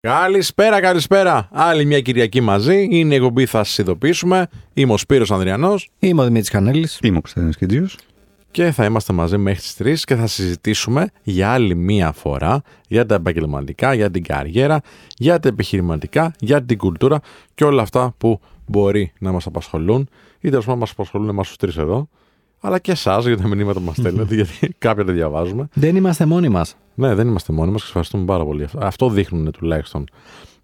Καλησπέρα, καλησπέρα. Άλλη μια Κυριακή μαζί. Είναι η εκπομπή θα σας ειδοποιήσουμε. Είμαι ο Σπύρος Ανδριανός Είμαι ο Δημήτρης Κανέλης. Είμαι ο Κωνσταντίνος Κιτζίου. και θα είμαστε μαζί μέχρι τις 3 και θα συζητήσουμε για άλλη μία φορά για τα επαγγελματικά, για την καριέρα, για τα επιχειρηματικά, για την κουλτούρα και όλα αυτά που μπορεί να μας απασχολούν ή τέλος πάντων μας απασχολούν εμάς τους τρεις εδώ αλλά και εσάς για τα μηνύματα που μας στέλνετε γιατί κάποια τα διαβάζουμε. Δεν είμαστε μόνοι μας. Ναι, δεν είμαστε μόνοι μας και σας ευχαριστούμε πάρα πολύ. Αυτό- Αυτό δείχνουν τουλάχιστον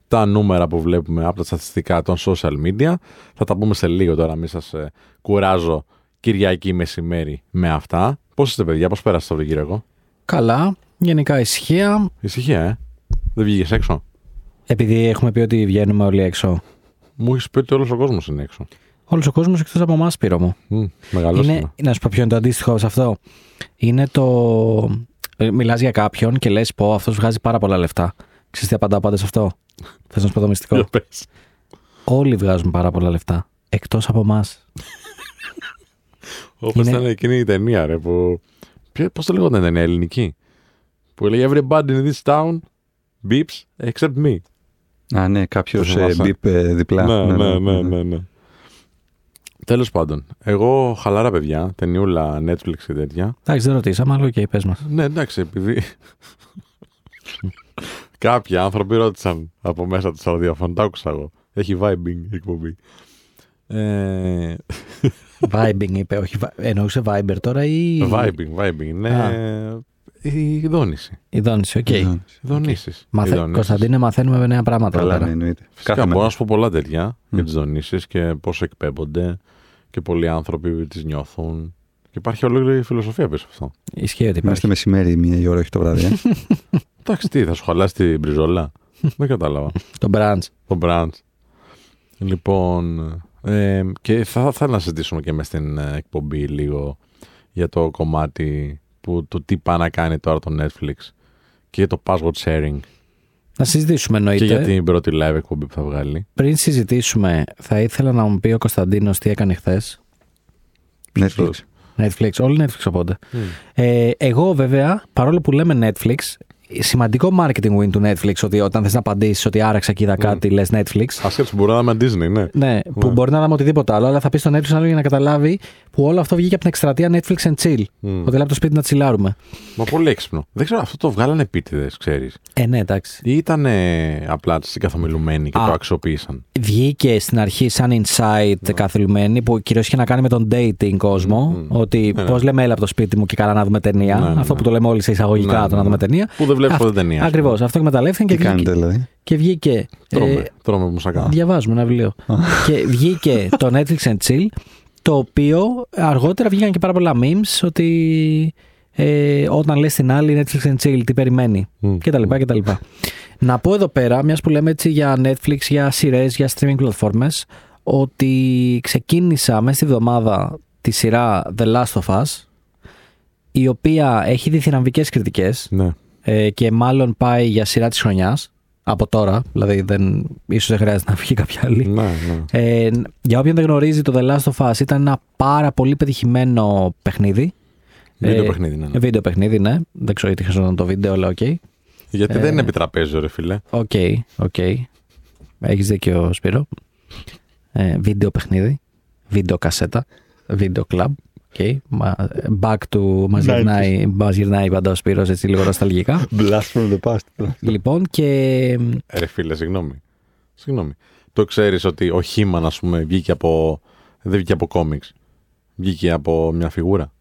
τα νούμερα που βλέπουμε από τα στατιστικά των social media. Θα τα πούμε σε λίγο τώρα, μην σας ε, κουράζω Κυριακή μεσημέρι με αυτά. Πώς είστε παιδιά, πώς πέρασε το Κυριακό; Καλά. Γενικά ησυχία. Ησυχία, ε; Δεν βγήκες έξω; Επειδή έχουμε πει ότι βγαίνουμε όλοι έξω. Μου έχεις πει ότι όλος ο κόσμος είναι έξω. Όλος ο κόσμος εκτός από εμάς, Σπύρο μου. Μμ, Μεγαλώσαμε. Είναι, να σου πω ποιο είναι το αντίστοιχο σε αυτό. Είναι το. Μιλάς για κάποιον και λες: Πω, αυτός βγάζει πάρα πολλά λεφτά. Ξέρεις τι απαντά πάντα σε αυτό; Θες να σου πω το μυστικό; Για πες. Όλοι βγάζουν πάρα πολλά λεφτά. Εκτός από εμάς. Όπως Είναι- ήταν εκείνη η ταινία, ρε, που... Ποιο- Πώς το λέγονταν η ταινία, ελληνική; Που έλεγε Everybody in this town beeps except me. Α, ναι, κάποιος Το θυμάσαι. μπιπ ε, διπλά. Ναι, ναι, ναι, ναι, ναι. Τέλος πάντων, εγώ χαλαρά παιδιά, ταινιούλα Netflix και τέτοια. Εντάξει, δεν ρωτήσαμε, αλλά οκ, πες μας. Ναι, εντάξει, επειδή κάποιοι άνθρωποι ρώτησαν από μέσα τους ραδιοφώνου, τα άκουσα εγώ. Έχει vibing η εκπομπή. Ε, Vibing είπε, όχι. vi- Εννοούσε Viber τώρα ή. vibing, vibing, ναι. Η δόνηση. Η δόνηση, οκ. Ναι. Δονήσεις. Μαθε... Οι δονήσεις. Κωνσταντίνε, μαθαίνουμε νέα πράγματα. Καλά, τώρα. ναι, εννοείται. Φυσικά Κάθε μπορώ μέρα. να σου πω πολλά τέτοια για Μμ. τις δονήσεις και πώς εκπέμπονται και πολλοί άνθρωποι τις νιώθουν. Και υπάρχει ολόκληρη φιλοσοφία πίσω από αυτό. Ισχύει ότι υπάρχει. Είμαστε μεσημέρι μία η ώρα, όχι το βράδυ. ε. Εντάξει, τι, θα σου χαλάσει την μπριζόλα. Δεν κατάλαβα. Το branch. Το brand. Λοιπόν, ε, και θα ήθελα να συζητήσουμε και μες στην ε, εκπομπή λίγο για το κομμάτι που το τι πάει να κάνει τώρα το Netflix και για το password sharing Να συζητήσουμε και εννοείται. για την πρώτη live εκπομπή που θα βγάλει. Πριν συζητήσουμε, θα ήθελα να μου πει ο Κωνσταντίνος τι έκανε χθες. Netflix. Netflix, όλοι Netflix οπότε. Ε, εγώ βέβαια, παρόλο που λέμε Netflix, σημαντικό marketing win του Netflix ότι όταν θες να απαντήσεις ότι άραξα και είδα κάτι, λες Netflix. Ασχέτως μπορεί να είμαι Disney, ναι. Ναι, που μπορεί να δούμε οτιδήποτε άλλο, αλλά θα πεις στο Netflix άλλο για να καταλάβει που όλο αυτό βγήκε από την εκστρατεία Netflix and chill. Μμ. Ότι λέει από το σπίτι να τσιλάρουμε. Μα πολύ έξυπνο. Δεν ξέρω, αυτό το βγάλανε επίτηδες, ξέρεις. Ε, ναι, εντάξει. Ή ήταν απλά συγκαθομιλουμένοι και Α. το αξιοποίησαν. Βγήκε στην αρχή σαν insight Ναι. καθυλουμένη που κυρίως είχε να κάνει με τον dating κόσμο. Μμμ. Ότι Ναι, ναι. πώς λέμε, έλα από το σπίτι μου και καλά να δούμε ταινία. Ναι, ναι, αυτό ναι. που το λέμε όλοι σε εισαγωγικά, Ναι, το ναι, να δούμε ναι. ταινία. Που δεν βλέπει Αυτό- ποτέ ταινία. ας πούμε. Ακριβώς. Αυτό εκμεταλλεύτηκαν Τι και κάνετε βγήκε. δηλαδή; Και βγήκε Τρώμε, ε, τρώμε μουσακά. διαβάζουμε ένα βιβλίο. και βγήκε το Netflix and Chill, το οποίο αργότερα βγήκαν και πάρα πολλά memes ότι ε, όταν λες την άλλη Netflix and Chill, τι περιμένει Μμ. και τα λοιπά και τα λοιπά. Να πω εδώ πέρα, μιας που λέμε έτσι για Netflix, για σειρές, για streaming πλατφόρμες, ότι ξεκίνησα μέσα στη βδομάδα τη σειρά The Last of Us, η οποία έχει διθυραμβικές κριτικές Ναι. Ε, και μάλλον πάει για σειρά της χρονιάς από τώρα, δηλαδή δεν, ίσως δεν χρειάζεται να βγει κάποια άλλη. Ναι, ναι. Ε, για όποιον δεν γνωρίζει το The Last of Us ήταν ένα πάρα πολύ πετυχημένο παιχνίδι. Βίντεο Ε, παιχνίδι, ναι. ναι. Βίντεο παιχνίδι, ναι. Δεν ξέρω γιατί χρειαζόταν το βίντεο, αλλά οκ. Γιατί ε, δεν είναι επιτραπέζιο, ρε φίλε. OK, OK. Έχεις δίκιο, Σπύρο. Ε, βίντεο παιχνίδι. Βίντεο κασέτα. Βίντεο κλαμπ. Okay. Back to... Μας γυρνάει, μας γυρνάει πάντα ο Σπύρος έτσι λίγο νοσταλγικά. Blast from the past. λοιπόν και... Ε, Ρε φίλε, συγγνώμη. Συγγνώμη. Το ξέρεις ότι ο He-Man, ας πούμε, βγήκε από. Δεν βγήκε από κόμικ. Βγήκε από μια φιγούρα.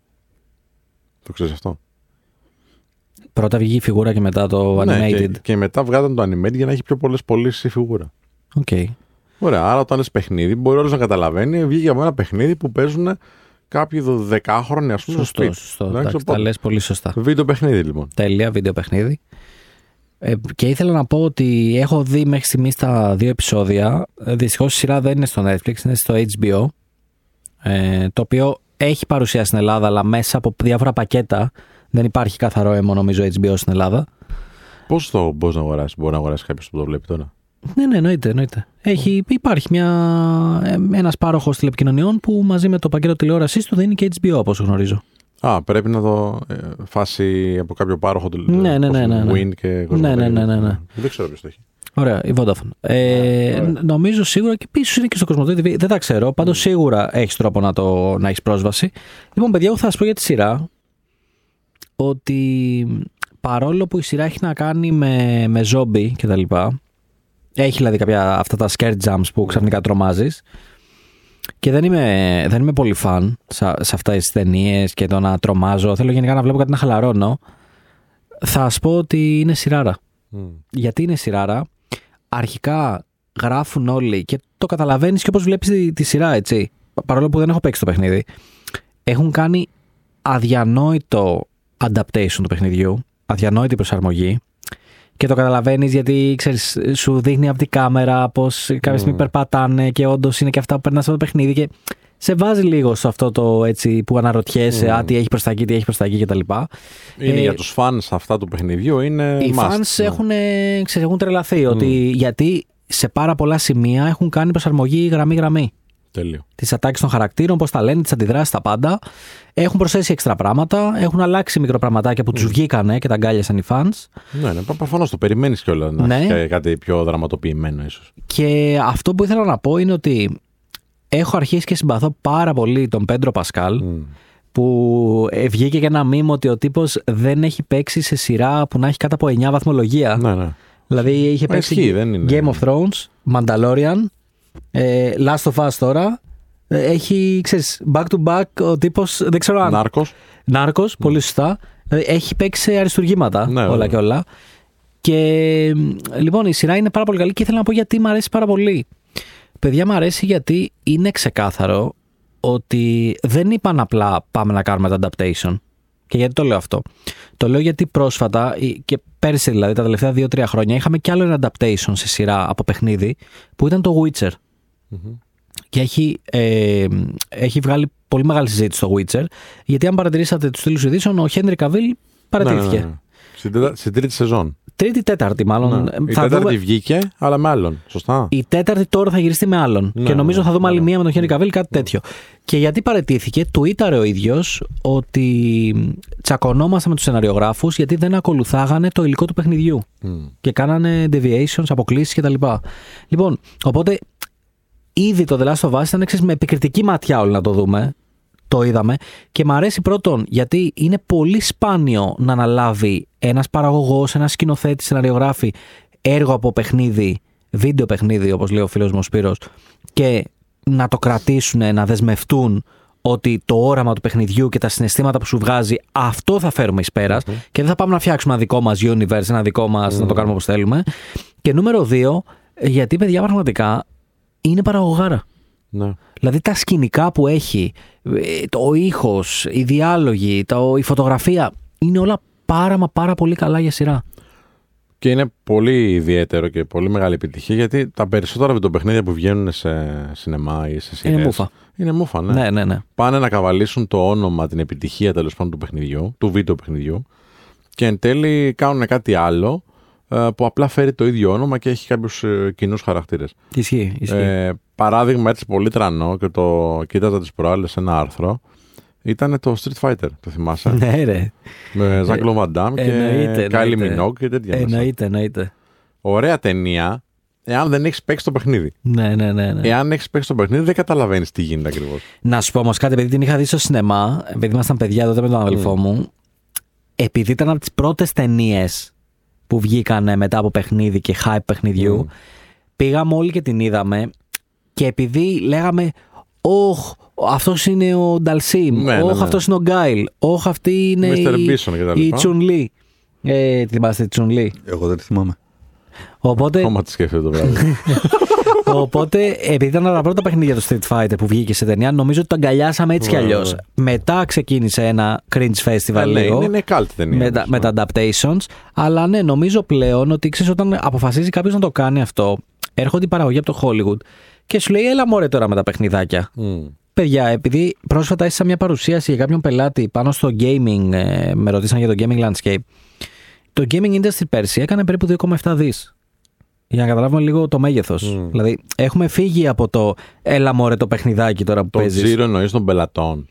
Το ξέρεις αυτό; Πρώτα βγήκε η φιγούρα και μετά το Ναι, animated. και, και μετά βγάζαν το animated για να έχει πιο πολλές πωλήσεις η φιγούρα. ΟΚ. Ωραία, άρα όταν λες παιχνίδι, μπορεί όλος να καταλαβαίνει, βγήκε από ένα παιχνίδι που παίζουν κάποιοι δεκάχρονοι, ας πούμε, στο Σωστό, σπίτι. σωστό. Εντάξει, Εντάξει, τα οπότε- λες πολύ σωστά. Βίντεο παιχνίδι, λοιπόν. Τέλεια, βίντεο παιχνίδι. Ε, και ήθελα να πω ότι έχω δει μέχρι στιγμής τα δύο επεισόδια. Δυστυχώς η σειρά δεν είναι στο Netflix, είναι στο HBO. Ε, το οποίο έχει παρουσία στην Ελλάδα, αλλά μέσα από διάφορα πακέτα. Δεν υπάρχει καθαρό έμμο, νομίζω, HBO στην Ελλάδα. Πώς το μπορείς να αγοράσεις, μπορεί να αγοράσεις κάποιος που το βλέπει τώρα; Ναι, ναι, εννοείται. εννοείται. Έχει, υπάρχει μια, ε, ένας πάροχος τηλεπικοινωνιών που μαζί με το πακέτο τηλεόρασής του δίνει και HBO, όπως γνωρίζω. Α, πρέπει να το ε, φάσει από κάποιο πάροχο του Ναι, ναι, ναι, ναι, ναι. Win και Ναι, ναι, ναι, ναι, ναι. Δεν ξέρω ποιος το έχει. Ωραία, η Vodafone. Ε, Ωραία. νομίζω σίγουρα και πίσω είναι και στο Cosmote TV. Δεν τα ξέρω. Πάντως σίγουρα έχεις τρόπο να, το, να έχεις πρόσβαση. Λοιπόν, παιδιά, εγώ θα σας πω για τη σειρά ότι παρόλο που η σειρά έχει να κάνει με, με zombie και τα λοιπά, έχει δηλαδή κάποια αυτά τα scare jumps που ξαφνικά τρομάζεις και δεν είμαι, δεν είμαι πολύ φαν σε, σε αυτές τις ταινίες και το να τρομάζω. Θέλω γενικά να βλέπω κάτι να χαλαρώνω. Θα σου πω ότι είναι σειράρα. Μμ. Γιατί είναι σειράρα, αρχικά γράφουν όλοι και το καταλαβαίνεις και όπως βλέπεις τη, τη σειρά, έτσι. Παρόλο που δεν έχω παίξει το παιχνίδι, έχουν κάνει αδιανόητο adaptation του παιχνιδιού, αδιανόητη προσαρμογή. Και το καταλαβαίνεις γιατί ξέρεις, σου δείχνει από την κάμερα πως κάποια στιγμή Μμμ. περπατάνε και όντως είναι και αυτά που περνάς από το παιχνίδι. Και σε βάζει λίγο σε αυτό το έτσι που αναρωτιέσαι, Μμμ. α, τι έχει προς τα εκεί, τι έχει προς τα εκεί κτλ. Είναι Ε, για τους fans αυτά του παιχνιδιού, είναι Οι must, fans ναι. έχουν, ε, ξέρεις, έχουν τρελαθεί ότι γιατί σε πάρα πολλά σημεία έχουν κάνει προσαρμογή γραμμή-γραμμή. Τέλειο. Τις ατάκες των χαρακτήρων, πώς τα λένε, τις αντιδράσεις, τα πάντα. Έχουν προσθέσει έξτρα πράγματα. Έχουν αλλάξει μικροπραγματάκια που τους βγήκανε και τα αγκάλιασαν οι fans. Ναι, ναι, προφανώς το περιμένεις κιόλας να Ναι. έχει κα- κάτι πιο δραματοποιημένο, ίσως. Και αυτό που ήθελα να πω είναι ότι έχω αρχίσει και συμπαθώ πάρα πολύ τον Πέντρο Πασκάλ. Που ε, βγήκε και ένα μήνυμα ότι ο τύπος δεν έχει παίξει σε σειρά που να έχει κάτω από 9 βαθμολογία. Ναι, ναι. Δηλαδή είχε Μα παίξει ισχύει, δεν είναι. Game of Thrones, Mandalorian, ε, Last of Us τώρα. Ε, Έχει, ξέρεις, back to back ο τύπος, δεν ξέρω αν... Νάρκος. Νάρκος, πολύ σωστά. Δηλαδή, έχει παίξει σε αριστουργήματα Ναι, όλα βέβαια. και όλα. Και μ, λοιπόν, η σειρά είναι πάρα πολύ καλή και ήθελα να πω γιατί μου αρέσει πάρα πολύ. Παιδιά, μου αρέσει γιατί είναι ξεκάθαρο ότι δεν είπαν απλά πάμε να κάνουμε τα adaptation. Και γιατί το λέω αυτό. Το λέω γιατί πρόσφατα ή- και πέρσι δηλαδή τα τελευταία 2-3 χρόνια είχαμε κι άλλο ένα adaptation σε σειρά από παιχνίδι που ήταν το Witcher. Και έχει, ε, έχει βγάλει πολύ μεγάλη συζήτηση στο Witcher γιατί αν παρατηρήσατε τους τίτλους ειδήσεων ο Χένρι Καβίλ παραιτήθηκε. Ναι, ναι, ναι. Στην, τέτα- στην τρίτη σεζόν. Τρίτη, τέταρτη μάλλον. Ναι. Ε, Η θα τέταρτη δούμε- βγήκε, αλλά με άλλον. Σωστά; η τέταρτη τώρα θα γυριστεί με άλλον. Ναι, και νομίζω ναι, θα δούμε άλλη ναι. μία με τον Χένρι Καβίλ, κάτι τέτοιο. Και γιατί παραιτήθηκε, του ήταρε ο ίδιος ότι τσακωνόμαστε με τους σεναριογράφους γιατί δεν ακολουθάγανε το υλικό του παιχνιδιού. Μμ. Και κάνανε deviations, αποκλίσεις κτλ. Λοιπόν, οπότε ήδη το The Last of Us ήταν ξέρεις, με επικριτική ματιά όλοι να το δούμε. Το είδαμε. Και μ' αρέσει πρώτον γιατί είναι πολύ σπάνιο να αναλάβει ένας παραγωγός, ένας σκηνοθέτης, σεναριογράφη έργο από παιχνίδι, βίντεο παιχνίδι, όπως λέει ο φίλος μου ο Σπύρος, και να το κρατήσουν, να δεσμευτούν ότι το όραμα του παιχνιδιού και τα συναισθήματα που σου βγάζει αυτό θα φέρουμε εις πέρας και δεν θα πάμε να φτιάξουμε ένα δικό μας universe, ένα δικό μας να το κάνουμε όπως θέλουμε. Και νούμερο δύο, γιατί παιδιά πραγματικά είναι παραγωγάρα. Ναι. Δηλαδή τα σκηνικά που έχει, ε, το ήχος, οι διάλογοι, το, η φωτογραφία, είναι όλα πάρα μα πάρα πολύ καλά για σειρά. Και είναι πολύ ιδιαίτερο και πολύ μεγάλη επιτυχία γιατί τα περισσότερα βιντεοπαιχνίδια που βγαίνουν σε σινεμά ή σε σειρές Είναι μούφα. Είναι μούφα, ναι. Ναι, ναι, ναι. Πάνε να καβαλήσουν το όνομα, την επιτυχία τέλος πάντων του παιχνιδιού, του βίντεο παιχνιδιού και εν τέλει κάνουν κάτι άλλο ε, που απλά φέρει το ίδιο όνομα και έχει κάποιους κοινούς χαρακτήρες. Ισχύει, ισχύει. Ε, παράδειγμα έτσι πολύ τρανό και το κοίταζα τις προάλλες σε ένα άρθρο ήταν το Street Fighter, το θυμάσαι; ναι, ρε. με Ζακ Λοβαντάμ και εννοείται, Κάιλι εννοείται. Μινόγκ και τέτοια. μέσα. Εννοείται, εννοείται. Ωραία ταινία, εάν δεν έχεις παίξει το παιχνίδι. Ναι, ναι, ναι. ναι. Εάν έχεις παίξει το παιχνίδι, δεν καταλαβαίνεις τι γίνεται ακριβώς. Να σου πω όμως κάτι, επειδή την είχα δει στο σινεμά, επειδή ήμασταν παιδιά τότε με τον αδελφό μου, επειδή ήταν από τις πρώτες ταινίες που βγήκαν μετά από παιχνίδι και hype παιχνιδιού, Mm. πήγαμε όλοι και την είδαμε και επειδή λέγαμε Όχ, αυτός είναι ο Νταλσίμ. Ναι, ναι, Όχ, ναι. αυτός είναι ο Γκάιλ. Όχ, αυτή είναι Mr. η, Bison και τα η λοιπά. Τσουνλί. Ε, τη θυμάστε τη Τσουνλί. Εγώ δεν τη θυμάμαι. Οπότε, Ακόμα τη σκέφτεται το βράδυ. Οπότε, επειδή ήταν από τα πρώτα παιχνίδια του Street Fighter που βγήκε σε ταινία, νομίζω ότι το αγκαλιάσαμε έτσι κι Ωραία, αλλιώς. ωραία. Μετά ξεκίνησε ένα cringe festival ναι, λίγο. είναι, είναι cult ταινία. με, τα, όμως, με τα adaptations. Αλλά ναι, νομίζω πλέον ότι ξέρεις, όταν αποφασίζει κάποιος να το κάνει αυτό, έρχονται οι παραγωγοί από το Hollywood και σου λέει: Έλα μωρέ τώρα με τα παιχνιδάκια. Μμ. Παιδιά, επειδή πρόσφατα έστησα μια παρουσίαση για κάποιον πελάτη πάνω στο gaming, ε, με ρωτήσαν για το gaming landscape. Το gaming industry πέρσι έκανε περίπου 2,7 δις. Για να καταλάβουμε λίγο το μέγεθος. Μμ. Δηλαδή, έχουμε φύγει από το έλα μωρέ το παιχνιδάκι τώρα που Το παίζεις. τζίρο εννοείς των πελατών.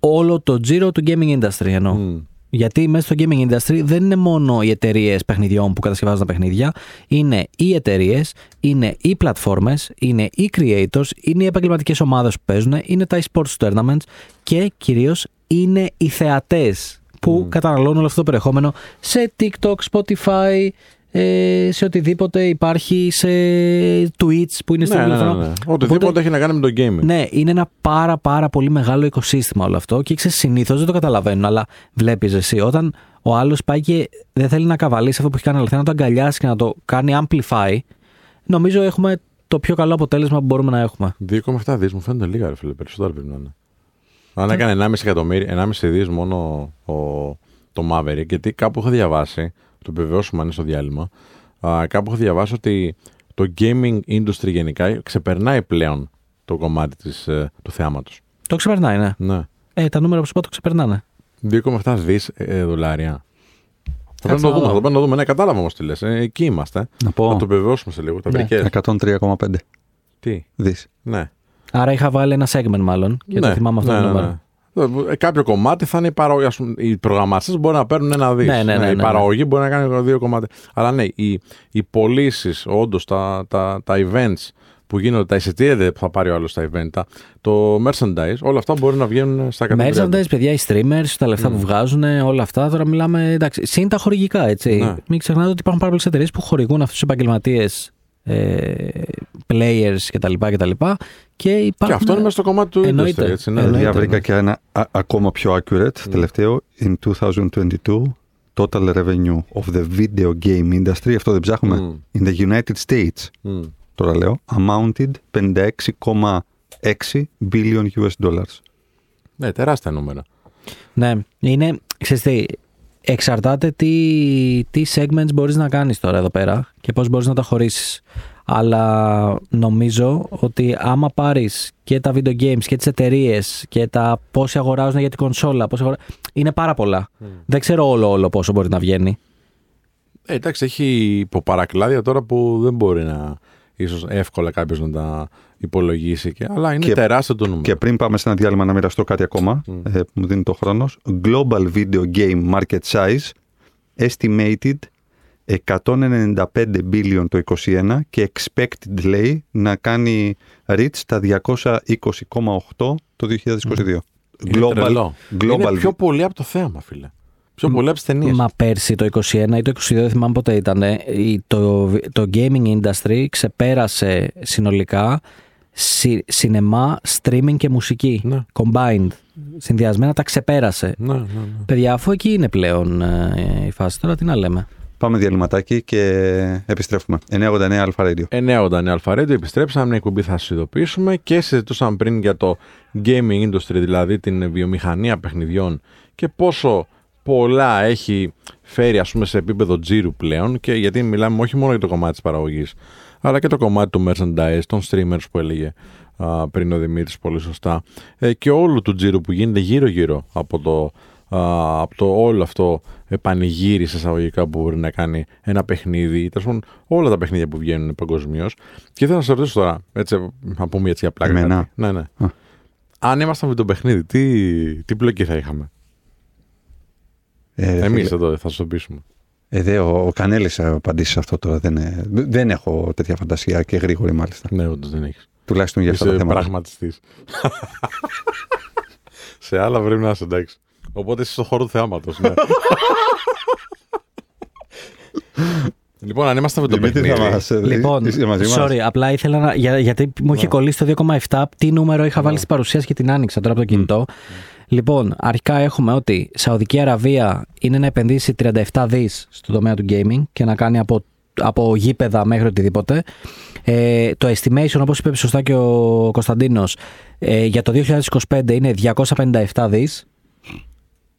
Όλο το τζίρο του gaming industry εννοώ. Μμ. Γιατί μέσα στο gaming industry δεν είναι μόνο οι εταιρείες παιχνιδιών που κατασκευάζουν τα παιχνίδια. Είναι οι εταιρείες, είναι οι πλατφόρμες, είναι οι creators, είναι οι επαγγελματικές ομάδες που παίζουν, είναι τα e-sports tournaments και κυρίως είναι οι θεατές που καταναλώνουν όλο αυτό το περιεχόμενο σε TikTok, Spotify, ε, σε οτιδήποτε υπάρχει σε Twitch που είναι στο Ναι, ναι, ναι, τηλέφωνο. ναι. Οτιδήποτε Οπότε- έχει να κάνει με το gaming. ναι, είναι ένα πάρα πάρα πολύ μεγάλο οικοσύστημα όλο αυτό και ξέρεις συνήθως δεν το καταλαβαίνουν, αλλά βλέπεις εσύ όταν ο άλλος πάει και δεν θέλει να καβαλήσει αυτό που έχει κάνει, αλλά θέλει να το αγκαλιάσει και να το κάνει amplify, νομίζω έχουμε το πιο καλό αποτέλεσμα που μπορούμε να έχουμε. 2,7 δις μου φαίνονται λίγα, ρε φίλε. Περισσότερο πρέπει να είναι. Αν έκανε 1,5 εκατομμύρια, 1,5 δις μόνο ο, το Maverick, γιατί κάπου έχω διαβάσει, το επιβεβαιώσουμε αν είναι στο διάλειμμα, α, κάπου έχω διαβάσει ότι το gaming industry γενικά ξεπερνάει πλέον το κομμάτι της, ε, του θεάματος. Το ξεπερνάει, ναι. Ναι. Ε, τα νούμερα που σου είπα το ξεπερνάνε. 2,7 δις ε, δολάρια. Θα πρέπει Κάτσε να το να δούμε, δω. θα το πρέπει να δούμε. Ναι, κατάλαβα όμως τι λες. εκεί είμαστε. Να πω Να το επιβεβαιώσουμε σε λίγο. Τα Ναι. βρικές. 103,5 Τι; δις. Ναι. Άρα είχα βάλει ένα segment μάλλον και το θυμάμαι αυτό ναι, το ναι, νούμερο. Ναι. Ε, Κάποιο κομμάτι θα είναι οι παραγωγοί. Ας πούμε, Οι προγραμματιστές μπορεί να παίρνουν ένα δις. Ναι, ναι, ναι, η ναι, παραγωγή μπορεί να κάνει δύο κομμάτια. Αλλά ναι, οι, οι πωλήσεις, όντως τα, τα, τα events που γίνονται, τα εισιτήρια που θα πάρει ο άλλος στα event, τα- το merchandise, όλα αυτά μπορεί να βγαίνουν στα 130. Merchandise, παιδιά, οι streamers, τα λεφτά που βγάζουν, όλα αυτά. Τώρα μιλάμε. Εντάξει, συν τα χορηγικά, έτσι. Ναι. Μην ξεχνάτε ότι υπάρχουν πάρα πολλές εταιρείες που χορηγούν αυτούς τους επαγγελματίες ε, players κτλ. Και, και, και υπάρχουν. Και αυτό είναι μέσα στο κομμάτι του Εννοείται. industry. Έτσι, ναι. Εννοείται. Δηλαδή βρήκα και ένα α- ακόμα πιο accurate τελευταίο. In 2022, total revenue of the video game industry, αυτό δεν ψάχνουμε, Mm. in the United States, Μμ. τώρα λέω, amounted 56,6 billion US dollars. Ναι, τεράστια νούμερα. Ναι, είναι. Ξέρεις τι, εξαρτάται τι, τι segments μπορείς να κάνεις τώρα εδώ πέρα και πώς μπορείς να τα χωρίσεις. Αλλά νομίζω ότι άμα πάρεις και τα video games και τις εταιρείες και τα πόσοι αγοράζουν για την κονσόλα, πόσοι αγορα... είναι πάρα πολλά. Δεν ξέρω όλο όλο πόσο μπορεί να βγαίνει. Ε, εντάξει, έχει υποπαρακλάδια τώρα που δεν μπορεί να ίσως εύκολα κάποιος να τα υπολογίσει. Και, αλλά είναι Και- τεράστιο το νούμερο. Και πριν πάμε σε ένα διάλειμμα να μοιραστώ κάτι ακόμα, ε, που μου δίνει το χρόνος. Global video game market size estimated 195 billion το 2021 και expected λέει να κάνει reach τα 220,8 το 2022. Είναι Global, τρελό. global είναι πιο πολύ από το θέαμα, φίλε. Πιο πολύ από τις ταινίες. Μα πέρσι το 21 ή το 22, δεν θυμάμαι πότε ήταν, το, το gaming industry ξεπέρασε συνολικά σι, σινεμά, streaming και μουσική. Ναι. Combined. Συνδυασμένα τα ξεπέρασε. Ναι, ναι, ναι. Παιδιά, αφού εκεί είναι πλέον ε, η φάση, τώρα τι να λέμε. Πάμε διαλυματάκι και επιστρέφουμε. 989 Alpha Radio. 989 Αλφαρέντιο, επιστρέψαμε, μια εκπομπή θα σα ειδοποιήσουμε και συζητούσαμε πριν για το gaming industry, δηλαδή την βιομηχανία παιχνιδιών και πόσο πολλά έχει φέρει ας πούμε σε επίπεδο τζίρου πλέον και γιατί μιλάμε όχι μόνο για το κομμάτι της παραγωγής αλλά και το κομμάτι του merchandise, των streamers που έλεγε α, πριν ο Δημήτρης πολύ σωστά ε, και όλου του τζίρου που γίνεται γύρω γύρω από το, α, από το όλο αυτό ε, πανηγύρι σε εισαγωγικά που μπορεί να κάνει ένα παιχνίδι ή τέλος πάντων όλα τα παιχνίδια που βγαίνουν παγκοσμίως. Και θέλω να σε ρωτήσω τώρα, έτσι, να πούμε έτσι για πλάκα. Εμένα; κάτι. Ναι, ναι. Α. Αν ήμασταν με το παιχνίδι, τι, τι πλοκή θα είχαμε; Ε, Εμείς φίλε, εδώ θα σου το πείσουμε. ε, δε, ο, ο Κανέλης θα απαντήσει σε αυτό τώρα. Δεν, ε, δεν έχω τέτοια φαντασία και γρήγορη μάλιστα. Ναι, όντως δεν έχεις. Τουλάχιστον για αυτά τα Είσαι θέματα. πραγματιστή. σε άλλα πρέπει να είσαι εντάξει. Οπότε είσαι στο χώρο του θεάματος. Ναι. λοιπόν, αν ήμασταν με το Δημήτρη, παιχνίδι. θα μας, ε, Λοιπόν, είσαι μαζί μας; sorry, απλά ήθελα να. Για, γιατί μου είχε κολλήσει το 2,7. Τι νούμερο είχα βάλει στην παρουσίαση και την άνοιξα τώρα από το κινητό. Λοιπόν, αρχικά έχουμε ότι Σαουδική Αραβία είναι να επενδύσει 37 δις στον τομέα του gaming και να κάνει από, από γήπεδα μέχρι οτιδήποτε. Ε, το estimation, όπως είπε σωστά και ο Κωνσταντίνος, ε, για το 2025 είναι 257 δις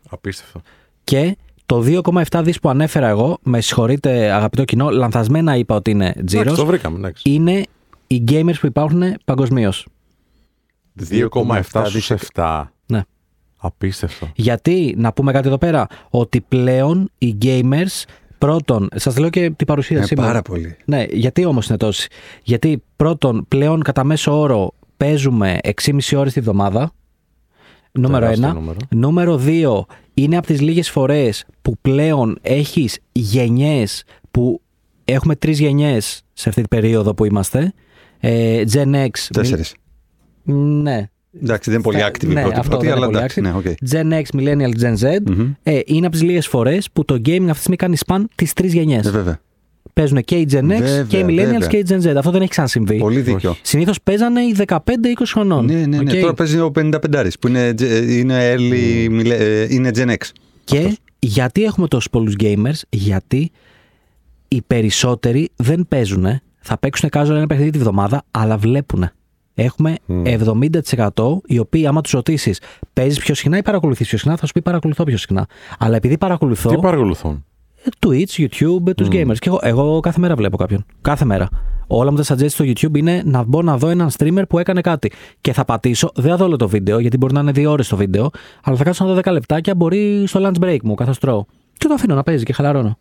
Απίστευτο. και το 2,7 δις που ανέφερα εγώ, με συγχωρείτε αγαπητό κοινό, λανθασμένα είπα ότι είναι Εντάξει, τζίρος, το βρήκαμε. Εντάξει. είναι οι gamers που υπάρχουν παγκοσμίως. 2,7 στους 7. Ναι. Απίστευτο. Γιατί, να πούμε κάτι εδώ πέρα, ότι πλέον οι gamers, πρώτον, σας λέω και την παρουσίασή Ε, μου. πάρα πολύ. Ναι, γιατί όμως είναι τόσοι; Γιατί πρώτον, πλέον κατά μέσο όρο παίζουμε 6,5 ώρες τη βδομάδα. Νούμερο Τεράστιο ένα. νούμερο. Νούμερο δύο, είναι από τις λίγες φορές που πλέον έχεις γενιές που έχουμε τρεις γενιές σε αυτή την περίοδο που είμαστε. Ε, Gen X. Τέσσερις. Ναι. Εντάξει, δεν είναι πολύ Θα- active η ναι, πρώτη, αυτό πρώτη δεν αλλά είναι πολύ εντάξει. Ναι, ΟΚ. Gen X, Millennial, Gen Z. Μμμ. Ε, είναι από τις λίγες φορές που το gaming αυτή τη στιγμή κάνει span τις τρεις γενιές. Ε, βέβαια. Παίζουν και οι Gen X Βέβαια, και οι Millennials βέβαια. και οι Gen Z. Αυτό δεν έχει ξανασυμβεί. Πολύ δίκιο. Συνήθως παίζανε οι 15-20 χρονών. Ναι, ναι, ναι. ΟΚ. Τώρα παίζει ο 55 που είναι, είναι, early, μιλε- ε, είναι Gen X. Και αυτός. γιατί έχουμε τόσους πολλούς gamers, γιατί οι περισσότεροι δεν παίζουν. Θα παίξουν casual ένα παιχνίδι τη βδομάδα, αλλά βλέπουν. Έχουμε 70% οι οποίοι, άμα τους ρωτήσεις, παίζεις πιο συχνά ή παρακολουθείς πιο συχνά, θα σου πει παρακολουθώ πιο συχνά. Αλλά επειδή παρακολουθώ. Τι παρακολουθούν; ε, Twitch, YouTube, τους gamers. Και εγώ, εγώ κάθε μέρα βλέπω κάποιον. Κάθε μέρα. Όλα μου τα suggest στο YouTube είναι να μπω να δω έναν streamer που έκανε κάτι. Και θα πατήσω, δεν θα δω όλο το βίντεο, γιατί μπορεί να είναι δύο ώρες το βίντεο, αλλά θα κάτσω να δω 10 λεπτάκια, μπορεί στο lunch break μου, καθώς τρώω. Και το αφήνω να παίζει και χαλαρώνω.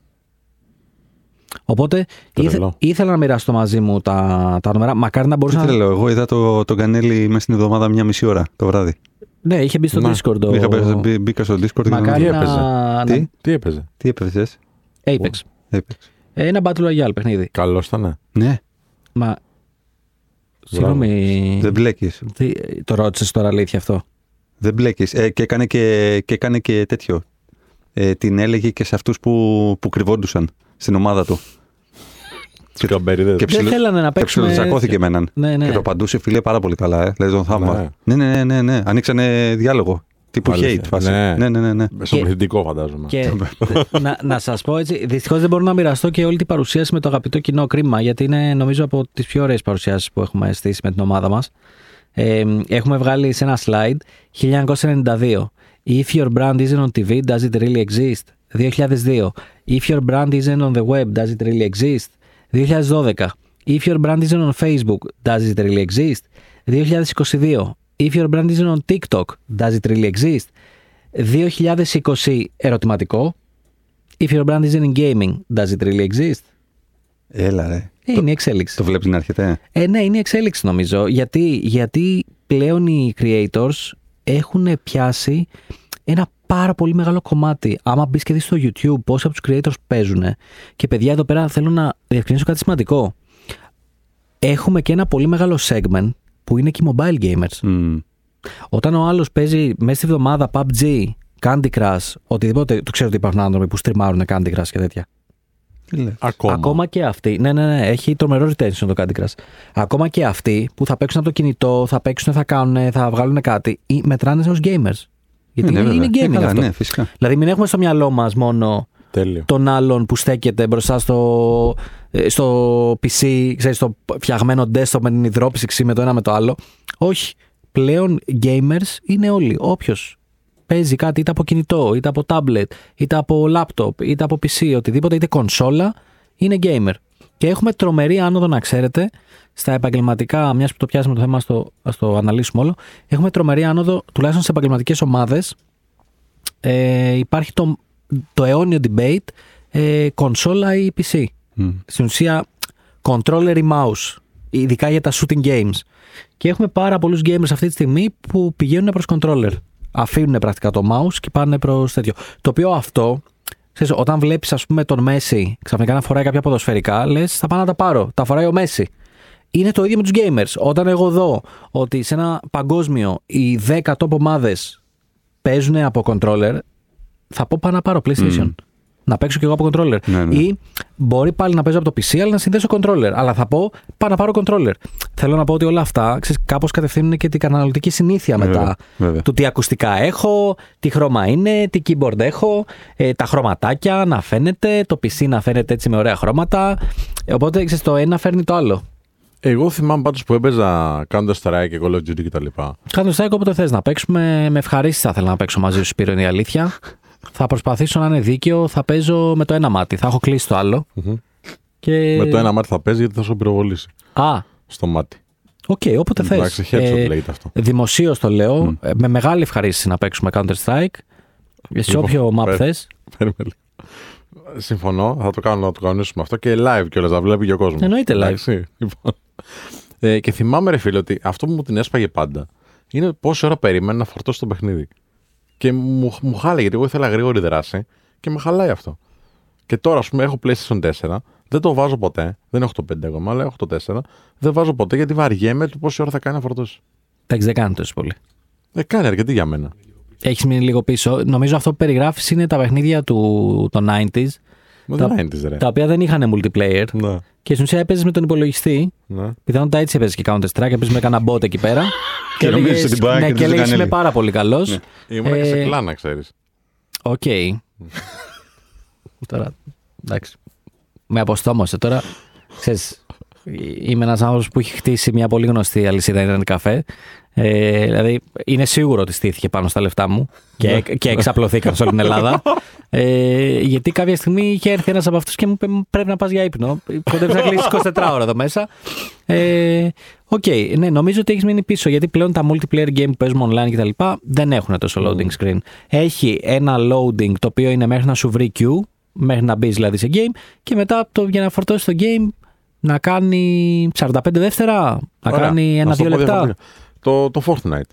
Οπότε Τρελό. ήθε, ήθελα να μοιράσω μαζί μου τα, τα νούμερα. Μακάρι να μπορούσα Τι να. θέλω, εγώ είδα το, τον Κανέλη μέσα στην εβδομάδα μια μισή ώρα το βράδυ. Ναι, είχε μπει στο Να, Discord. το- Είχα, μπει- μπει- μπήκα στο Discord και Μακάρι Τι να. έπαιζε; να- Τι; Τι έπαιζε; Τι έπαιζες; Apex. Έπαιξε. Ε, Ένα Battle Royale παιχνίδι. Καλός ήταν. Ναι, Μα. Συγγνώμη. δεν μπλέκεις. Τι, το ρώτησες τώρα αλήθεια αυτό; Δεν μπλέκεις. Ε, και, έκανε και, και έκανε και τέτοιο. Ε, την έλεγε και σε αυτούς που, που κρυβόντουσαν στην ομάδα του. Τι καμπερίδε. Και Δεν ψιλο- θέλανε να Και παίξουμε. ψιλοτσακώθηκε με έναν. Ναι, ναι. Και το απαντούσε φίλε πάρα πολύ καλά. Ε. Δηλαδή τον θαύμα. Ναι. Ναι, ναι, ναι, ναι. ναι. Ανοίξανε διάλογο. Τύπου Αλήθεια. hate φάση. Ναι. Ναι, ναι, ναι. ναι. Στο Και- πληθυντικό φαντάζομαι. Και να, να σας πω έτσι, δυστυχώς δεν μπορώ να μοιραστώ και όλη την παρουσίαση με το αγαπητό κοινό κρίμα, γιατί είναι νομίζω από τις πιο ωραίες παρουσιάσεις που έχουμε στήσει με την ομάδα μας. Ε, έχουμε βγάλει σε ένα slide 1992. If your brand isn't on TV, does it really exist? 2002. If your brand isn't on the web, does it really exist? 2012. If your brand isn't on Facebook, does it really exist? 2022. If your brand isn't on TikTok, does it really exist? 2020 ερωτηματικό. If your brand isn't in gaming, does it really exist? Έλα, ρε. Ε, είναι η εξέλιξη. Το βλέπει να έρχεται. Ε, ναι, είναι η εξέλιξη νομίζω. Γιατί, γιατί πλέον οι creators έχουν πιάσει ένα πάρα πολύ μεγάλο κομμάτι. Άμα μπεις και δεις στο YouTube πόσοι από τους creators παίζουν. Και παιδιά, εδώ πέρα θέλω να διευκρινίσω κάτι σημαντικό. Έχουμε και ένα πολύ μεγάλο segment που είναι και οι mobile gamers. Μμ. Όταν ο άλλος παίζει μέσα στη βδομάδα PUBG, Candy Crush, οτιδήποτε. Το ξέρω ότι υπάρχουν άνθρωποι που στριμάρουν Candy Crush και τέτοια. Τι λες. Ακόμα. Ακόμα και αυτοί. Ναι, ναι, ναι, έχει τρομερό retention το Candy Crush. Ακόμα και αυτοί που θα παίξουν από το κινητό, θα παίξουν, θα κάνουν, θα βγάλουν κάτι, ή μετράνε ως gamers. Γιατί Ναι, ναι, είναι βέβαια. gaming Ε, καλά, αυτό. Ναι, φυσικά. Δηλαδή, μην έχουμε στο μυαλό μας μόνο Τέλειο. τον άλλον που στέκεται μπροστά στο, ε, στο PC, ξέρεις, στο φτιαγμένο desktop με την υδρόψυξη με το ένα με το άλλο. Όχι. Πλέον gamers είναι όλοι. Όποιος παίζει κάτι είτε από κινητό, είτε από tablet, είτε από laptop, είτε από PC, οτιδήποτε, είτε κονσόλα, είναι gamer. Και έχουμε τρομερή άνοδο, να ξέρετε, στα επαγγελματικά, μιας που το πιάσαμε το θέμα, ας το, ας το αναλύσουμε όλο. Έχουμε τρομερή άνοδο, τουλάχιστον σε επαγγελματικές ομάδες. Ε, υπάρχει το, το αιώνιο debate ε, κονσόλα ή PC. Μμ. Στην ουσία, controller ή mouse, ειδικά για τα shooting games. Και έχουμε πάρα πολλούς gamers αυτή τη στιγμή που πηγαίνουν προς controller. Αφήνουν πρακτικά το mouse και πάνε προς τέτοιο. Το οποίο αυτό, ξέρεις, όταν βλέπεις ας πούμε τον Messi ξαφνικά να φοράει κάποια ποδοσφαιρικά, λες θα πάω να τα πάρω. Τα φοράει ο Messi. Είναι το ίδιο με τους gamers. Όταν εγώ δω ότι σε ένα παγκόσμιο οι 10 top ομάδες παίζουν από controller, θα πω πάω να πάρω PlayStation. Να παίξω κι εγώ από controller. Ναι, ναι. Ή μπορεί πάλι να παίζω από το PC, αλλά να συνδέσω controller. Αλλά θα πω πάω να πάρω controller. Θέλω να πω ότι όλα αυτά κάπως κατευθύνουν και την καταναλωτική συνήθεια μετά. Βέβαια, βέβαια. Του τι ακουστικά έχω, τι χρώμα είναι, τι keyboard έχω, ε, τα χρωματάκια να φαίνεται, το PC να φαίνεται έτσι με ωραία χρώματα. Οπότε ξέρεις, το ένα φέρνει το άλλο. Εγώ θυμάμαι πάντως που έπαιζα Counter Strike και Call of Duty κτλ. Κάτω στο όποτε θες να παίξουμε. Με ευχαρίστηση θα ήθελα να παίξω μαζί σου, Σπύρο, είναι η αλήθεια. θα προσπαθήσω να είναι δίκαιο. Θα παίζω με το ένα μάτι. Θα έχω κλείσει το άλλο. Και... Με το ένα μάτι θα παίζει γιατί θα σου πυροβολήσει Α, στο μάτι. ΟΚ, όποτε θες. Εντάξει, headshot λέγεται αυτό. Δημοσίως το λέω. ε, Με μεγάλη ευχαρίστηση να παίξουμε Counter Strike. Σε Λοιπόν, όποιο map πε- θες. Περίμενε λίγο. Συμφωνώ, θα το κάνω να το κανονίσουμε αυτό και live κιόλας, να βλέπει και ο κόσμος. Εννοείται live. Λοιπόν. Ε, και θυμάμαι, ρε φίλε, ότι αυτό που μου την έσπαγε πάντα είναι πόση ώρα περίμενε να φορτώσει το παιχνίδι. Και μου, μου χάλαγε, γιατί εγώ ήθελα γρήγορη δράση και με χαλάει αυτό. Και τώρα, ας πούμε, έχω PlayStation 4, δεν το βάζω ποτέ. Δεν έχω το 5 ακόμα, αλλά έχω το 4. Δεν βάζω ποτέ γιατί βαριέμαι του πόση ώρα θα κάνει να φορτώσει. Εντάξει, δεν κάνει τόσο πολύ. Ε, κάνει αρκετή για μένα. Έχεις μείνει λίγο πίσω. Νομίζω αυτό που περιγράφεις είναι τα παιχνίδια του των 90s. Μα Τα- δεν είναι της, ρε. Τα οποία δεν είχαν multiplayer. Ναι, Και στην ουσία έπαιζες με τον υπολογιστή. ναι. Πιθανότατα έτσι έπαιζες και Counter Strike. Έπαιζες με κανένα bot εκεί πέρα. Και νομίζεις έλεγες- ότι μπορεί να ναι, και κερδίζει έλεγε κανένα. είμαι πάρα πολύ καλός. Ναι. Ήμουν και σε Ε, clan, ξέρεις. ΟΚ. τώρα, εντάξει. Με αποστόμωσε τώρα. Ξέρεις, είμαι ένας άνθρωπος που έχει χτίσει μια πολύ γνωστή αλυσίδα Internet café. Ε, δηλαδή, είναι σίγουρο ότι στήθηκε πάνω στα λεφτά μου και, και εξαπλωθήκαν σε όλη την Ελλάδα. Ε, γιατί κάποια στιγμή είχε έρθει ένας από αυτούς και μου είπε πρέπει να πας για ύπνο. Κοντεύεις να κλείσεις 24 ώρα εδώ μέσα. Ε, ΟΚ, ναι, νομίζω ότι έχεις μείνει πίσω γιατί πλέον τα multiplayer game που παίζουμε online κτλ. δεν έχουν τόσο loading screen. Έχει ένα loading το οποίο είναι μέχρι να σου βρει queue, μέχρι να μπεις δηλαδή σε game και μετά το, για να φορτώσεις το game να κάνει 45 δεύτερα, να Ωραία. κάνει Να σου ένα-δύο το πω λεπτά. διαφορετικά. Το, το Fortnite.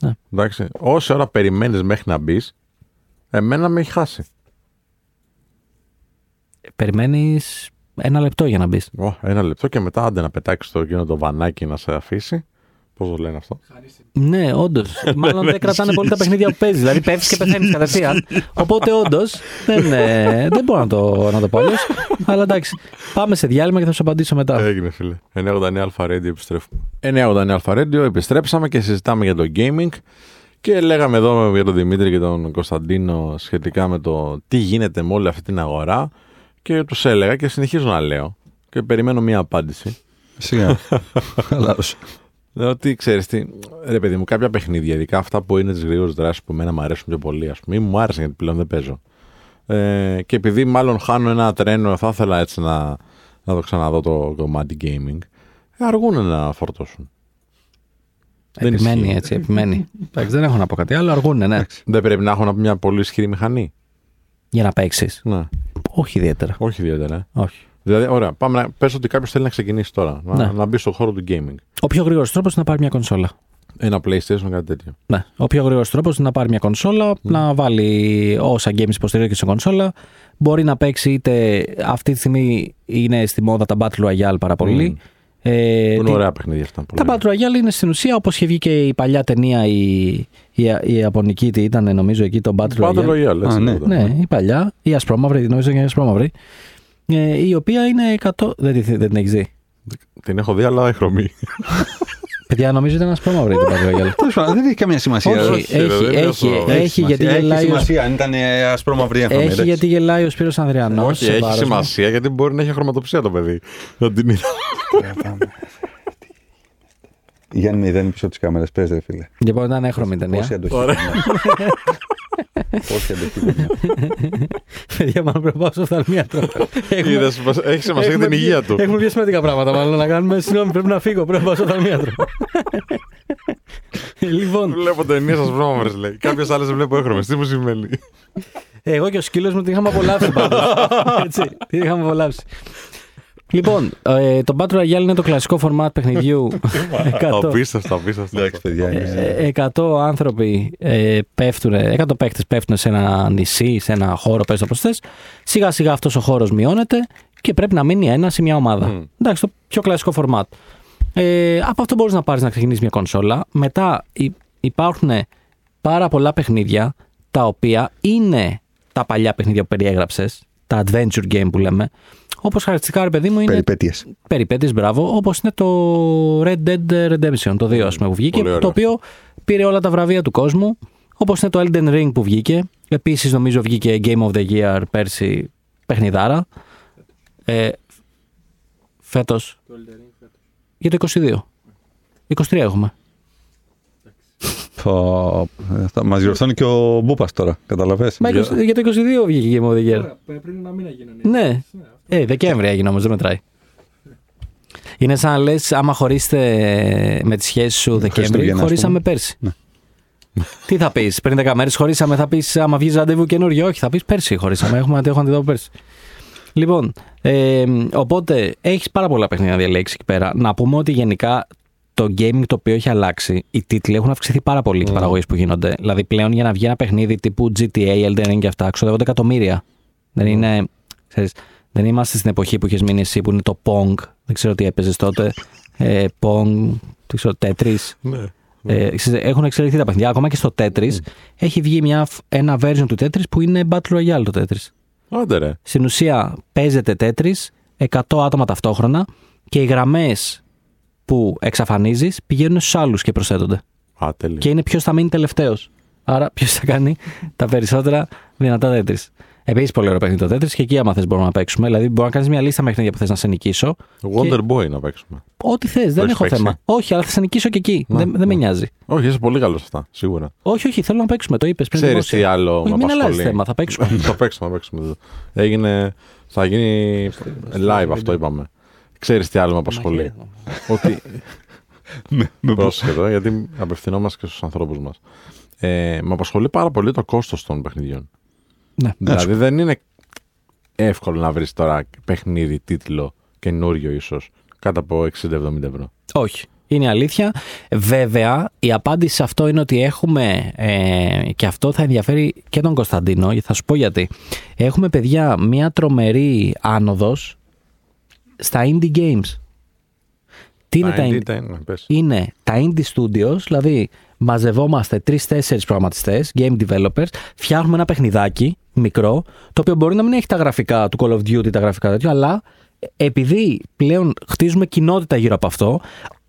Ναι. Εντάξει. Όση ώρα περιμένεις μέχρι να μπεις, εμένα με έχει χάσει. Περιμένεις ένα λεπτό για να μπεις. Ω, ένα λεπτό και μετά άντε να πετάξεις το εκείνο το βανάκι να σε αφήσει. Πώς το λένε αυτό; Ναι, όντως. Μάλλον δεν κρατάνε πολύ τα παιχνίδια που παίζεις. Δηλαδή πέφτεις και πεθαίνεις κατευθείαν. Οπότε όντως δεν, ε, δεν μπορώ να το, να το πω αλλιώς. Αλλά εντάξει. Πάμε σε διάλειμμα και θα σου απαντήσω μετά. Έγινε, φίλε. 989 Αλφα Radio επιστρέφουμε. 989 Αλφα Radio επιστρέψαμε και συζητάμε για το gaming. Και λέγαμε εδώ για τον Δημήτρη και τον Κωνσταντίνο σχετικά με το τι γίνεται με όλη αυτή την αγορά. Και τους έλεγα και συνεχίζω να λέω. Και περιμένω μία απάντηση. Σιγά. Χαλάρωσε. Λέω ότι ξέρεις τι, ρε παιδί μου, κάποια παιχνίδια, ειδικά αυτά που είναι της γρήγορης δράσης που εμένα μου αρέσουν πιο πολύ, ας πούμε, ή μου άρεσαν γιατί πλέον δεν παίζω. Ε, και επειδή μάλλον χάνω ένα τρένο, θα ήθελα έτσι να, να το ξαναδώ το κομμάτι gaming. Ε, αργούν να φορτώσουν. δεν επιμένει ισχύει. έτσι, επιμένει. Εντάξει, δεν έχω να πω κάτι άλλο. Αργούνε, ναι. Δεν πρέπει να έχουν μια πολύ ισχυρή μηχανή. Για να παίξεις. Ναι, Όχι ιδιαίτερα. όχι ιδιαίτερα. ε. Όχι. Δηλαδή, ωραία, πάμε να πες ότι κάποιος θέλει να ξεκινήσει τώρα, να, Ναι. να μπει στον χώρο του gaming. Ο πιο γρήγορος τρόπος είναι να πάρει μια κονσόλα. Ένα PlayStation, κάτι τέτοιο. Ναι. Ο πιο γρήγορος τρόπος είναι να πάρει μια κονσόλα, να βάλει όσα games υποστηρίζει σε κονσόλα. Μπορεί να παίξει είτε αυτή τη στιγμή είναι στη μόδα τα Battle Royale πάρα πολύ. Ε, Που είναι τι- ωραία παιχνίδια αυτά. που Τα λέμε. Battle Royale είναι στην ουσία όπως είχε βγει και η παλιά ταινία η, η, η Ιαπωνική, τι ήταν νομίζω εκεί το Battle, Battle Royale. Royale, έτσι Α, ναι. λέγονταν. Ναι, η παλιά, η ασπρόμαυρη, νομίζω είναι η ασπρόμαυρη. Ε, η οποία είναι 100. Δεν, τη- δεν την έχεις δει; Την έχω δει, αλλά χρωμή. Παιδιά, νομίζω ήταν ασπρόμαυρη το Battle Royale. Τέλος πάντων, δεν έχει καμία σημασία. Όχι, όχι, ρε, έχει, δεν είναι έχει, αυτό. έχει, Έχει γιατί σημασία. γελάει Έχει ο, σημασία αν ήταν ε, ασπρόμαυρη έγχρωμη. έχει εντάξει. γιατί γελάει ο Σπύρος Ανδριανός. Όχι, σε έχει βάρος μου. σημασία γιατί μπορεί να έχει χρωματοψία το παιδί. Να την είδα. Γιάννη μηδέν πίσω τη κάμερα. Πες ρε φίλε. Λοιπόν, ήταν έχρωμη η Πόση ταινία. αντοχή. Ωραία. Πόση αντοχή. παιδιά. Παιδιά, μάλλον πρέπει να πάω στο οφθαλμίατρο. Έχουμε- Είδες πως έχεις σημασία για έχουμε την πιο- υγεία του. Έχουμε πιο σημαντικά πράγματα μάλλον να κάνουμε. Συγγνώμη, πρέπει να φύγω. Πρέπει να πάω στο οφθαλμίατρο. λοιπόν, Βλέπω ταινίε σας βρώμαυρε λέει. Κάποιε άλλε βλέπω έχρωμε. Τι μου σημαίνει. εγώ και ο σκύλος μου την είχαμε απολαύσει πάντως. Έτσι, την είχαμε απολαύσει. Λοιπόν, ε, το Battle Royale είναι το κλασικό format παιχνιδιού. 100. Απίστευτο, απίστευτο. Εντάξει, παιδιά. είναι- Ε, 100 άνθρωποι ε, πέφτουν, 100 παίκτες πέφτουν σε ένα νησί, σε ένα χώρο, πες το πώς θες. Σιγά σιγά αυτός ο χώρος μειώνεται και πρέπει να μείνει ένας ή μια ομάδα. Μμ. Εντάξει, το πιο κλασικό format. Ε, από αυτό μπορείς να πάρεις να ξεκινήσεις μια κονσόλα. Μετά υ- υπάρχουν πάρα πολλά παιχνίδια τα οποία είναι τα παλιά παιχνίδια που περιέγραψες, τα adventure game που λέμε. Όπως χαρακτηριστικά, ρε παιδί μου, είναι Περιπέτειες. περιπέτειες, μπράβο, όπως είναι το Red Dead Redemption, το 2 ας πούμε που βγήκε, Πολύ ωραίο. το οποίο πήρε όλα τα βραβεία του κόσμου, όπως είναι το Elden Ring που βγήκε, επίσης νομίζω βγήκε Game of the Year πέρσι παιχνιδάρα, ε, φέτος, για το 22, 23 έχουμε. Πω, ε, Θα μας διορθώνει και ο Μπούπας τώρα. Καταλαβες. Μα Για- 20 για το 22 βγήκε Game of the Year. Πριν ένα μήνα γίνανε. Ναι. Ε, Δεκέμβρη έγινε όμως, δεν μετράει. Είναι σαν να λες, άμα χωρίσετε με τη σχέση σου Δεκέμβρη, Χριστούγεννα, ας χωρίσαμε πούμε. πέρσι. Ναι. Τι θα πεις, πριν 10 μέρες χωρίσαμε, θα πεις, άμα βγεις ραντεβού καινούριο, όχι, θα πεις πέρσι χωρίσαμε. Έχουμε έχω αντιδώ πέρσι. Λοιπόν, ε, οπότε έχεις πάρα πολλά παιχνίδια να διαλέξεις εκεί πέρα. Να πούμε ότι γενικά το gaming το οποίο έχει αλλάξει, οι τίτλοι έχουν αυξηθεί πάρα πολύ τι Mm. παραγωγές που γίνονται. Δηλαδή πλέον για να βγει ένα παιχνίδι τύπου GTA, Elden Ring και αυτά, ξοδεύονται εκατομμύρια. Δεν Mm. είναι. Ξέρεις, δεν είμαστε στην εποχή που είχες μείνει εσύ που είναι το Pong. Δεν ξέρω τι έπαιζες τότε. Ε, Pong, δεν ξέρω, Tetris. Ναι. Ε, ξέρεις, έχουν εξελιχθεί τα παιχνίδια. Ακόμα και στο Tetris έχει βγει μια, ένα version του Tetris που είναι Battle Royale το Tetris. Άντε ρε. Στην ουσία παίζεται Tetris 100 άτομα ταυτόχρονα και οι γραμμές που εξαφανίζεις πηγαίνουν στους άλλους και προσθέτονται. Α, τέλειο. Και είναι ποιος θα μείνει τελευταίος. Άρα ποιος θα κάνει τα περισσότερα δυνατά Tetris. Επίσης πολύ ωραίο παιχνίδι το Tetris και εκεί άμα θες μπορούμε να παίξουμε. Δηλαδή μπορεί να κάνεις μια λίστα παιχνίδια που θες να σε νικήσω. Wonder Boy να παίξουμε. Ό,τι θες, δεν έχεις έχω παίξει; θέμα. Όχι, αλλά θα σε νικήσω και εκεί. Να, δεν, δεν με να. νοιάζει. Όχι, είσαι πολύ καλός σε αυτά, σίγουρα. Όχι, όχι, θέλω να παίξουμε. Το είπες πριν. Ξέρεις δημόσια. τι άλλο Όχι, με μην αλλάζει απασχολεί. θέμα, θα παίξουμε. θα παίξουμε, θα παίξουμε. Έγινε, θα γίνει live αυτό είπαμε. Ξέρεις τι άλλο με απασχολεί. Ότι. Πρόσεχε εδώ, γιατί απευθυνόμαστε και στους ανθρώπους μας. Ε, με απασχολεί πάρα πολύ το κόστος των παιχνιδιών. Ναι. Δηλαδή δεν είναι εύκολο να βρεις τώρα παιχνίδι, τίτλο καινούριο ίσως κάτω από 60-70 ευρώ. Όχι. Είναι αλήθεια. Βέβαια, η απάντηση σε αυτό είναι ότι έχουμε, ε, και αυτό θα ενδιαφέρει και τον Κωνσταντίνο, γιατί θα σου πω γιατί. Έχουμε, παιδιά, μια τρομερή άνοδος στα indie games. Τι είναι τα, indie, τα, ναι, πες. είναι τα indie studios, δηλαδή μαζευόμαστε τρει-τέσσερι προγραμματιστές, game developers, φτιάχνουμε ένα παιχνιδάκι μικρό, το οποίο μπορεί να μην έχει τα γραφικά του Call of Duty, τα γραφικά τέτοια, αλλά επειδή πλέον χτίζουμε κοινότητα γύρω από αυτό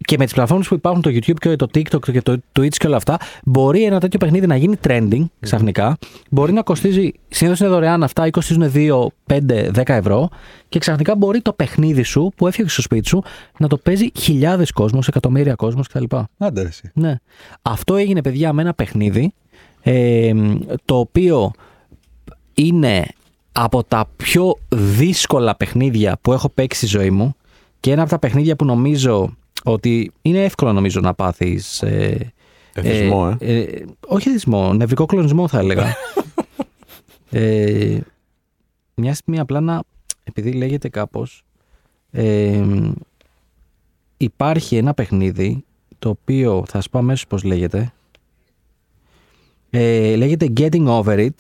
και με τις πλατφόρμες που υπάρχουν, το YouTube και το TikTok και το Twitch και όλα αυτά, μπορεί ένα τέτοιο παιχνίδι να γίνει trending ξαφνικά. Μπορεί να κοστίζει, συνήθως είναι δωρεάν αυτά, ή κοστίζουν 2, 5, 10 ευρώ και ξαφνικά μπορεί το παιχνίδι σου που έφτιαξε στο σπίτι σου να το παίζει χιλιάδες κόσμος, εκατομμύρια κόσμος κτλ. Άντε ρε εσύ. Ναι. Αυτό έγινε, παιδιά, με ένα παιχνίδι ε, το οποίο είναι από τα πιο δύσκολα παιχνίδια που έχω παίξει στη ζωή μου και ένα από τα παιχνίδια που νομίζω ότι είναι εύκολο νομίζω να πάθεις ε, Εθισμό, ε. ε, όχι εθισμό, νευρικό κλονισμό θα έλεγα. ε, μια στιγμή απλά να, επειδή λέγεται κάπως, ε, υπάρχει ένα παιχνίδι το οποίο θα σου πω αμέσως πώς λέγεται. Ε, λέγεται Getting Over It.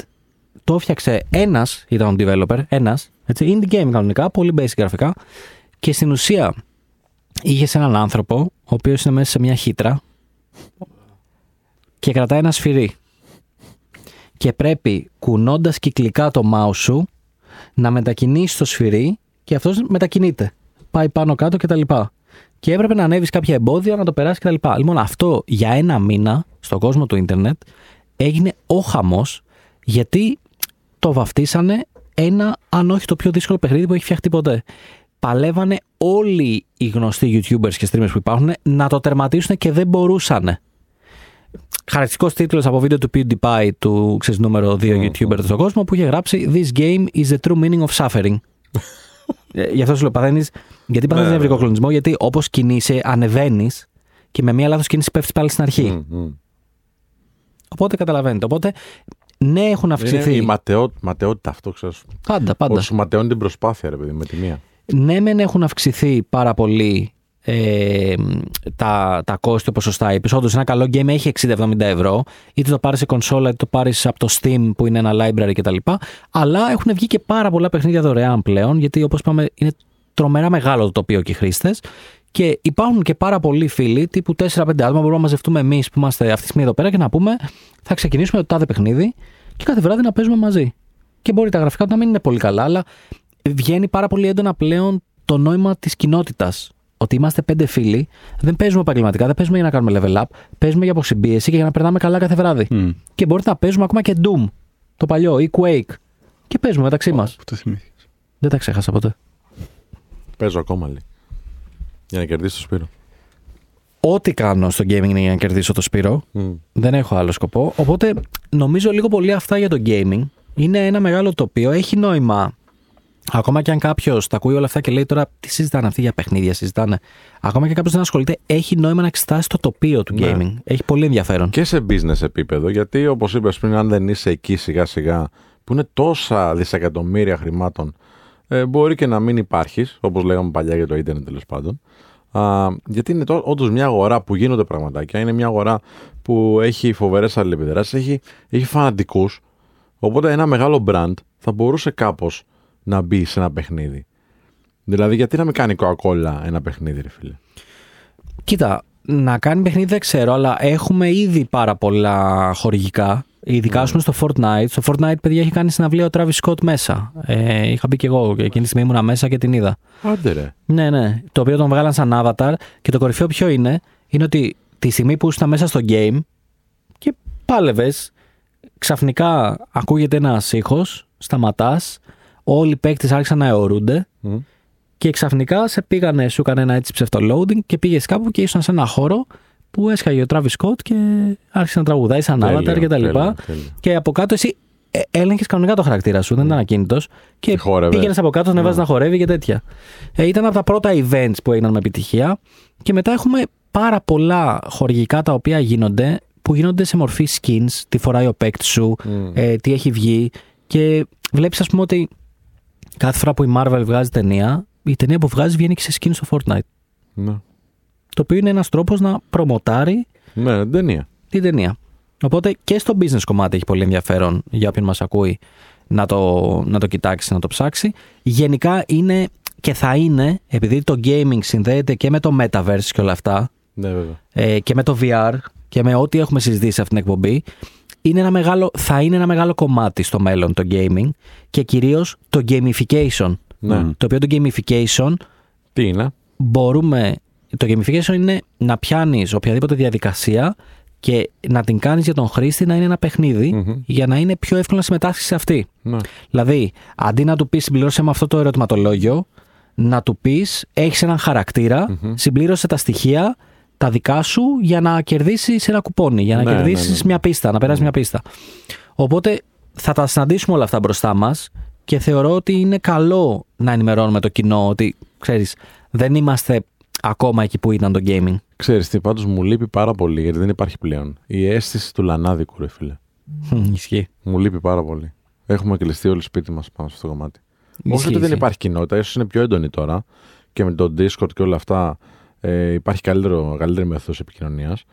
Το έφτιαξε ένας, ήταν ο developer, ένας, έτσι, indie game κανονικά, πολύ basic γραφικά και στην ουσία είχες έναν άνθρωπο ο οποίος είναι μέσα σε μια χύτρα και κρατάει ένα σφυρί. Και πρέπει κουνώντας κυκλικά το mouse σου να μετακινήσεις το σφυρί και αυτός μετακινείται. Πάει πάνω κάτω κτλ. Και έπρεπε να ανέβεις κάποια εμπόδια, να το περάσεις κτλ. Λοιπόν, αυτό για ένα μήνα στον κόσμο του ίντερνετ έγινε ο χαμός γιατί το βαφτίσανε ένα, αν όχι το πιο δύσκολο παιχνίδι που έχει φτιαχτεί ποτέ. Παλεύανε όλοι οι γνωστοί YouTubers και streamers που υπάρχουν να το τερματίσουν και δεν μπορούσαν. Χαρακτηριστικός τίτλος από βίντεο του PewDiePie, του ξέρεις, νούμερο 2 YouTuber στον κόσμο, που είχε γράψει This game is the true meaning of suffering. Ε, Γι' αυτό σου λέω, παθαίνεις, γιατί παθαίνεις Ναι, νευρικό ναι. κλονισμό, γιατί όπως κινείσαι, ανεβαίνεις και με μία λάθος κίνηση πέφτεις πάλι στην αρχή. Μμ, μμ. Οπότε καταλαβαίνετε. Οπότε, ναι, έχουν αυξηθεί. Είναι η ματαιό, ματαιότητα αυτό, ξέρεις. Πάντα, πάντα. Ότι σου ματαιώνει την προσπάθεια, ρε παιδί, με τη μία. Ναι, μεν έχουν αυξηθεί πάρα πολύ ε, τα, τα κόστη όπω σωστά είπε. Όντω, ένα καλό game έχει 60-70 ευρώ, είτε το πάρεις σε κονσόλα, είτε το πάρεις από το Steam που είναι ένα library κτλ. Αλλά έχουν βγει και πάρα πολλά παιχνίδια δωρεάν πλέον, γιατί όπως είπαμε, είναι τρομερά μεγάλο το τοπίο και οι χρήστες. Και υπάρχουν και πάρα πολλοί φίλοι, τύπου 4-5 άτομα, μπορούμε να μαζευτούμε εμείς που είμαστε αυτή τη στιγμή εδώ πέρα και να πούμε θα ξεκινήσουμε το τάδε παιχνίδι και κάθε βράδυ να παίζουμε μαζί. Και μπορεί τα γραφικά του να μην είναι πολύ καλά, αλλά βγαίνει πάρα πολύ έντονα πλέον το νόημα της κοινότητας. Ότι είμαστε πέντε φίλοι, δεν παίζουμε επαγγελματικά, δεν παίζουμε για να κάνουμε level up, παίζουμε για αποσυμπίεση και για να περνάμε καλά κάθε βράδυ. Μμ. Και μπορείτε να παίζουμε ακόμα και Doom, το παλιό, ή Quake. Και παίζουμε μεταξύ μας. Που το θυμήθηκες. Δεν τα ξέχασα ποτέ. Παίζω ακόμα λέει. Για να κερδίσει το Σπύρο. Ό,τι κάνω στο gaming είναι για να κερδίσω το Σπύρο. Μμ. Δεν έχω άλλο σκοπό. Οπότε νομίζω λίγο πολύ αυτά για το gaming. Είναι ένα μεγάλο τοπίο. Έχει νόημα. Ακόμα και αν κάποιος τα ακούει όλα αυτά και λέει τώρα τι συζητάνε αυτοί για παιχνίδια, συζητάνε. Ακόμα και κάποιος δεν ασχολείται, έχει νόημα να εξετάσει το τοπίο του Ναι. gaming. Έχει πολύ ενδιαφέρον. Και σε business επίπεδο, γιατί όπως είπες πριν, αν δεν είσαι εκεί σιγά σιγά, που είναι τόσα δισεκατομμύρια χρημάτων, ε, μπορεί και να μην υπάρχεις, όπως λέγαμε παλιά για το ίντερνετ τέλος πάντων. Α, γιατί είναι όντως μια αγορά που γίνονται πραγματάκια. Είναι μια αγορά που έχει φοβερές αλληλεπιδράσεις, έχει, έχει φανατικούς. Οπότε ένα μεγάλο brand θα μπορούσε κάπως να μπει σε ένα παιχνίδι. Δηλαδή, γιατί να μην κάνει Coca-Cola ένα παιχνίδι, ρε φίλε; Κοίτα, να κάνει παιχνίδι δεν ξέρω, αλλά έχουμε ήδη πάρα πολλά χορηγικά. Ειδικά, ας πούμε, στο Fortnite. Στο Fortnite, παιδιά, έχει κάνει συναυλία ο Travis Scott μέσα. Ε, είχα μπει και εγώ και εκείνη τη στιγμή ήμουνα μέσα και την είδα. Άντε ρε. Ναι, ναι. Το οποίο τον βγάλαν σαν avatar. Και το κορυφαίο ποιο είναι, είναι ότι τη στιγμή που ήσουν μέσα στο game και πάλευες, ξαφνικά ακούγεται ένας ήχος, σταματάς, όλοι οι παίκτες άρχισαν να αιωρούνται. Και ξαφνικά σε πήγανε, σου έκανε ένα έτσι ψευτο-loading και πήγες κάπου και ήσουν σε ένα χώρο που έσχαγε ο Travis Scott και άρχισε να τραγουδάει σαν avatar και τα λοιπά. Και από κάτω εσύ ε, έλεγχε κανονικά το χαρακτήρα σου, δεν ήταν ακίνητος. Και πήγαινες από κάτω, ανεβάζει να χορεύει και τέτοια. Ε, ήταν από τα πρώτα events που έγιναν με επιτυχία. Και μετά έχουμε πάρα πολλά χορηγικά τα οποία γίνονται, που γίνονται σε μορφή skins, τι φοράει ο παίκτη σου, ε, τι έχει βγει. Και βλέπεις, ας πούμε, ότι κάθε φορά που η Marvel βγάζει ταινία, η ταινία που βγάζει βγαίνει και σε skin στο Fortnite. Ναι. Το οποίο είναι ένας τρόπος να προμοτάρει ναι, την ταινία. Την ταινία. Οπότε και στο business κομμάτι έχει πολύ ενδιαφέρον για όποιον μας ακούει να το, να το κοιτάξει, να το ψάξει. Γενικά είναι και θα είναι, επειδή το gaming συνδέεται και με το metaverse και όλα αυτά, ναι, βέβαια. Ε, και με το VR και με ό,τι έχουμε συζητήσει σε αυτήν την εκπομπή, είναι ένα μεγάλο, θα είναι ένα μεγάλο κομμάτι στο μέλλον το gaming και κυρίως το gamification. Ναι. Το οποίο το gamification Τι είναι; μπορούμε. Το gamification είναι να πιάνεις οποιαδήποτε διαδικασία και να την κάνεις για τον χρήστη να είναι ένα για να είναι πιο εύκολο να συμμετάσχεις σε αυτή. Ναι. Δηλαδή, αντί να του πεις συμπληρώσε με αυτό το ερωτηματολόγιο, να του πεις έχεις έναν συμπλήρωσε τα στοιχεία τα δικά σου για να κερδίσεις ένα κουπόνι, για να Ναι, κερδίσεις ναι, ναι. μια πίστα, να περάσεις μια πίστα. Οπότε θα τα συναντήσουμε όλα αυτά μπροστά μας και θεωρώ ότι είναι καλό να ενημερώνουμε το κοινό ότι ξέρεις, δεν είμαστε ακόμα εκεί που ήταν το gaming. Ξέρεις τι, πάντως μου λείπει πάρα πολύ γιατί δεν υπάρχει πλέον. Η αίσθηση του λανάδικου, ρε φίλε. Μμμ, Ισχύει. Μου λείπει πάρα πολύ. Έχουμε κλειστεί όλοι σπίτι μας πάνω σε αυτό το κομμάτι. Όχι Ισχύει, ότι δεν ισχύει. υπάρχει κοινότητα, ίσως είναι πιο έντονη τώρα και με το Discord και όλα αυτά ε, υπάρχει καλύτερο, καλύτερη μέθοδος επικοινωνίας.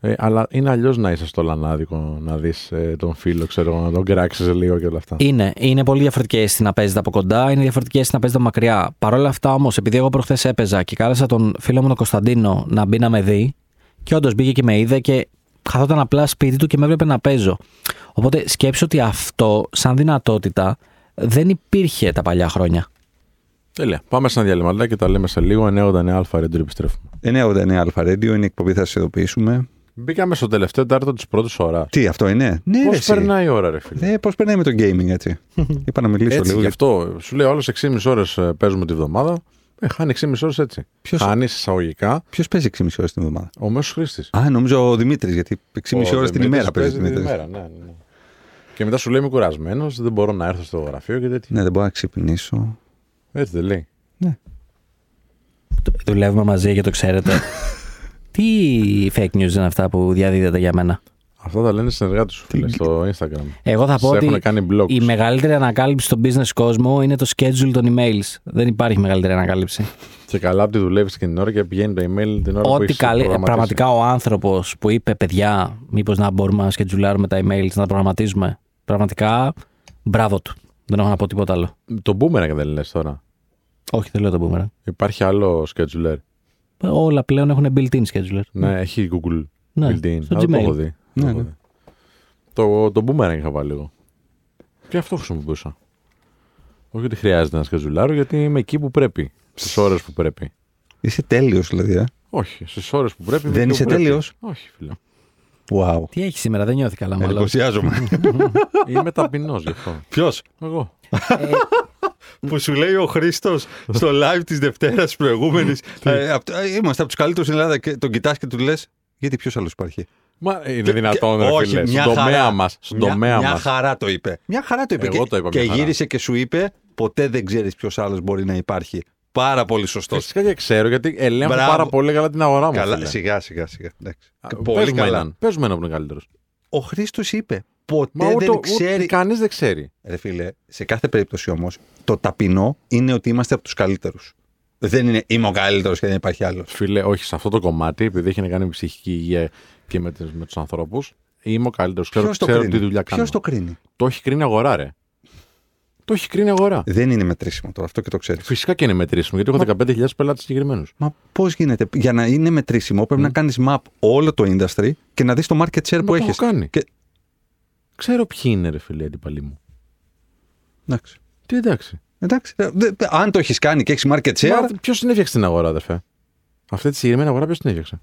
Ε, αλλά είναι αλλιώς να είσαι στο λανάδικο, να δεις ε, τον φίλο, ξέρω εγώ, να τον κράξεις λίγο και όλα αυτά. Είναι, είναι πολύ διαφορετική αίσθηση να παίζετε από κοντά, είναι διαφορετική αίσθηση να παίζετε μακριά. Παρ' όλα αυτά όμως, επειδή εγώ προχθές έπαιζα και κάλεσα τον φίλο μου τον Κωνσταντίνο να μπει να με δει, και όντως μπήκε και με είδε και καθόταν απλά σπίτι του και με έβλεπε να παίζω. Οπότε σκέψω ότι αυτό, σαν δυνατότητα, δεν υπήρχε τα παλιά χρόνια. Τέλεια. Πάμε σε ένα διαλυματάκι και τα λέμε σε λίγο. 989 Αλφα Radio επιστρέφουμε. 989 Αλφα Radio είναι η εκπομπή, θα σα ειδοποιήσουμε. Μπήκαμε στο τελευταίο τάρτο της πρώτης ώρα. Τι, αυτό είναι; Ναι, Πώς ρε, εσύ. περνάει η ώρα, ρε φίλε; Ναι, πώς περνάει με το gaming, έτσι. Είπα να μιλήσω Έτσι, λίγο. γι' αυτό σου λέει όλες 6,5 ώρες παίζουμε τη βδομάδα. Ε, χάνει 6,5 ώρες έτσι. Ποιος- Χάνει εισαγωγικά Ποιος παίζει 6,5 ώρες την εβδομάδα. ο μέσος χρήστης. Α, νομίζω ο Δημήτρης, γιατί 6,5 ώρες την ημέρα παίζει την Δημήτρης. ημέρα. Ναι, ναι, ναι. Και μετά σου λέει είμαι κουρασμένος, δεν μπορώ να έρθω στο γραφείο και τέτοια. Ναι, δεν μπορώ να ξυπνήσω. Έτσι δεν λέει. Δουλεύουμε μαζί και το ξέρετε. Τι fake news είναι αυτά που διαδίδεται για μένα; Αυτά τα λένε συνεργάτες σου φίλε, στο Instagram. Εγώ θα πω Σε ότι έχουν κάνει blogs. η μεγαλύτερη ανακάλυψη στο business κόσμο είναι το schedule των emails. Δεν υπάρχει μεγαλύτερη ανακάλυψη. Και καλά που τη δουλεύεις και την ώρα και πηγαίνει το email την ώρα που Ό,τι έχεις καλή. προγραμματίσει. Πραγματικά ο άνθρωπος που είπε, παιδιά, μήπως να μπορούμε να σκετζουλάρουμε τα emails, να τα προγραμματίζουμε. Πραγματικά, μπράβο του. Δεν έχω να πω τίποτα άλλο. Το boomerang δεν λες τώρα. Όχι, δεν λέω το boomerang. Υπάρχει άλλο scheduler. Όλα πλέον έχουν built-in scheduler. Ναι, έχει Google Ναι, built-in. στο Α, Το Gmail. έχω δει. Το, Ναι, έχω ναι. δει. το, το boomerang είχα βάλει εγώ. Και αυτό χρησιμοποιούσα. Όχι ότι χρειάζεται να σκετζουλάρω, γιατί είμαι εκεί που πρέπει. Στις ώρες που πρέπει. Είσαι τέλειος, δηλαδή. Ε. Όχι, στις ώρες που πρέπει. είμαι Δεν εκεί είσαι που πρέπει. τέλειος; Όχι, φίλε. Wow. Τι έχεις σήμερα, δεν νιώθει καλά, μάλλον. Εντυπωσιάζομαι. Είμαι ταπεινός γι' αυτό. Ποιος; Εγώ. Που σου λέει ο Χρήστος στο live της Δευτέρας προηγούμενης. Είμαστε από τους καλύτερους στην Ελλάδα και τον κοιτάς και του λες. Γιατί ποιος άλλος υπάρχει; Μα είναι δυνατόν, Και- ρε όχι, φίλε. μια Στον τομέα χαρά. μας. Στον Μια- τομέα Μια μας. χαρά το είπε. Μια χαρά το είπε. Εγώ και, το είπα και μια χαρά. γύρισε και σου είπε, ποτέ δεν ξέρεις ποιος άλλος μπορεί να υπάρχει. Πάρα πολύ σωστός. Φυσικά και ξέρω, γιατί ελέγχω Μπράβο. πάρα πολύ καλά την αγορά μου. Καλά, φίλε. σιγά σιγά σιγά. Εντάξει. Α, πολύ παίζουμε καλά. έναν. Παίζουμε έναν που είναι καλύτερος. Ο Χρήστος είπε, ποτέ Μα ούτε, δεν ούτε ξέρει. κανείς δεν ξέρει. Ρε φίλε, σε κάθε περίπτωση όμως, το ταπεινό είναι ότι είμαστε από τους καλύτερους. Δεν είναι είμαι ο καλύτερος και δεν υπάρχει άλλος. Φίλε, όχι σε αυτό το κομμάτι, επειδή έχει να κάνει με ψυχική υγεία και με, τις- με τους ανθρώπους, είμαι ο καλύτερος. Ξέρω, Ποιος το ξέρω κρίνει; τι δουλειά κάνω. Ποιο το κρίνει; Το έχει κρίνει αγορά, ρε. Το έχει κρίνει αγορά. Δεν είναι μετρήσιμο τώρα, αυτό και το ξέρεις. Φυσικά και είναι μετρήσιμο, γιατί έχω 15.000 πελάτες συγκεκριμένους. Μα πώς γίνεται, για να είναι μετρήσιμο, πρέπει να κάνεις map όλο το industry και να δεις το market share που το έχεις. έχω κάνει. Και... Ξέρω ποιοι είναι, ρε φίλε, οι αντίπαλοι μου. Εντάξει. Τι εντάξει. Εντάξει. Ε, δε- δε- αν το έχεις κάνει και έχεις market share. Ποιος την έφτιαξε την αγορά, αδερφέ; Αυτή τη συγκεκριμένη αγορά ποιος την έφτιαξε;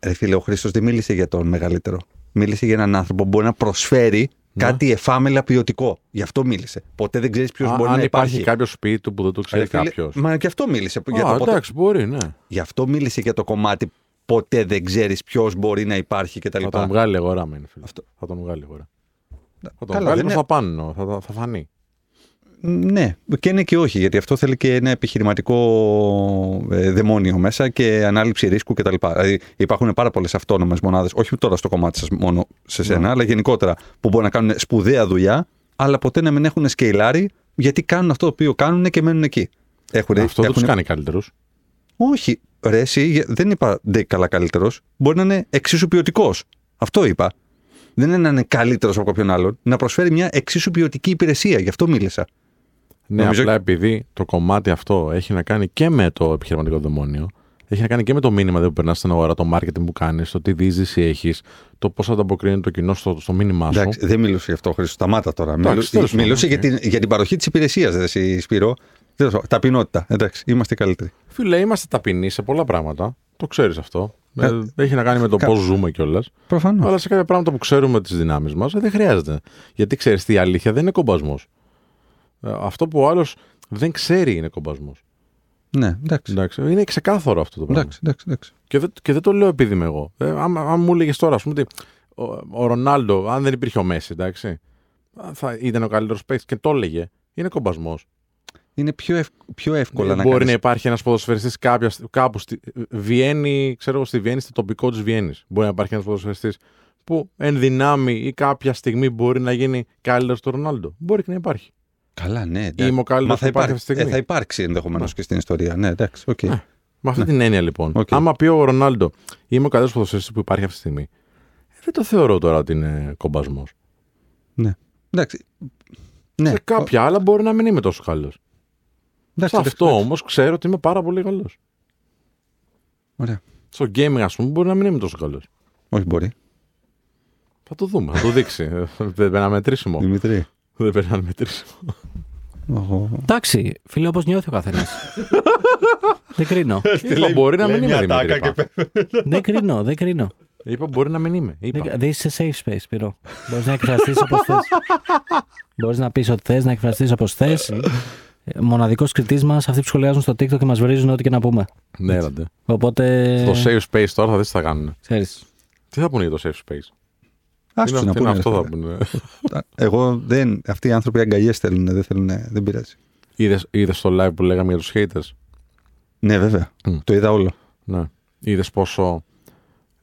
Ρε φίλε, ο Χρήστος δεν μίλησε για τον μεγαλύτερο. Μίλησε για έναν άνθρωπο που μπορεί να προσφέρει Ναι. κάτι εφάμελα ποιοτικό. Γι' αυτό μίλησε. Ποτέ δεν ξέρεις ποιος Α, μπορεί αν να υπάρχει υπάρχει. κάποιος σπίτι του που δεν το ξέρει Ρε φίλε, κάποιος. Μα και αυτό μίλησε. για το ποτέ- εντάξει, μπορεί, ναι. Γι' αυτό μίλησε για το κομμάτι ποτέ δεν ξέρεις ποιος μπορεί να υπάρχει κτλ. Θα τον βγάλει η αγορά, μεν, φίλε. Αυτό. Θα τον βγάλει η αγορά. Θα τον Καλά, βγάλει δεν προς είναι- τα πάνω, θα, θα, θα φανεί. Ναι, και ναι και όχι, γιατί αυτό θέλει και ένα επιχειρηματικό ε, δαιμόνιο μέσα και ανάληψη ρίσκου κτλ. Δηλαδή υπάρχουν πάρα πολλές αυτόνομες μονάδες, όχι τώρα στο κομμάτι σας μόνο σε σένα, Ναι. αλλά γενικότερα που μπορούν να κάνουν σπουδαία δουλειά, αλλά ποτέ να μην έχουν σκεϊλάρει γιατί κάνουν αυτό το οποίο κάνουν και μένουν εκεί. Έχουν, Αυτό δεν έχουν- του κάνει καλύτερους. Όχι, ρε, εσύ, γε- δεν είπα ντε καλά καλύτερος. Μπορεί να είναι εξίσου ποιοτικός. Αυτό είπα. Δεν είναι να είναι καλύτερος από κάποιον άλλον, να προσφέρει μια εξίσου ποιοτική υπηρεσία. Γι' αυτό μίλησα. Ναι, Νομίζω- απλά επειδή το κομμάτι αυτό έχει να κάνει και με το επιχειρηματικό δαιμόνιο, έχει να κάνει και με το μήνυμα που περνάς στην αγορά, το marketing που κάνεις, το τι διείσδυση έχεις, το πώς ανταποκρίνει το κοινό στο, στο μήνυμά σου. Εντάξει, δεν μιλούσε γι' αυτό, Χρήστος. Σταμάτα τώρα. Εντάξει, Μιλού- τέλος πάντων, μιλούσε ΟΚ. για, την, για την παροχή της υπηρεσίας, δεν εσύ, Σπύρο. Τέλος πάντων, Ταπεινότητα. Εντάξει, είμαστε καλύτεροι. Φίλε, είμαστε ταπεινοί σε πολλά πράγματα. Το ξέρεις αυτό. Ε, Ε, έχει να κάνει με το κα- πώς ζούμε κιόλας. Προφανώς. Αλλά σε κάποια πράγματα που ξέρουμε τις δυνάμεις μας δεν χρειάζεται. Γιατί ξέρεις τι η αλήθεια δεν είναι κομπασμός. Αυτό που ο άλλος δεν ξέρει είναι κομπασμός. Ναι, εντάξει. Εντάξει, είναι ξεκάθαρο αυτό το πράγμα. Εντάξει, εντάξει, εντάξει. Και δεν, και δεν το λέω επειδή είμαι εγώ. Ε, αν, αν μου έλεγες τώρα, ας πούμε, ότι ο, ο Ρονάλντο, αν δεν υπήρχε ο Μέσι, εντάξει, θα ήταν ο καλύτερος παίκτης και το έλεγε. Είναι κομπασμός. Είναι πιο, ευ, πιο εύκολα να Μπορεί κάνεις... να υπάρχει ένας ποδοσφαιριστής κάπου στη Βιέννη, ξέρω εγώ, στη Βιέννη, στο τοπικό της Βιέννης. Μπορεί να υπάρχει ένας ποδοσφαιριστής που εν δυνάμει ή κάποια στιγμή μπορεί να γίνει καλύτερος του Ρονάλντο. Μπορεί και να υπάρχει. Καλά, ναι. εντάξει. Είμαι ο καλύτερος Μα θα, που υπάρχει υπάρξει, αυτή τη στιγμή. ε, θα υπάρξει ενδεχομένως και στην ιστορία. Ναι, εντάξει, ΟΚ. Ναι. Με αυτή την έννοια λοιπόν. ΟΚ. Άμα πει ο Ρονάλντο, είμαι ο καλύτερος ποδοσφαιριστής που υπάρχει αυτή τη στιγμή, ε, δεν το θεωρώ τώρα ότι είναι κομπασμός. Ναι. Εντάξει. Ναι. Σε κάποια άλλα μπορεί να μην είμαι τόσο καλός. Εντάξει, Σε εντάξει, αυτό εντάξει. όμως ξέρω ότι είμαι πάρα πολύ καλός. Ωραία. Στο gaming, ας πούμε, μπορεί να μην είμαι τόσο καλός. Όχι, μπορεί. Θα το δούμε, θα το δείξει. Ε, δεν πρέπει να είναι μετρήσιμο. Δημητρή. Δεν πρέπει να είναι μετρήσιμο. Οχο. Εντάξει, φίλε, όπως νιώθει ο καθένας. δεν κρίνω. Είπα, μπορεί να μην είμαι Δημήτρη. είπα. δεν κρίνω, δεν κρίνω. Είπα, μπορεί να μην είμαι. Είπα. Δεν, δεν είσαι safe space, Πυρό. Μπορείς να εκφραστείς όπως θες. Μπορείς να πεις ότι θες, να εκφραστείς όπως θες. Μοναδικός κριτής μας, αυτοί που σχολιάζουν στο TikTok και μας βρίζουν ό,τι και να πούμε. Ναι, ραντε. Οπότε. Το safe space τώρα θα δεις τι θα κάνουν. Ξέρεις, Τι θα πούνε για το safe space; Άστο Τι να είναι- τι είναι πούνε. αυτό ρε θα φίλε. πούνε. Εγώ δεν. Αυτοί οι άνθρωποι αγκαλιές θέλουν, δεν θέλουν. Δεν πειράζει. Είδες, είδες το live που λέγαμε για τους haters; Ναι, βέβαια. Μμ. Το είδα όλο. Ναι. Είδες πόσο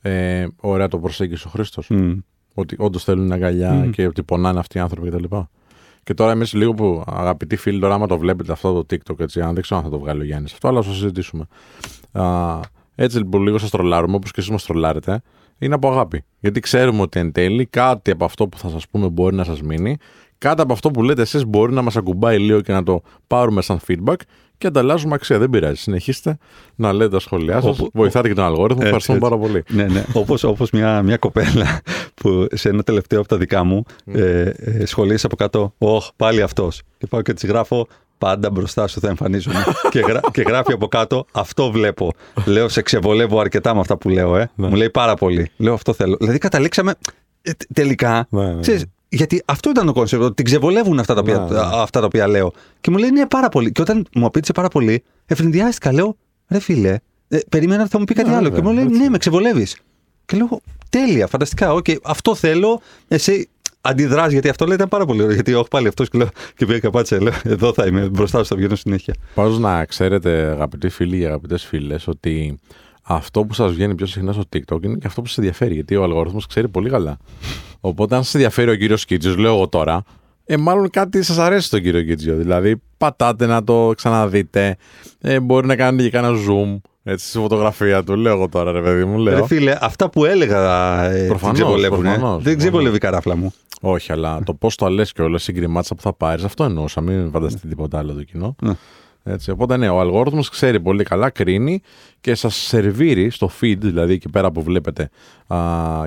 ε, ωραία το προσέγγισε ο Χρήστος; Μμ. Ότι όντως θέλουν αγκαλιά Μμμ. και ότι πονάνε αυτοί οι άνθρωποι κτλ. Και τώρα εμείς λίγο που αγαπητοί φίλοι, τώρα άμα το βλέπετε αυτό το TikTok, έτσι, αν δεν ξέρω αν θα το βγάλει ο Γιάννης αυτό, αλλά θα το συζητήσουμε. Α, έτσι λοιπόν λίγο σας τρολάρουμε, όπως και εσείς μας τρολάρετε, είναι από αγάπη. Γιατί ξέρουμε ότι εν τέλει κάτι από αυτό που θα σας πούμε μπορεί να σας μείνει, κάτι από αυτό που λέτε εσείς μπορεί να μας ακουμπάει λίγο και να το πάρουμε σαν feedback και ανταλλάζουμε αξία. Δεν πειράζει. Συνεχίστε να λέτε τα σχόλιά σας. Όπου- Βοηθάτε και τον αλγόριθμο. Έτσι, Ευχαριστούμε έτσι. πάρα πολύ. ναι, ναι. Όπως, όπως μια, μια κοπέλα που σε ένα τελευταίο από τα δικά μου ε, ε, σχολίασε από κάτω «Ωχ, πάλι αυτός». Και πάω και της γράφω «Πάντα μπροστά σου θα εμφανίζομαι». και, γρα, και γράφει από κάτω «Αυτό βλέπω». Λέω «Σε ξεβολεύω αρκετά με αυτά που λέω, ε». Ναι. Μου λέει «Πάρα πολύ». Λέω «Αυτό θέλω». Δηλαδή καταλήξαμε ε, τε- τελικά, Ναι, ναι, ξέρεις, γιατί αυτό ήταν το concept, ότι την ξεβολεύουν αυτά τα, οποία, Ναι, ναι. αυτά τα οποία λέω. Και μου λέει ναι, πάρα πολύ. Και όταν μου απίτησε πάρα πολύ, ευνηδιάστηκα. Λέω, ρε φίλε, ε, περίμενα ότι θα μου πει κάτι Ναι, άλλο. βέβαια, και μου λέει, έτσι. ναι, με ξεβολεύεις. Και λέω, τέλεια, φανταστικά. Οκ, αυτό θέλω. Εσύ αντιδρά, γιατί αυτό λέει ήταν πάρα πολύ ωραίο. Γιατί όχι πάλι αυτός και λέω, και πήγα και πάτσε. Λέω, εδώ θα είμαι, μπροστά σου θα βγαίνω συνέχεια. Πάντως να ξέρετε, αγαπητοί φίλοι και αγαπητές φίλες, ότι αυτό που σας βγαίνει πιο συχνά στο TikTok είναι και αυτό που σας ενδιαφέρει. Γιατί ο αλγόριθμος ξέρει πολύ καλά. Οπότε, αν σας ενδιαφέρει ο κύριος Κίτζο, λέω εγώ τώρα, ε, μάλλον κάτι σας αρέσει στον κύριο Κίτζιο. Δηλαδή, πατάτε να το ξαναδείτε. Ε, μπορεί να κάνετε και κάνα zoom έτσι, στη φωτογραφία του. Λέω εγώ τώρα, ρε παιδί μου. Λέω. Ρε φίλε, αυτά που έλεγα ε, Προφανώς, ξεβολεύουν, ε. προφανώς, Δεν ξεβολεύει η καράφλα μου. Όχι, αλλά το πώς το λες και όλα η γκριμάτσα που θα πάρεις, αυτό εννοούσα. Μην φανταστείτε τίποτα άλλο το κοινό. Ναι. Έτσι, οπότε ναι, ο αλγόριθμος ξέρει πολύ καλά, κρίνει και σας σερβίρει στο feed, δηλαδή εκεί πέρα που βλέπετε α,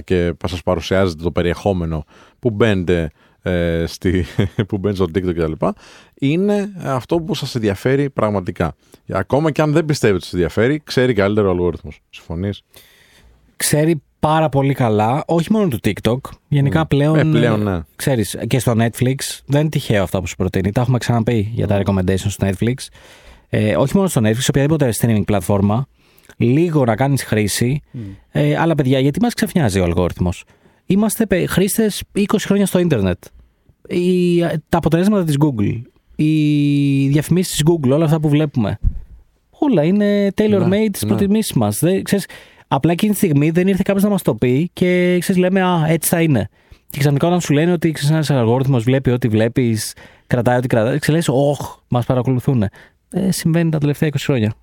και σας παρουσιάζεται το περιεχόμενο που μπαίνετε ε, στη, που μπαίνει στο TikTok κτλ. Είναι αυτό που σας ενδιαφέρει πραγματικά. Ακόμα και αν δεν πιστεύετε ότι σας ενδιαφέρει, ξέρει καλύτερο ο αλγόριθμος. Συμφωνείς; Ξέρει πάρα πολύ καλά, όχι μόνο του TikTok, γενικά πλέον, Ε, πλέον, ναι. ξέρεις, και στο Netflix, δεν είναι τυχαίο αυτά που σου προτείνει, τα έχουμε ξαναπεί για τα recommendations στο Netflix. Ε, όχι μόνο στο Netflix, οποιαδήποτε streaming πλατφόρμα, λίγο να κάνεις χρήση, ε, αλλά παιδιά, γιατί μας ξεφνιάζει ο αλγόριθμος; Είμαστε πε- χρήστες 20 χρόνια στο ίντερνετ. Η, τα αποτελέσματα της Google, οι διαφημίσεις της Google, όλα αυτά που βλέπουμε, όλα είναι tailor-made Ναι, στις ναι. προτιμήσεις μας. Δεν, ξέρεις, απλά εκείνη τη στιγμή δεν ήρθε κάποιος να μας το πει και ξέρεις, λέμε «Α, έτσι θα είναι». Και ξαφνικά όταν σου λένε ότι ξέρεις, ένας αλγόριθμος βλέπει ό,τι βλέπεις, κρατάει ό,τι κρατάει, ξέρεις, «Ωχ, μας παρακολουθούν». Ε, συμβαίνει τα τελευταία 20 χρόνια.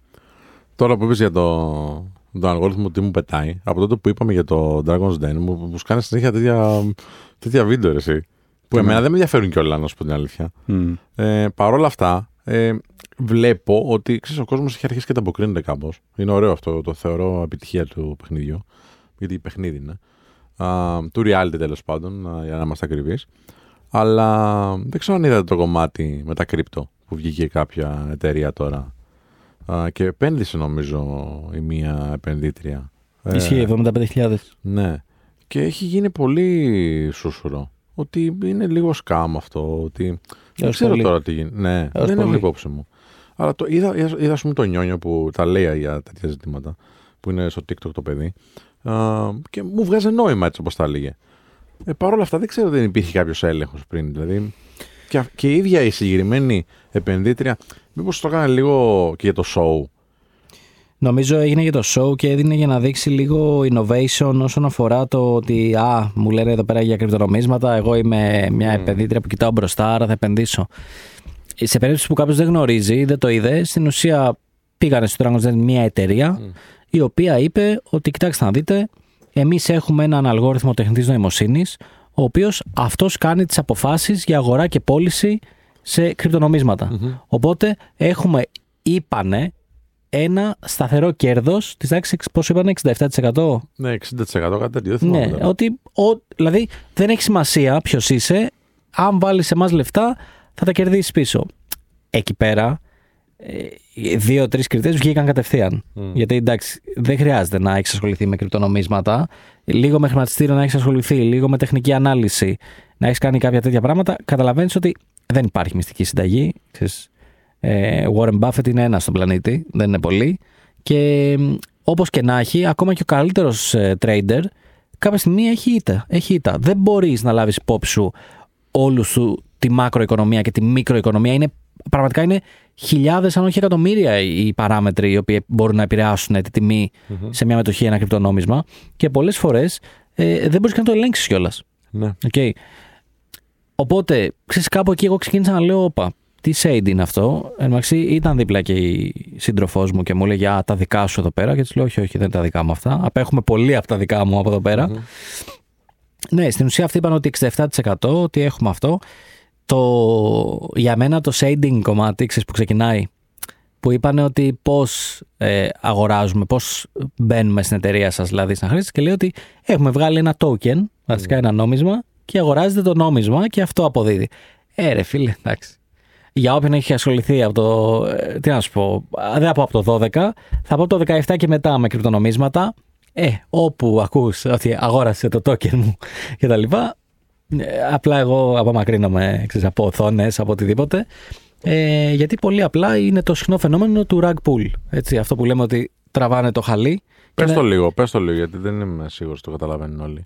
Τώρα που είπες για το, τον αλγόριθμο τι μου πετάει, από τότε που είπαμε για το Dragon's Den, μου, μου σκάνε συνέχεια τέτοια, τέτοια βίντεο, ρε, εσύ, που Ναι. εμένα δεν με ενδιαφέρουν κιόλα, να σου πω την αλήθεια. Μμ. Ε, Παρ' όλα αυτά, ε, βλέπω ότι ξέρεις, ο κόσμος έχει αρχίσει και τα αποκρίνεται κάπως. Είναι ωραίο αυτό, το θεωρώ επιτυχία του παιχνιδιού. Γιατί παιχνίδι είναι. Α, του reality τέλος πάντων, α, για να είμαστε ακριβείς. Αλλά δεν ξέρω αν είδατε το κομμάτι με τα κρύπτο που βγήκε κάποια εταιρεία τώρα. Α, και επένδυσε νομίζω η μία επενδύτρια. Ε, Ισχύει, 75.000. ναι. Και έχει γίνει πολύ σούσουρο. Ότι είναι λίγο σκάμ αυτό. Ότι... Δεν Έως ξέρω πολύ. τώρα τι γίνεται. Ναι, Έως δεν έχω πολύ. υπόψη μου. Αλλά το είδα, είδα, είδα ας πούμε, το νιόνιο που τα λέει για τέτοια ζητήματα. Που είναι στο TikTok το παιδί. Α, και μου βγάζει νόημα έτσι όπως τα έλεγε. Ε, Παρ' όλα αυτά δεν ξέρω δεν υπήρχε κάποιος έλεγχος πριν. Δηλαδή, και, α- και η ίδια η συγκεκριμένη επενδύτρια, μήπως το έκανε λίγο και για το show. Νομίζω έγινε για το show και έδινε για να δείξει λίγο innovation όσον αφορά το ότι α, μου λένε εδώ πέρα για κρυπτονομίσματα, εγώ είμαι μια επενδύτρια που κοιτάω μπροστά, άρα θα επενδύσω. Σε περίπτωση που κάποιος δεν γνωρίζει, δεν το είδε, στην ουσία πήγανε στο Dragon's Den μια εταιρεία η οποία είπε ότι κοιτάξτε να δείτε, εμείς έχουμε έναν αλγόριθμο τεχνητής νοημοσύνης ο οποίος αυτός κάνει τις αποφάσεις για αγορά και πώληση σε κρυπτονομίσματα. Οπότε έχουμε, είπανε, ένα σταθερό κέρδος της τάξης, πόσο είπανε, 67%. Ναι, 60% κάτι τέτοιο. Δεν θυμάμαι. Ναι, τώρα. ότι ο, δηλαδή δεν έχει σημασία ποιος είσαι. Αν βάλεις σε εμάς λεφτά, θα τα κερδίσεις πίσω. Εκεί πέρα, ε, οι δύο-τρει κριτές βγήκαν κατευθείαν. Γιατί εντάξει, δεν χρειάζεται να έχεις ασχοληθεί με κρυπτονομίσματα. Λίγο με χρηματιστήριο να έχεις ασχοληθεί, λίγο με τεχνική ανάλυση, να έχεις κάνει κάποια τέτοια πράγματα. Καταλαβαίνεις ότι δεν υπάρχει μυστική συνταγή. Ξέρεις, ε, Warren Buffett είναι ένας στον πλανήτη, δεν είναι πολύ. Και όπως και να έχει, ακόμα και ο καλύτερος trader κάποια στιγμή έχει ήττα. Έχει ήττα. Δεν μπορείς να λάβεις υπόψη σου όλου σου τη μακροοικονομία και τη μικροοικονομία. Είναι, πραγματικά είναι χιλιάδες, αν όχι εκατομμύρια, οι παράμετροι οι οποίοι μπορούν να επηρεάσουν τη τιμη σε μια μετοχή ή ένα κρυπτονόμισμα. Και πολλές φορές ε, δεν μπορείς καν να το ελέγξεις κιόλας. Ναι. Okay. Οπότε, ξέρεις, κάπου εκεί εγώ ξεκίνησα να λέω: Όπα, τι shade είναι αυτό. Εν τω μεταξύ, ήταν δίπλα και η σύντροφός μου και μου έλεγε: Α, τα δικά σου εδώ πέρα. Και της λέω: Όχι, όχι, δεν είναι τα δικά μου αυτά. Απέχουμε πολύ από τα δικά μου από εδώ πέρα. Ναι, στην ουσία αυτοί είπαν ότι 67% ότι έχουμε αυτό. Το, για μένα το shading κομμάτι, ξέρεις, που ξεκινάει, που είπαν ότι πώς ε, αγοράζουμε, πώς μπαίνουμε στην εταιρεία σας, δηλαδή στην χρήση, και λέει ότι έχουμε βγάλει ένα token, βασικά ένα νόμισμα, και αγοράζετε το νόμισμα και αυτό αποδίδει. Ε, ρε φίλε, εντάξει. Για όποιον έχει ασχοληθεί από το. ε, Τι να σου πω, δεν θα πω από το 12, θα πω από το 17 και μετά με κρυπτονομίσματα. Ε, όπου ακούς ότι αγόρασε το token μου και τα λοιπά, ε, απλά εγώ απομακρύνομαι ξέρεις, από οθόνες, από οτιδήποτε. Ε, γιατί πολύ απλά είναι το συχνό φαινόμενο του rug pull. Έτσι, αυτό που λέμε ότι τραβάνε το χαλί. Πες και το να- λίγο, πες το λίγο, γιατί δεν είμαι σίγουρος το καταλαβαίνουν όλοι.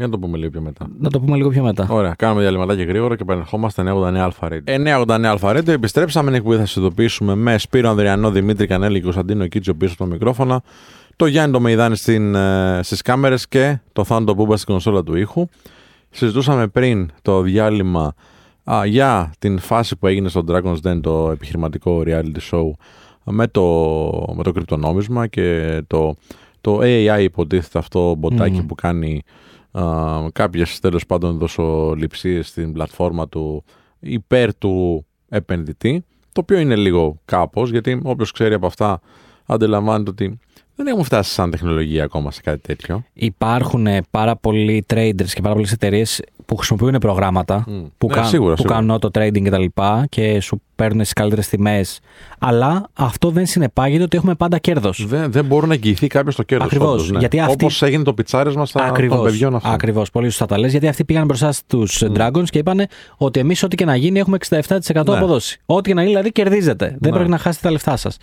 Για να το πούμε λίγο πιο μετά. Να το πούμε λίγο πιο μετά. Ωραία, κάνουμε διαλυματάκι γρήγορα και επανερχόμαστε 989 Αλφα Radio. 989 Αλφα Radio, επιστρέψαμε. Είναι εκπομπή θα σα ειδοποιήσουμε με Σπύρο Ανδριανό, Δημήτρη Κανέλη και Κωνσταντίνο Κίτσο πίσω από το μικρόφωνο. Το Γιάννη το Μεϊδάνη στην, ε, στις κάμερες και το Θάνο το Μπούμπα στην κονσόλα του ήχου. Συζητούσαμε πριν το διάλειμμα α, για την φάση που έγινε στο Dragon's Den, το επιχειρηματικό reality show, με το, με το κρυπτονόμισμα και το, το AI υποτίθεται αυτό μποτάκι Μμμ. που κάνει α, κάποιες τέλος πάντων δοσοληψίες στην πλατφόρμα του υπέρ του επενδυτή, το οποίο είναι λίγο κάπως, γιατί όποιος ξέρει από αυτά αντιλαμβάνεται ότι δεν έχουμε φτάσει σαν τεχνολογία ακόμα σε κάτι τέτοιο. Υπάρχουν ε, πάρα πολλοί traders και πάρα πολλές εταιρείες που χρησιμοποιούν προγράμματα Μμ. που, Ναι, κα- σίγουρα, που σίγουρα. κάνουν auto trading κτλ. Και, και σου παίρνουν στις καλύτερες τιμές. Αλλά αυτό δεν συνεπάγεται ότι έχουμε πάντα κέρδος. Δεν, δεν μπορεί να εγγυηθεί κάποιος το κέρδος. Ακριβώς, γιατί αυτή- Όπως έγινε το πιτσάρισμα στα των παιδιών αυτών. Ακριβώς. Πολύ σωστά τα λες. Γιατί αυτοί πήγαν μπροστά στους Dragons και είπαν ότι εμείς ό,τι και να γίνει έχουμε 67% Ναι. αποδόση. Ό,τι και να γίνει δηλαδή κερδίζετε. Δεν πρέπει να χάσετε τα λεφτά σας.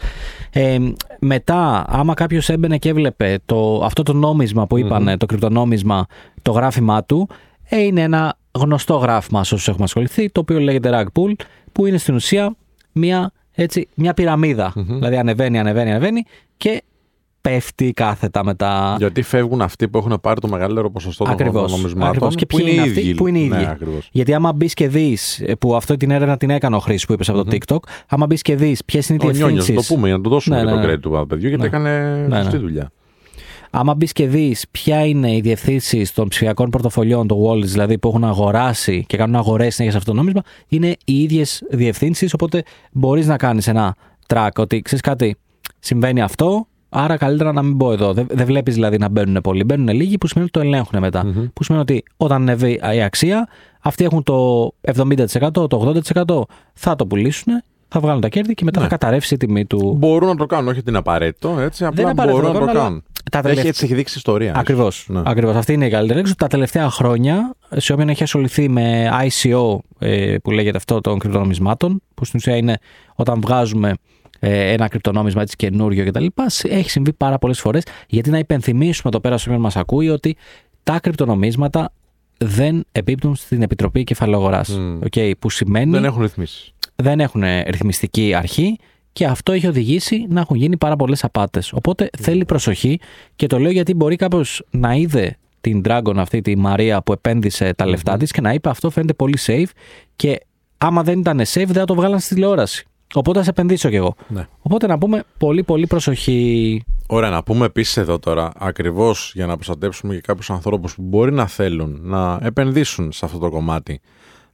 Ε, μετά, άμα κάποιος έμπαινε και έβλεπε το, αυτό το νόμισμα που είπαν, το κρυπτονόμισμα, το γράφημά του, ε, είναι ένα γνωστό γράφημα σε όσους έχουμε ασχοληθεί, το οποίο λέγεται rug pull, που είναι στην ουσία μια, έτσι, μια πυραμιδα Δηλαδή ανεβαίνει, ανεβαίνει, ανεβαίνει και πέφτει κάθετα μετά. Γιατί φεύγουν αυτοί που έχουν πάρει το μεγαλύτερο ποσοστό των Ακριβώς, νομισμάτων. ακριβώς. Και που ποιοι είναι οι είναι αυτοί; ίδιοι. που είναι οι ίδιοι; Ναι, ακριβώς. Γιατί άμα μπεις και δεις, που αυτό την έρευνα την έκανε ο Χρήση που είπες από το TikTok, άμα μπεις και δεις ποιες είναι οι Ο Νιόνιος, διευθύνσει. να το πούμε για να του δώσουμε Ναι, και ναι, το ναι. credit του παιδιού, γιατί Ναι. έκανε Ναι, σωστή ναι. δουλειά. Άμα μπεις και δεις ποια είναι οι διευθύνσεις των ψηφιακών πορτοφολιών, το Wallets δηλαδή, που έχουν αγοράσει και κάνουν αγορές συνέχεια σε αυτό το νόμισμα, είναι οι ίδιες διευθύνσεις. Οπότε μπορείς να κάνεις ένα track ότι ξέρεις κάτι, συμβαίνει αυτό, άρα καλύτερα να μην μπω εδώ. Δεν, δεν βλέπεις δηλαδή να μπαίνουν πολλοί. Μπαίνουν λίγοι που σημαίνει ότι το ελέγχουν μετά. Που σημαίνει ότι όταν ανεβεί η αξία, αυτοί έχουν το 70%, το 80%, θα το πουλήσουν, θα βγάλουν τα κέρδη και μετά Ναι. θα καταρρεύσει η τιμή του. Μπορούν να το κάνουν, όχι ότι είναι απαραίτητο, έτσι, είναι απλά απαραίτητο μπορούν να να το το κάνουν, κάνουν. τα Έχει, τελευταία- έτσι έχει δείξει ιστορία. Ακριβώς. Ναι. Ακριβώς. Αυτή είναι η καλύτερη έξω. Τα τελευταία χρόνια, σε όποιον έχει ασχοληθεί με ICO, ε, που λέγεται αυτό των κρυπτονομισμάτων, που στην ουσία είναι όταν βγάζουμε ε, ένα κρυπτονόμισμα έτσι καινούριο κτλ. Έχει συμβεί πάρα πολλές φορές. Γιατί να υπενθυμίσουμε εδώ πέρα σε όποιον μας ακούει ότι τα κρυπτονομίσματα δεν επίπτουν στην Επιτροπή Κεφαλαιογορά. Μμ. Okay, που σημαίνει Δεν έχουν ρυθμίσεις. δεν έχουν ρυθμιστική αρχή και αυτό έχει οδηγήσει να έχουν γίνει πάρα πολλές απάτες. Οπότε θέλει προσοχή και το λέω γιατί μπορεί κάποιος να είδε την Dragon αυτή, τη Μαρία που επένδυσε τα λεφτά της και να είπε αυτό φαίνεται πολύ safe και άμα δεν ήταν safe δεν θα το βγάλαν στη τηλεόραση. Οπότε ας επενδύσω κι εγώ. Ναι. Οπότε να πούμε πολύ πολύ προσοχή. Ωραία, να πούμε επίσης εδώ τώρα, ακριβώς για να προστατεύσουμε και κάποιους ανθρώπους που μπορεί να θέλουν να επενδύσουν σε αυτό το κομμάτι.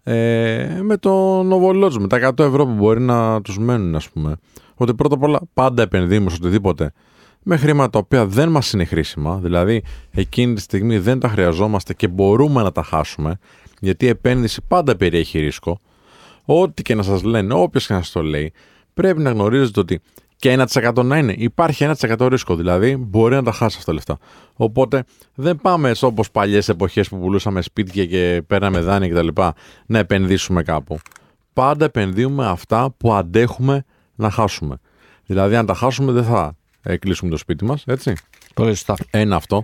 Ε, με το Novolodge, με τα 100 ευρώ που μπορεί να τους μένουν, ας πούμε. Ότι πρώτα απ' όλα πάντα επενδύουμε σε οτιδήποτε με χρήματα τα οποία δεν μας είναι χρήσιμα. Δηλαδή, εκείνη τη στιγμή δεν τα χρειαζόμαστε και μπορούμε να τα χάσουμε. Γιατί η επένδυση πάντα περιέχει ρίσκο. Ό,τι και να σας λένε, όποιος και να σας το λέει, πρέπει να γνωρίζετε ότι και 1% να είναι. Υπάρχει 1% ρίσκο, δηλαδή μπορεί να τα χάσει αυτά τα λεφτά. Οπότε δεν πάμε όπως παλιές εποχές που πουλούσαμε σπίτια και παίρναμε δάνεια κτλ. να επενδύσουμε κάπου. Πάντα επενδύουμε αυτά που αντέχουμε να χάσουμε. Δηλαδή, αν τα χάσουμε, δεν θα ε, κλείσουμε το σπίτι μας, έτσι. Πολύ σωστά. Ένα αυτό.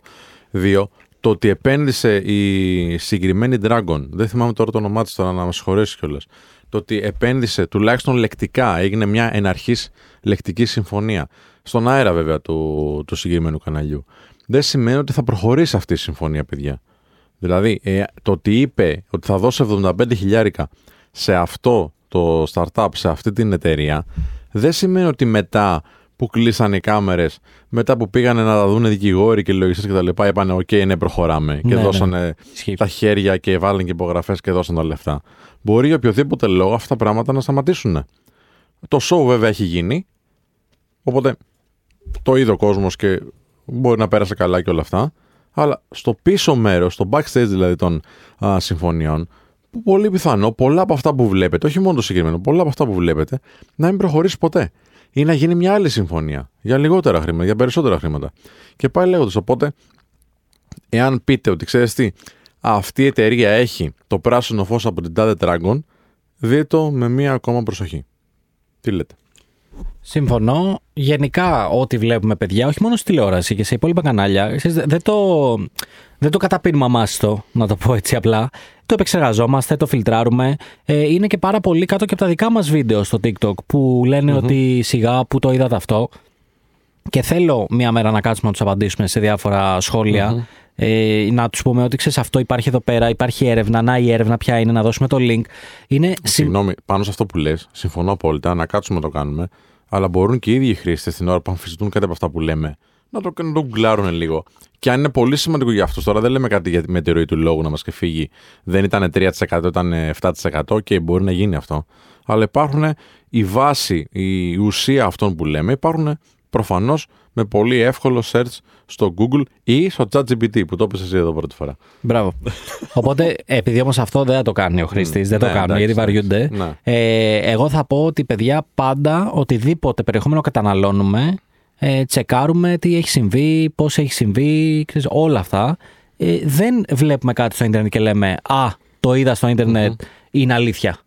Δύο, το ότι επένδυσε η συγκεκριμένη Dragon, δεν θυμάμαι τώρα το όνομά της τώρα να με συγχωρέσεις κιόλας. Το ότι επένδυσε τουλάχιστον λεκτικά, έγινε μια εν αρχή λεκτική συμφωνία. Στον αέρα βέβαια του, του συγκεκριμένου καναλιού. Δεν σημαίνει ότι θα προχωρήσει αυτή η συμφωνία, παιδιά. Δηλαδή, ε, το ότι είπε ότι θα δώσει 75 χιλιάρικα σε αυτό το startup, σε αυτή την εταιρεία, δεν σημαίνει ότι μετά που κλείσανε οι κάμερες, μετά που πήγανε να τα δουν δικηγόροι και λογιστές και τα λοιπά, είπανε: ΟΚ, ναι, προχωράμε. Και Ναι, δώσανε Ισχύει. τα χέρια και βάλανε και υπογραφές και δώσαν τα λεφτά. Μπορεί για οποιοδήποτε λόγο αυτά τα πράγματα να σταματήσουν. Το show βέβαια έχει γίνει. Οπότε το είδε ο κόσμος και μπορεί να πέρασε καλά και όλα αυτά. Αλλά στο πίσω μέρος, στο backstage δηλαδή των α, συμφωνιών, που πολύ πιθανό πολλά από αυτά που βλέπετε, όχι μόνο το συγκεκριμένο, πολλά από αυτά που βλέπετε, να μην προχωρήσει ποτέ. Ή να γίνει μια άλλη συμφωνία για λιγότερα χρήματα, για περισσότερα χρήματα. Και πάει λέγοντας. Οπότε, εάν πείτε ότι ξέρεις τι, αυτή η εταιρεία έχει το πράσινο φως από την τάδε Dragon, δείτε το με μία ακόμα προσοχή. Τι λέτε. Συμφωνώ. Γενικά, ό,τι βλέπουμε παιδιά, όχι μόνο στη τηλεόραση και σε υπόλοιπα κανάλια, εσείς δεν το, δεν το καταπίνουμε αμάστο, να το πω έτσι απλά. Το επεξεργαζόμαστε, το φιλτράρουμε. Ε, είναι και πάρα πολύ κάτω και από τα δικά μας βίντεο στο TikTok που λενε ότι σιγά που το είδατε αυτό. Και θέλω μία μέρα να κάτσουμε να τους απαντήσουμε σε διάφορα σχόλια. Ε, να τους πούμε ότι ξέρεις αυτό υπάρχει εδώ πέρα, υπάρχει έρευνα. Να η έρευνα ποια είναι, να δώσουμε το link. Είναι συ- Συγγνώμη, πάνω σε αυτό που λες, συμφωνώ απόλυτα, να κάτσουμε να το κάνουμε. Αλλά μπορούν και οι ίδιοι οι χρήστες την ώρα που αμφισβητούν κάτι από αυτά που λέμε να το, να το γκουγκλάρουν λίγο. Και αν είναι πολύ σημαντικό για αυτούς, τώρα δεν λέμε κάτι για, με τη ροή του λόγου να μας και φύγει. Δεν ήταν 3%, ήταν 7% και μπορεί να γίνει αυτό. Αλλά υπάρχουν η βάση, η ουσία αυτών που λέμε, υπάρχουν προφανώς με πολύ εύκολο search στο Google ή στο ChatGPT που το έπεσε εσύ εδώ πρώτη φορά. Μπράβο. Οπότε, επειδή όμως αυτό δεν θα το κάνει ο χρήστης, δεν το ναι, κάνουν εντάξει, γιατί βαριούνται. ναι. Ε, εγώ θα πω ότι παιδιά πάντα οτιδήποτε περιεχόμενο καταναλώνουμε, ε, τσεκάρουμε τι έχει συμβεί, πώς έχει συμβεί, ξέρεις, όλα αυτά. Ε, δεν βλέπουμε κάτι στο Ιντερνετ και λέμε Α, το είδα στο ιντερνετ είναι αλήθεια.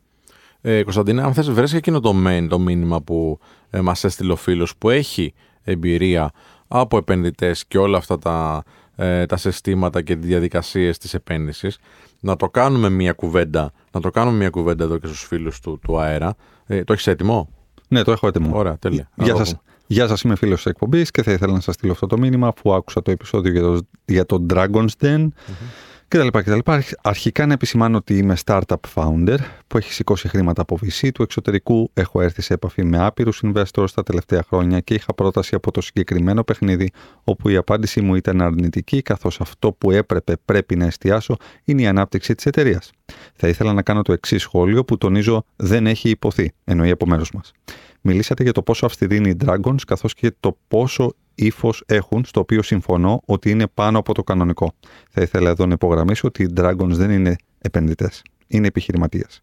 Ε, Κωνσταντίνε, αν θες βρες και εκείνο το main, το μήνυμα που ε, μας έστειλε ο φίλος που έχει εμπειρία από επενδυτές και όλα αυτά τα, ε, τα συστήματα και τις διαδικασίες της επένδυσης, να το κάνουμε μια κουβέντα, να το κάνουμε μια κουβέντα εδώ και στους φίλους του, του αέρα. Ε, το έχεις έτοιμο; Ναι, το έχω έτοιμο. Ωραία, τέλεια. Να Γεια το σας. πούμε. Γεια σας, είμαι φίλος της εκπομπής και θα ήθελα να σας στείλω αυτό το μήνυμα αφού άκουσα το επεισόδιο για το, για το Dragon's Den και τα λοιπά και τα λοιπά. Αρχ- Αρχικά να επισημάνω ότι είμαι startup founder που έχει σηκώσει χρήματα από VC του εξωτερικού. Έχω έρθει σε επαφή με άπειρους investors τα τελευταία χρόνια και είχα πρόταση από το συγκεκριμένο παιχνίδι όπου η απάντησή μου ήταν αρνητική καθώς αυτό που έπρεπε πρέπει να εστιάσω είναι η ανάπτυξη της εταιρείας. Θα ήθελα να κάνω το εξής σχόλιο που τονίζω δεν έχει υποθεί, εννοεί από μέρος μας. Μιλήσατε για το πόσο αυστηροί είναι οι Dragons, καθώς και το πόσο ύφος έχουν, στο οποίο συμφωνώ ότι είναι πάνω από το κανονικό. Θα ήθελα εδώ να υπογραμμίσω ότι οι Dragons δεν είναι επενδυτές. Είναι επιχειρηματίες.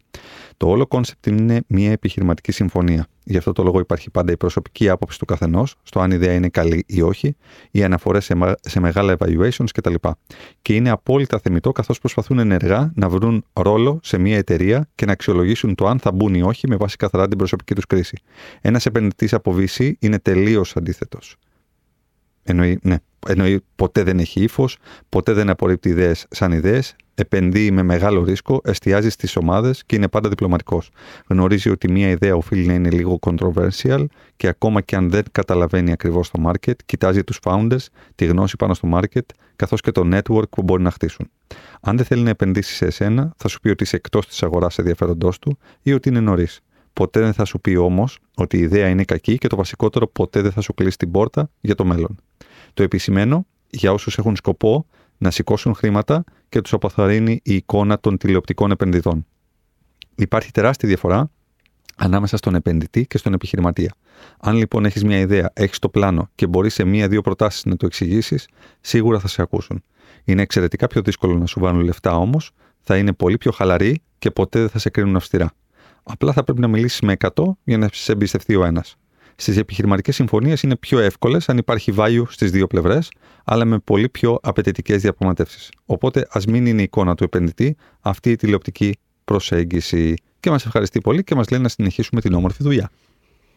Το όλο concept είναι μια επιχειρηματική συμφωνία. Γι' αυτό το λόγο υπάρχει πάντα η προσωπική άποψη του καθενός στο αν η ιδέα είναι καλή ή όχι, οι αναφορές σε, μα- σε μεγάλα evaluations κτλ. Και είναι απόλυτα θεμιτό καθώς προσπαθούν ενεργά να βρουν ρόλο σε μια εταιρεία και να αξιολογήσουν το αν θα μπουν ή όχι με βάση καθαρά την προσωπική τους κρίση. Ένας επενδυτής από VC είναι τελείως αντίθετος. Εννοεί, ναι, εννοεί ποτέ δεν έχει ύφος, ποτέ δεν απορρίπτει ιδέες σαν ιδέες, επενδύει με μεγάλο ρίσκο, εστιάζει στις ομάδες και είναι πάντα διπλωματικός. Γνωρίζει ότι μια ιδέα οφείλει να είναι λίγο controversial και ακόμα και αν δεν καταλαβαίνει ακριβώς το market, κοιτάζει τους founders, τη γνώση πάνω στο market, καθώς και το network που μπορεί να χτίσουν. Αν δεν θέλει να επενδύσει σε εσένα, θα σου πει ότι είσαι εκτός της αγοράς ενδιαφέροντός του ή ότι είναι νωρίς. Ποτέ δεν θα σου πει όμως ότι η ιδέα είναι κακή και το βασικότερο, ποτέ δεν θα σου κλείσει την πόρτα για το μέλλον. Το επισημαίνω για όσους έχουν σκοπό να σηκώσουν χρήματα και τους αποθαρρύνει η εικόνα των τηλεοπτικών επενδυτών. Υπάρχει τεράστια διαφορά ανάμεσα στον επενδυτή και στον επιχειρηματία. Αν λοιπόν έχεις μια ιδέα, έχεις το πλάνο και μπορείς σε μία-δύο προτάσεις να το εξηγήσεις, σίγουρα θα σε ακούσουν. Είναι εξαιρετικά πιο δύσκολο να σου βάλουν λεφτά όμως, θα είναι πολύ πιο χαλαροί και ποτέ δεν θα σε κρίνουν αυστηρά. Απλά θα πρέπει να μιλήσει με 100 για να σε εμπιστευτεί ο ένας. Στις επιχειρηματικές συμφωνίες είναι πιο εύκολες αν υπάρχει value στις δύο πλευρές, αλλά με πολύ πιο απαιτητικές διαπραγματεύσεις. Οπότε ας μην είναι η εικόνα του επενδυτή αυτή η τηλεοπτική προσέγγιση. Και μας ευχαριστεί πολύ και μας λέει να συνεχίσουμε την όμορφη δουλειά.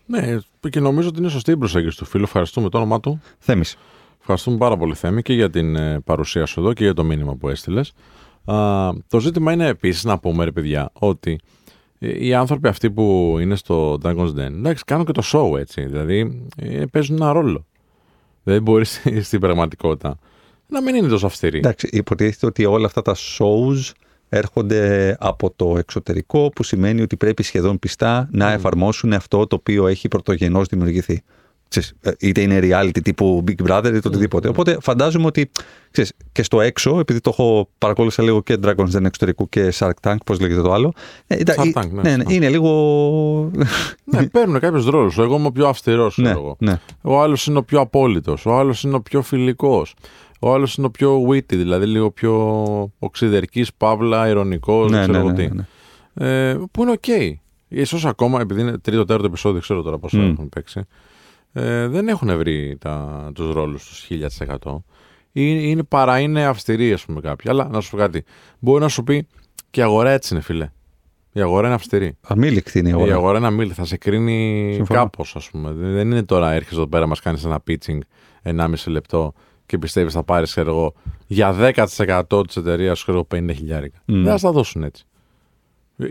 Ναι, και νομίζω ότι είναι σωστή η προσέγγιση του φίλου. Ευχαριστούμε το όνομά του. Θέμης. Ευχαριστούμε πάρα πολύ, Θέμη, και για την ε, παρουσία σου εδώ και για το μήνυμα που έστειλες. Το ζήτημα είναι επίσης να πούμε, ρε παιδιά, ότι ε, οι άνθρωποι αυτοί που είναι στο Dragon's Den, εντάξει, κάνουν και το show έτσι. Δηλαδή, ε, παίζουν ένα ρόλο. Δεν μπορείς στην πραγματικότητα να μην είναι τόσο αυστηρή. Εντάξει, υποτίθεται ότι όλα αυτά τα shows έρχονται από το εξωτερικό, που σημαίνει ότι πρέπει σχεδόν πιστά να εφαρμόσουν αυτό το οποίο έχει πρωτογενώς δημιουργηθεί. Ξέρεις, ε, είτε είναι reality τύπου Big Brother είτε οτιδήποτε. Οπότε φαντάζομαι ότι ξέρεις, και στο έξω, επειδή το έχω παρακολούθησα λίγο και Dragon's Den εξωτερικού και Shark Tank, πώς λέγεται το άλλο. ε, ήταν- Shark ε, Tank, ναι, ναι, ναι, ναι. είναι λίγο. Ναι, παίρνουν κάποιους ρόλους. Εγώ είμαι ο πιο αυστηρός. ναι, ναι. Ο άλλος είναι ο πιο απόλυτος. Ο άλλος είναι ο πιο φιλικός. Ο άλλος είναι ο πιο witty, δηλαδή λίγο πιο οξυδερκής, παύλα, ειρωνικός. Ναι, ξέρω ναι, εγώ ναι, τι. ναι, ναι. Ε, που είναι οκ. Ίσως ακόμα, επειδή είναι τρίτο, τέταρτο επεισόδιο, ξέρω τώρα πόσο Μμ. έχουν παίξει, ε, δεν έχουν βρει τα, τους ρόλους τους 1000%. Είναι, είναι, παρά είναι αυστηροί, ας πούμε, κάποιοι. Αλλά να σου πω κάτι. Μπορεί να σου πει και η αγορά έτσι είναι, φίλε. Η αγορά είναι αυστηρή. Αμήλικτη είναι η Η αγορά. αγορά είναι αμήλυτη. Θα σε κρίνει Συμφωνώ. κάπως, ας πούμε. Δεν δεν είναι τώρα έρχεσαι εδώ πέρα, μας κάνεις ένα pitching 1,5 λεπτό και πιστεύεις θα πάρεις, ξέρω εγώ, για 10% της εταιρείας, ξέρω εγώ, 50 χιλιάρικα. Μμ. Δεν θα στα δώσουν έτσι.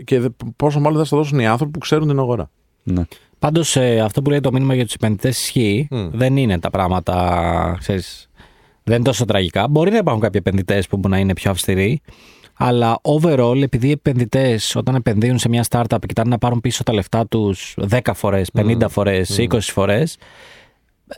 Και δε- πόσο μάλλον δεν θα στα δώσουν οι άνθρωποι που ξέρουν την αγορά. Ναι. Πάντως αυτό που λέει το μήνυμα για τους επενδυτές ισχύει. Μμ. Δεν είναι τα πράγματα, ξέρεις, δεν είναι τόσο τραγικά. Μπορεί να υπάρχουν κάποιοι επενδυτές που μπορεί να είναι πιο αυστηροί. Αλλά overall, επειδή οι επενδυτές όταν επενδύουν σε μια startup κοιτάνε να πάρουν πίσω τα λεφτά τους 10 φορές, 50 mm. φορές, 20 φορές,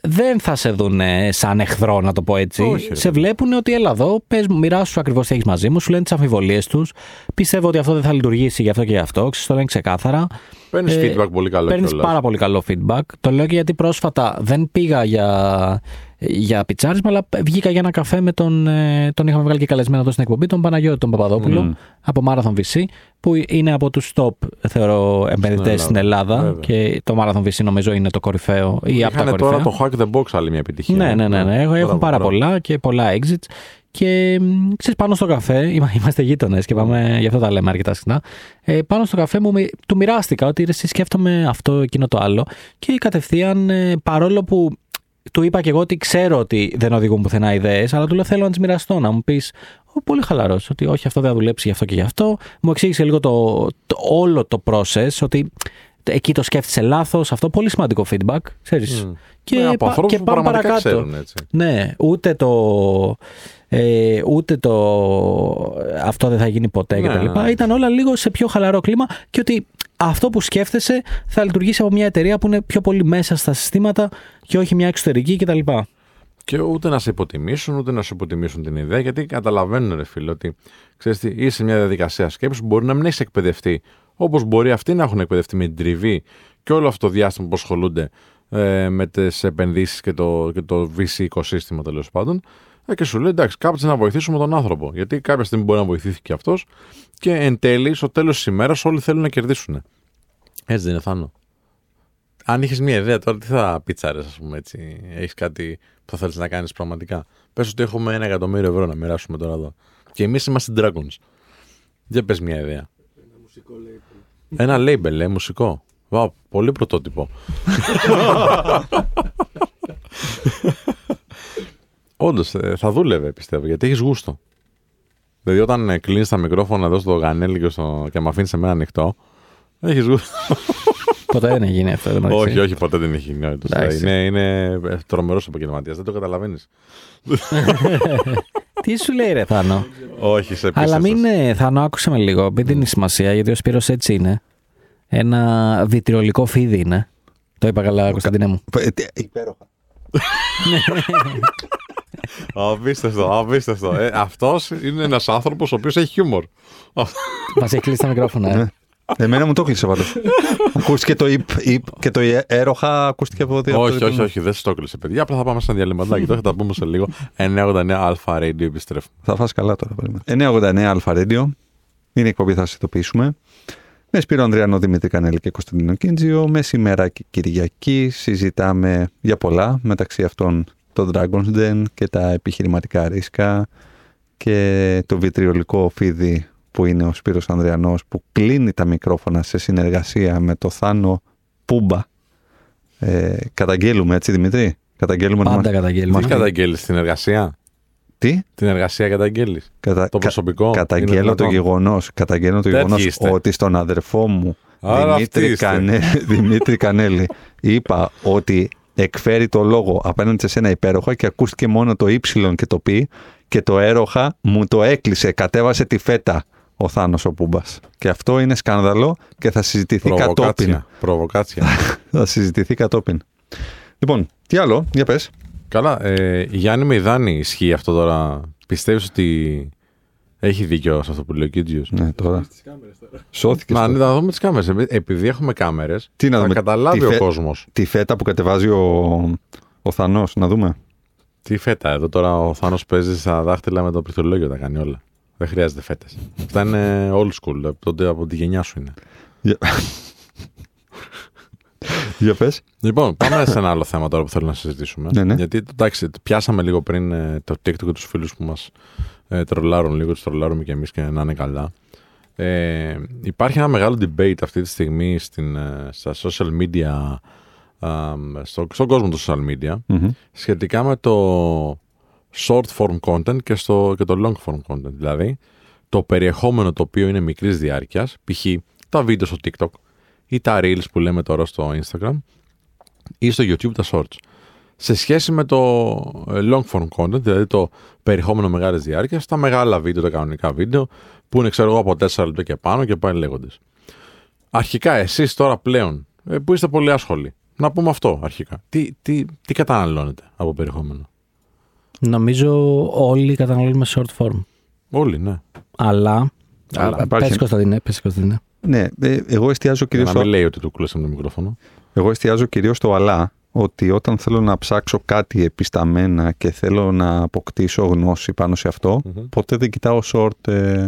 δεν θα σε δουν σαν εχθρό, να το πω έτσι. Όχι, ρε. σε βλέπουν ότι έλα εδώ, πες, μοιράσου ακριβώς τι έχεις μαζί μου, σου λένε τις αμφιβολίες τους. Πιστεύω ότι αυτό δεν θα λειτουργήσει γι' αυτό και γι' αυτό. Ξέρεις, το λένε ξεκάθαρα. Παίρνεις Ε, feedback πολύ καλό Παίρνεις κιόλας. πάρα πολύ καλό feedback. Το λέω και γιατί πρόσφατα δεν πήγα για, για πιτσάρισμα, αλλά βγήκα για ένα καφέ με τον. ε, Τον είχαμε βγάλει και καλεσμένο εδώ στην εκπομπή, τον Παναγιώτη τον Παπαδόπουλο Μμμ. από Marathon VC, που είναι από τους top, θεωρώ, επενδυτές Ελλάδα. στην Ελλάδα. Βέβαια. Και το Marathon VC νομίζω είναι το κορυφαίο ή από τα Είχαν κορυφαία. τώρα το Hack the Box άλλη μια επιτυχία. Ναι, ναι, ναι. ναι. Έχω, έχουν Μπράβο, πάρα μπράβο. πολλά και πολλά exits. Και μ, ξέρεις, πάνω στο καφέ, είμα- είμαστε γείτονες και πάμε, γι' αυτό τα λέμε αρκετά συχνά. Ε, πάνω στο καφέ μου μοι- του μοιράστηκα ότι ρε, εσύ σκέφτομαι αυτό, εκείνο το άλλο. Και κατευθείαν, ε, παρόλο που του είπα και εγώ ότι ξέρω ότι δεν οδηγούν πουθενά ιδέες, αλλά του λέω θέλω να τις μοιραστώ. Να μου πεις, πολύ χαλαρός, ότι όχι, αυτό δεν θα δουλέψει γι' αυτό και γι' αυτό. Μου εξήγησε λίγο το, το- όλο το process, ότι εκεί το σκέφτησε λάθος. Αυτό πολύ σημαντικό feedback, ξέρεις. Μμ. Και, Ναι, από πα- ανθρώπους και που πάμε πραγματικά παρακάτω. ξέρουν, έτσι. Ναι, ούτε το, ε, ούτε το αυτό δεν θα γίνει ποτέ Ναι, και τα λοιπά. ναι. Ήταν όλα λίγο σε πιο χαλαρό κλίμα και ότι αυτό που σκέφτεσαι θα λειτουργήσει από μια εταιρεία που είναι πιο πολύ μέσα στα συστήματα και όχι μια εξωτερική κτλ. Και ούτε να σε υποτιμήσουν, ούτε να σου υποτιμήσουν την ιδέα, γιατί καταλαβαίνουν, ρε φίλε, ότι ξέρεις τι, είσαι σε μια διαδικασία σκέψης που μπορεί να μην έχεις εκπαιδευτεί. Όπως μπορεί αυτοί να έχουν εκπαιδευτεί με την τριβή και όλο αυτό το διάστημα που ασχολούνται ε, με τις επενδύσεις και το, και το VC οικοσύστημα τέλος πάντων. Ε, και σου λέει εντάξει, κάπου να βοηθήσουμε τον άνθρωπο. Γιατί κάποια στιγμή μπορεί να βοηθήσει και αυτός και εν τέλει, στο τέλος της ημέρας, όλοι θέλουν να κερδίσουν. Έτσι δεν είναι, Θάνο. Αν είχες μια ιδέα τώρα, τι θα πίτσαρε, ας πούμε έτσι. Έχεις κάτι που θα θέλεις να κάνεις πραγματικά. Πες ότι έχουμε ένα εκατομμύριο ευρώ να μοιράσουμε τώρα εδώ. Και εμείς είμαστε Dragons. Για πες μια ιδέα. Ένα label, ε, μουσικό. Βάου, πολύ πρωτότυπο. Όντως, θα δούλευε πιστεύω, γιατί έχεις γούστο. Δηλαδή, όταν κλείνεις τα μικρόφωνα εδώ στο Γανέλη και, στο... και με αφήνεις εμένα ανοιχτό, έχεις γούστο. Ποτέ δεν έχει γίνει αυτό. εν τω μεταξύ. όχι, όχι, ποτέ δεν έχει γίνει. όντως. Εντάξει. Είναι, είναι τρομερός επαγγελματίας, δεν το καταλαβαίνεις. Τι σου λέει, ρε Θάνο; όχι, σε Αλλά πίστευτος. μην, ε, Θάνο, άκουσε με λίγο. Μην δίνεις σημασία, γιατί ο Σπύρος έτσι είναι. Ένα βιτριολικό φίδι είναι. Το είπα καλά, Κωνσταντίνε μου. Ε, τι- Υπέροχα. Απίστευτο, απίστευτο. Ε, Αυτός είναι ένας άνθρωπος ο οποίος έχει χιούμορ. Μας έχει κλείσει τα μικρόφωνα, ε. Ναι. Εμένα μου το κλείσε πάντως. ακούστηκε το υπ, υπ και το έροχα ακούστηκε από δύο. όχι, όχι, όχι, δεν σου το έκλεισε, παιδιά. Απλά θα πάμε σε ένα διαλυματάκι. Τώρα θα τα πούμε σε λίγο. 989 Αλφα Radio επιστρέφουμε. Θα φας καλά τώρα. περίμενε. 989 Αλφα Radio. Είναι η εκπομπή, θα σα ειδοποιήσουμε. Με Σπύρο Ανδριανό, Δημήτρη Κανέλη και Κωνσταντίνο Κίντζιο. Με σήμερα και Κυριακή συζητάμε για πολλά, μεταξύ αυτών το Dragon's Den και τα επιχειρηματικά ρίσκα και το βιτριολικό φίδι που είναι ο Σπύρος Ανδριανός που κλείνει τα μικρόφωνα σε συνεργασία με το Θάνο Πούμπα. Ε, καταγγέλουμε έτσι Δημήτρη; Καταγγέλουμε να Πάντα μας- καταγγέλνουμε. Τι καταγγέλεις την εργασία; Τι; Την εργασία καταγγέλεις; Κατα... Το προσωπικό; είναι Καταγγέλνω το δυνατόν; γεγονός καταγγέλνω το Τέτοιοι γεγονός είστε. ότι στον αδερφό μου Άρα αυτοί Δημήτρη, είστε. Κανέ, Δημήτρη Κανέλη είπα ότι εκφέρει το λόγο απέναντι σε σένα υπέροχα και ακούστηκε μόνο το ύψιλον και το πι και το έροχα μου το έκλεισε, κατέβασε τη φέτα ο Θάνος ο Πούμπας. Και αυτό είναι σκάνδαλο και θα συζητηθεί κατόπιν. Προβοκάτσια. Προβοκάτσια. θα συζητηθεί κατόπιν. Λοιπόν, τι άλλο, για πες. Καλά, ε, Γιάννη Μεϊδάνη, ισχύει αυτό τώρα. Πιστεύεις ότι έχει δίκιο σε αυτό που λέει ο Κίτζιος. Ναι, τώρα. Σώθηκες. Να, να δούμε τις κάμερες. Επειδή έχουμε κάμερες, Τι να θα δούμε, καταλάβει τι ο φε- κόσμος. Τη φέτα που κατεβάζει ο, ο Θανός, να δούμε. Τι φέτα, εδώ τώρα ο Θάνο παίζει στα δάχτυλα με το πληκτρολόγιο τα κάνει όλα. Δεν χρειάζεται φέτες. Αυτά είναι old school. Τότε από τη γενιά σου είναι. Για, για πες. Λοιπόν, πάμε σε ένα άλλο θέμα τώρα που θέλω να συζητήσουμε. Ναι, ναι. Γιατί εντάξει, πιάσαμε λίγο πριν ε, το TikTok και τους φίλους που μας ε, τρολάρουν λίγο, τους τρολάρουμε και εμείς και να είναι καλά. Ε, υπάρχει ένα μεγάλο debate αυτή τη στιγμή στην, ε, στα social media, α, στο, στον κόσμο των social media, Μμμ. σχετικά με το short form content και, στο, και το long form content. Δηλαδή, το περιεχόμενο το οποίο είναι μικρής διάρκειας, π.χ. τα βίντεο στο TikTok ή τα reels που λέμε τώρα στο Instagram ή στο YouTube τα shorts. Σε σχέση με το ε, long form content, δηλαδή το περιεχόμενο μεγάλης διάρκειας, τα μεγάλα βίντεο, τα κανονικά βίντεο, που είναι ξέρω εγώ από 4 λεπτά και πάνω και πάει λέγοντες. Αρχικά, εσείς τώρα πλέον, ε, που είστε πολύ άσχολοι, να πούμε αυτό αρχικά. Τι, τι, τι καταναλώνετε από περιεχόμενο; Νομίζω όλοι καταναλώνουμε short form. Όλοι, ναι. Αλλά. Αλλά Πες υπάρχει- Κωνσταντίνε, πες Κωνσταντίνε. Ναι, ε, εγώ εστιάζω Για κυρίως να στο, μην λέει ότι του κλείσαμε το μικρόφωνο. εγώ εστιάζω κυρίως στο αλλά, ότι όταν θέλω να ψάξω κάτι επισταμένα και θέλω να αποκτήσω γνώση πάνω σε αυτό, Μμμ. ποτέ δεν κοιτάω short, ε,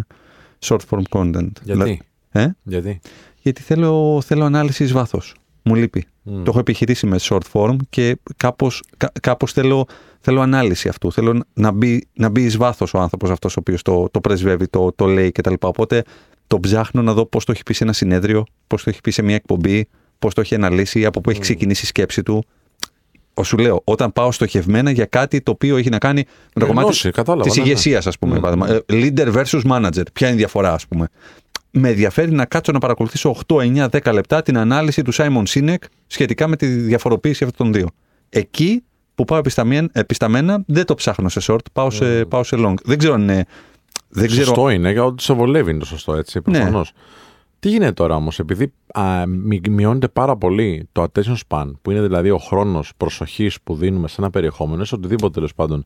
short form content. Γιατί; Ε; Γιατί; Γιατί θέλω, θέλω ανάλυση εις βάθος. Μου λείπει. Μμ. Το έχω επιχειρήσει με short form και κάπως, κά- κάπως θέλω, θέλω ανάλυση αυτού. Θέλω να μπει, να μπει εις βάθος ο άνθρωπος αυτός ο οποίος το, το πρεσβεύει, το, το λέει κτλ. Οπότε το ψάχνω να δω πώς το έχει πει σε ένα συνέδριο, πώς το έχει πει σε μια εκπομπή, πώς το έχει αναλύσει, από πού έχει ξεκινήσει η σκέψη του. Ο, σου λέω, όταν πάω στοχευμένα για κάτι το οποίο έχει να κάνει με το Ε, κομμάτι γνώση, κατάλαβα, της ναι, ναι. ηγεσίας, ας πούμε. Μμ. παράδειγμα. Ε, Leader versus manager. Ποια είναι η διαφορά, ας πούμε. Με ενδιαφέρει να κάτσω να παρακολουθήσω 8, 9, 10 λεπτά την ανάλυση του Simon Sinek σχετικά με τη διαφοροποίηση αυτών των δύο. Εκεί που πάω επισταμένα, επισταμένα δεν το ψάχνω σε short, πάω σε, πάω σε long. Δεν ξέρω αν είναι. Δεν ξέρω, Σωστό είναι, για ότι σε βολεύει είναι το σωστό έτσι, Ναι. Προφανώ. Τι γίνεται τώρα όμως, επειδή α, μει- μειώνεται πάρα πολύ το attention span, που είναι δηλαδή ο χρόνος προσοχής που δίνουμε σε ένα περιεχόμενο, σε οτιδήποτε τέλος πάντων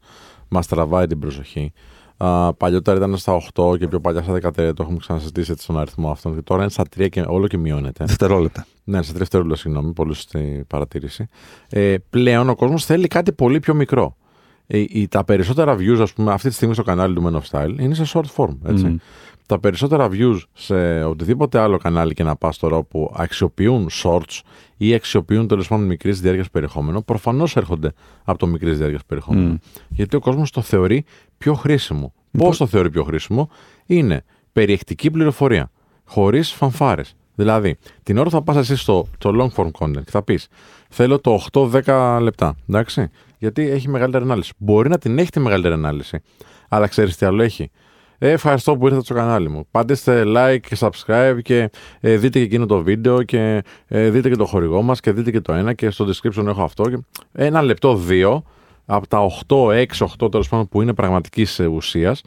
μας τραβάει την προσοχή. Α, παλιότερα ήταν στα 8 και πιο παλιά στα 13, το έχουμε ξανασυζητήσει έτσι στον αριθμό αυτόν. Και τώρα είναι στα 3 και όλο και μειώνεται. Δευτερόλεπτα. Ναι, σε τρία δευτερόλεπτα, συγγνώμη, πολύ σωστή παρατήρηση. Ε, πλέον ο κόσμος θέλει κάτι πολύ πιο μικρό. Ε, οι- τα περισσότερα views, ας πούμε, αυτή τη στιγμή στο κανάλι του Men of Style είναι σε short form. Έτσι. Μμ. Τα περισσότερα views σε οτιδήποτε άλλο κανάλι και να πας τώρα που αξιοποιούν shorts ή αξιοποιούν τέλος πάντων μικρής διάρκειας περιεχόμενο, προφανώς έρχονται από το μικρής διάρκειας περιεχόμενο. Μμ. Γιατί ο κόσμος το θεωρεί πιο χρήσιμο. Πώς το θεωρεί πιο χρήσιμο, είναι περιεκτική πληροφορία, χωρίς φανφάρες. Δηλαδή, την ώρα που θα πας εσύ στο, στο long form content και θα πεις Θέλω το 8-10 λεπτά. Εντάξει. Γιατί έχει μεγαλύτερη ανάλυση. Μπορεί να την έχει τη μεγαλύτερη ανάλυση. Αλλά ξέρεις τι άλλο έχει; Ε, ευχαριστώ που ήρθατε στο κανάλι μου. Πάντεστε like και subscribe και ε, δείτε και εκείνο το βίντεο και ε, δείτε και το χορηγό μας και δείτε και το ένα και στο description έχω αυτό. Και ένα λεπτό, δύο από τα 8, 6, 8 τέλος πάντων που είναι πραγματικής ουσίας,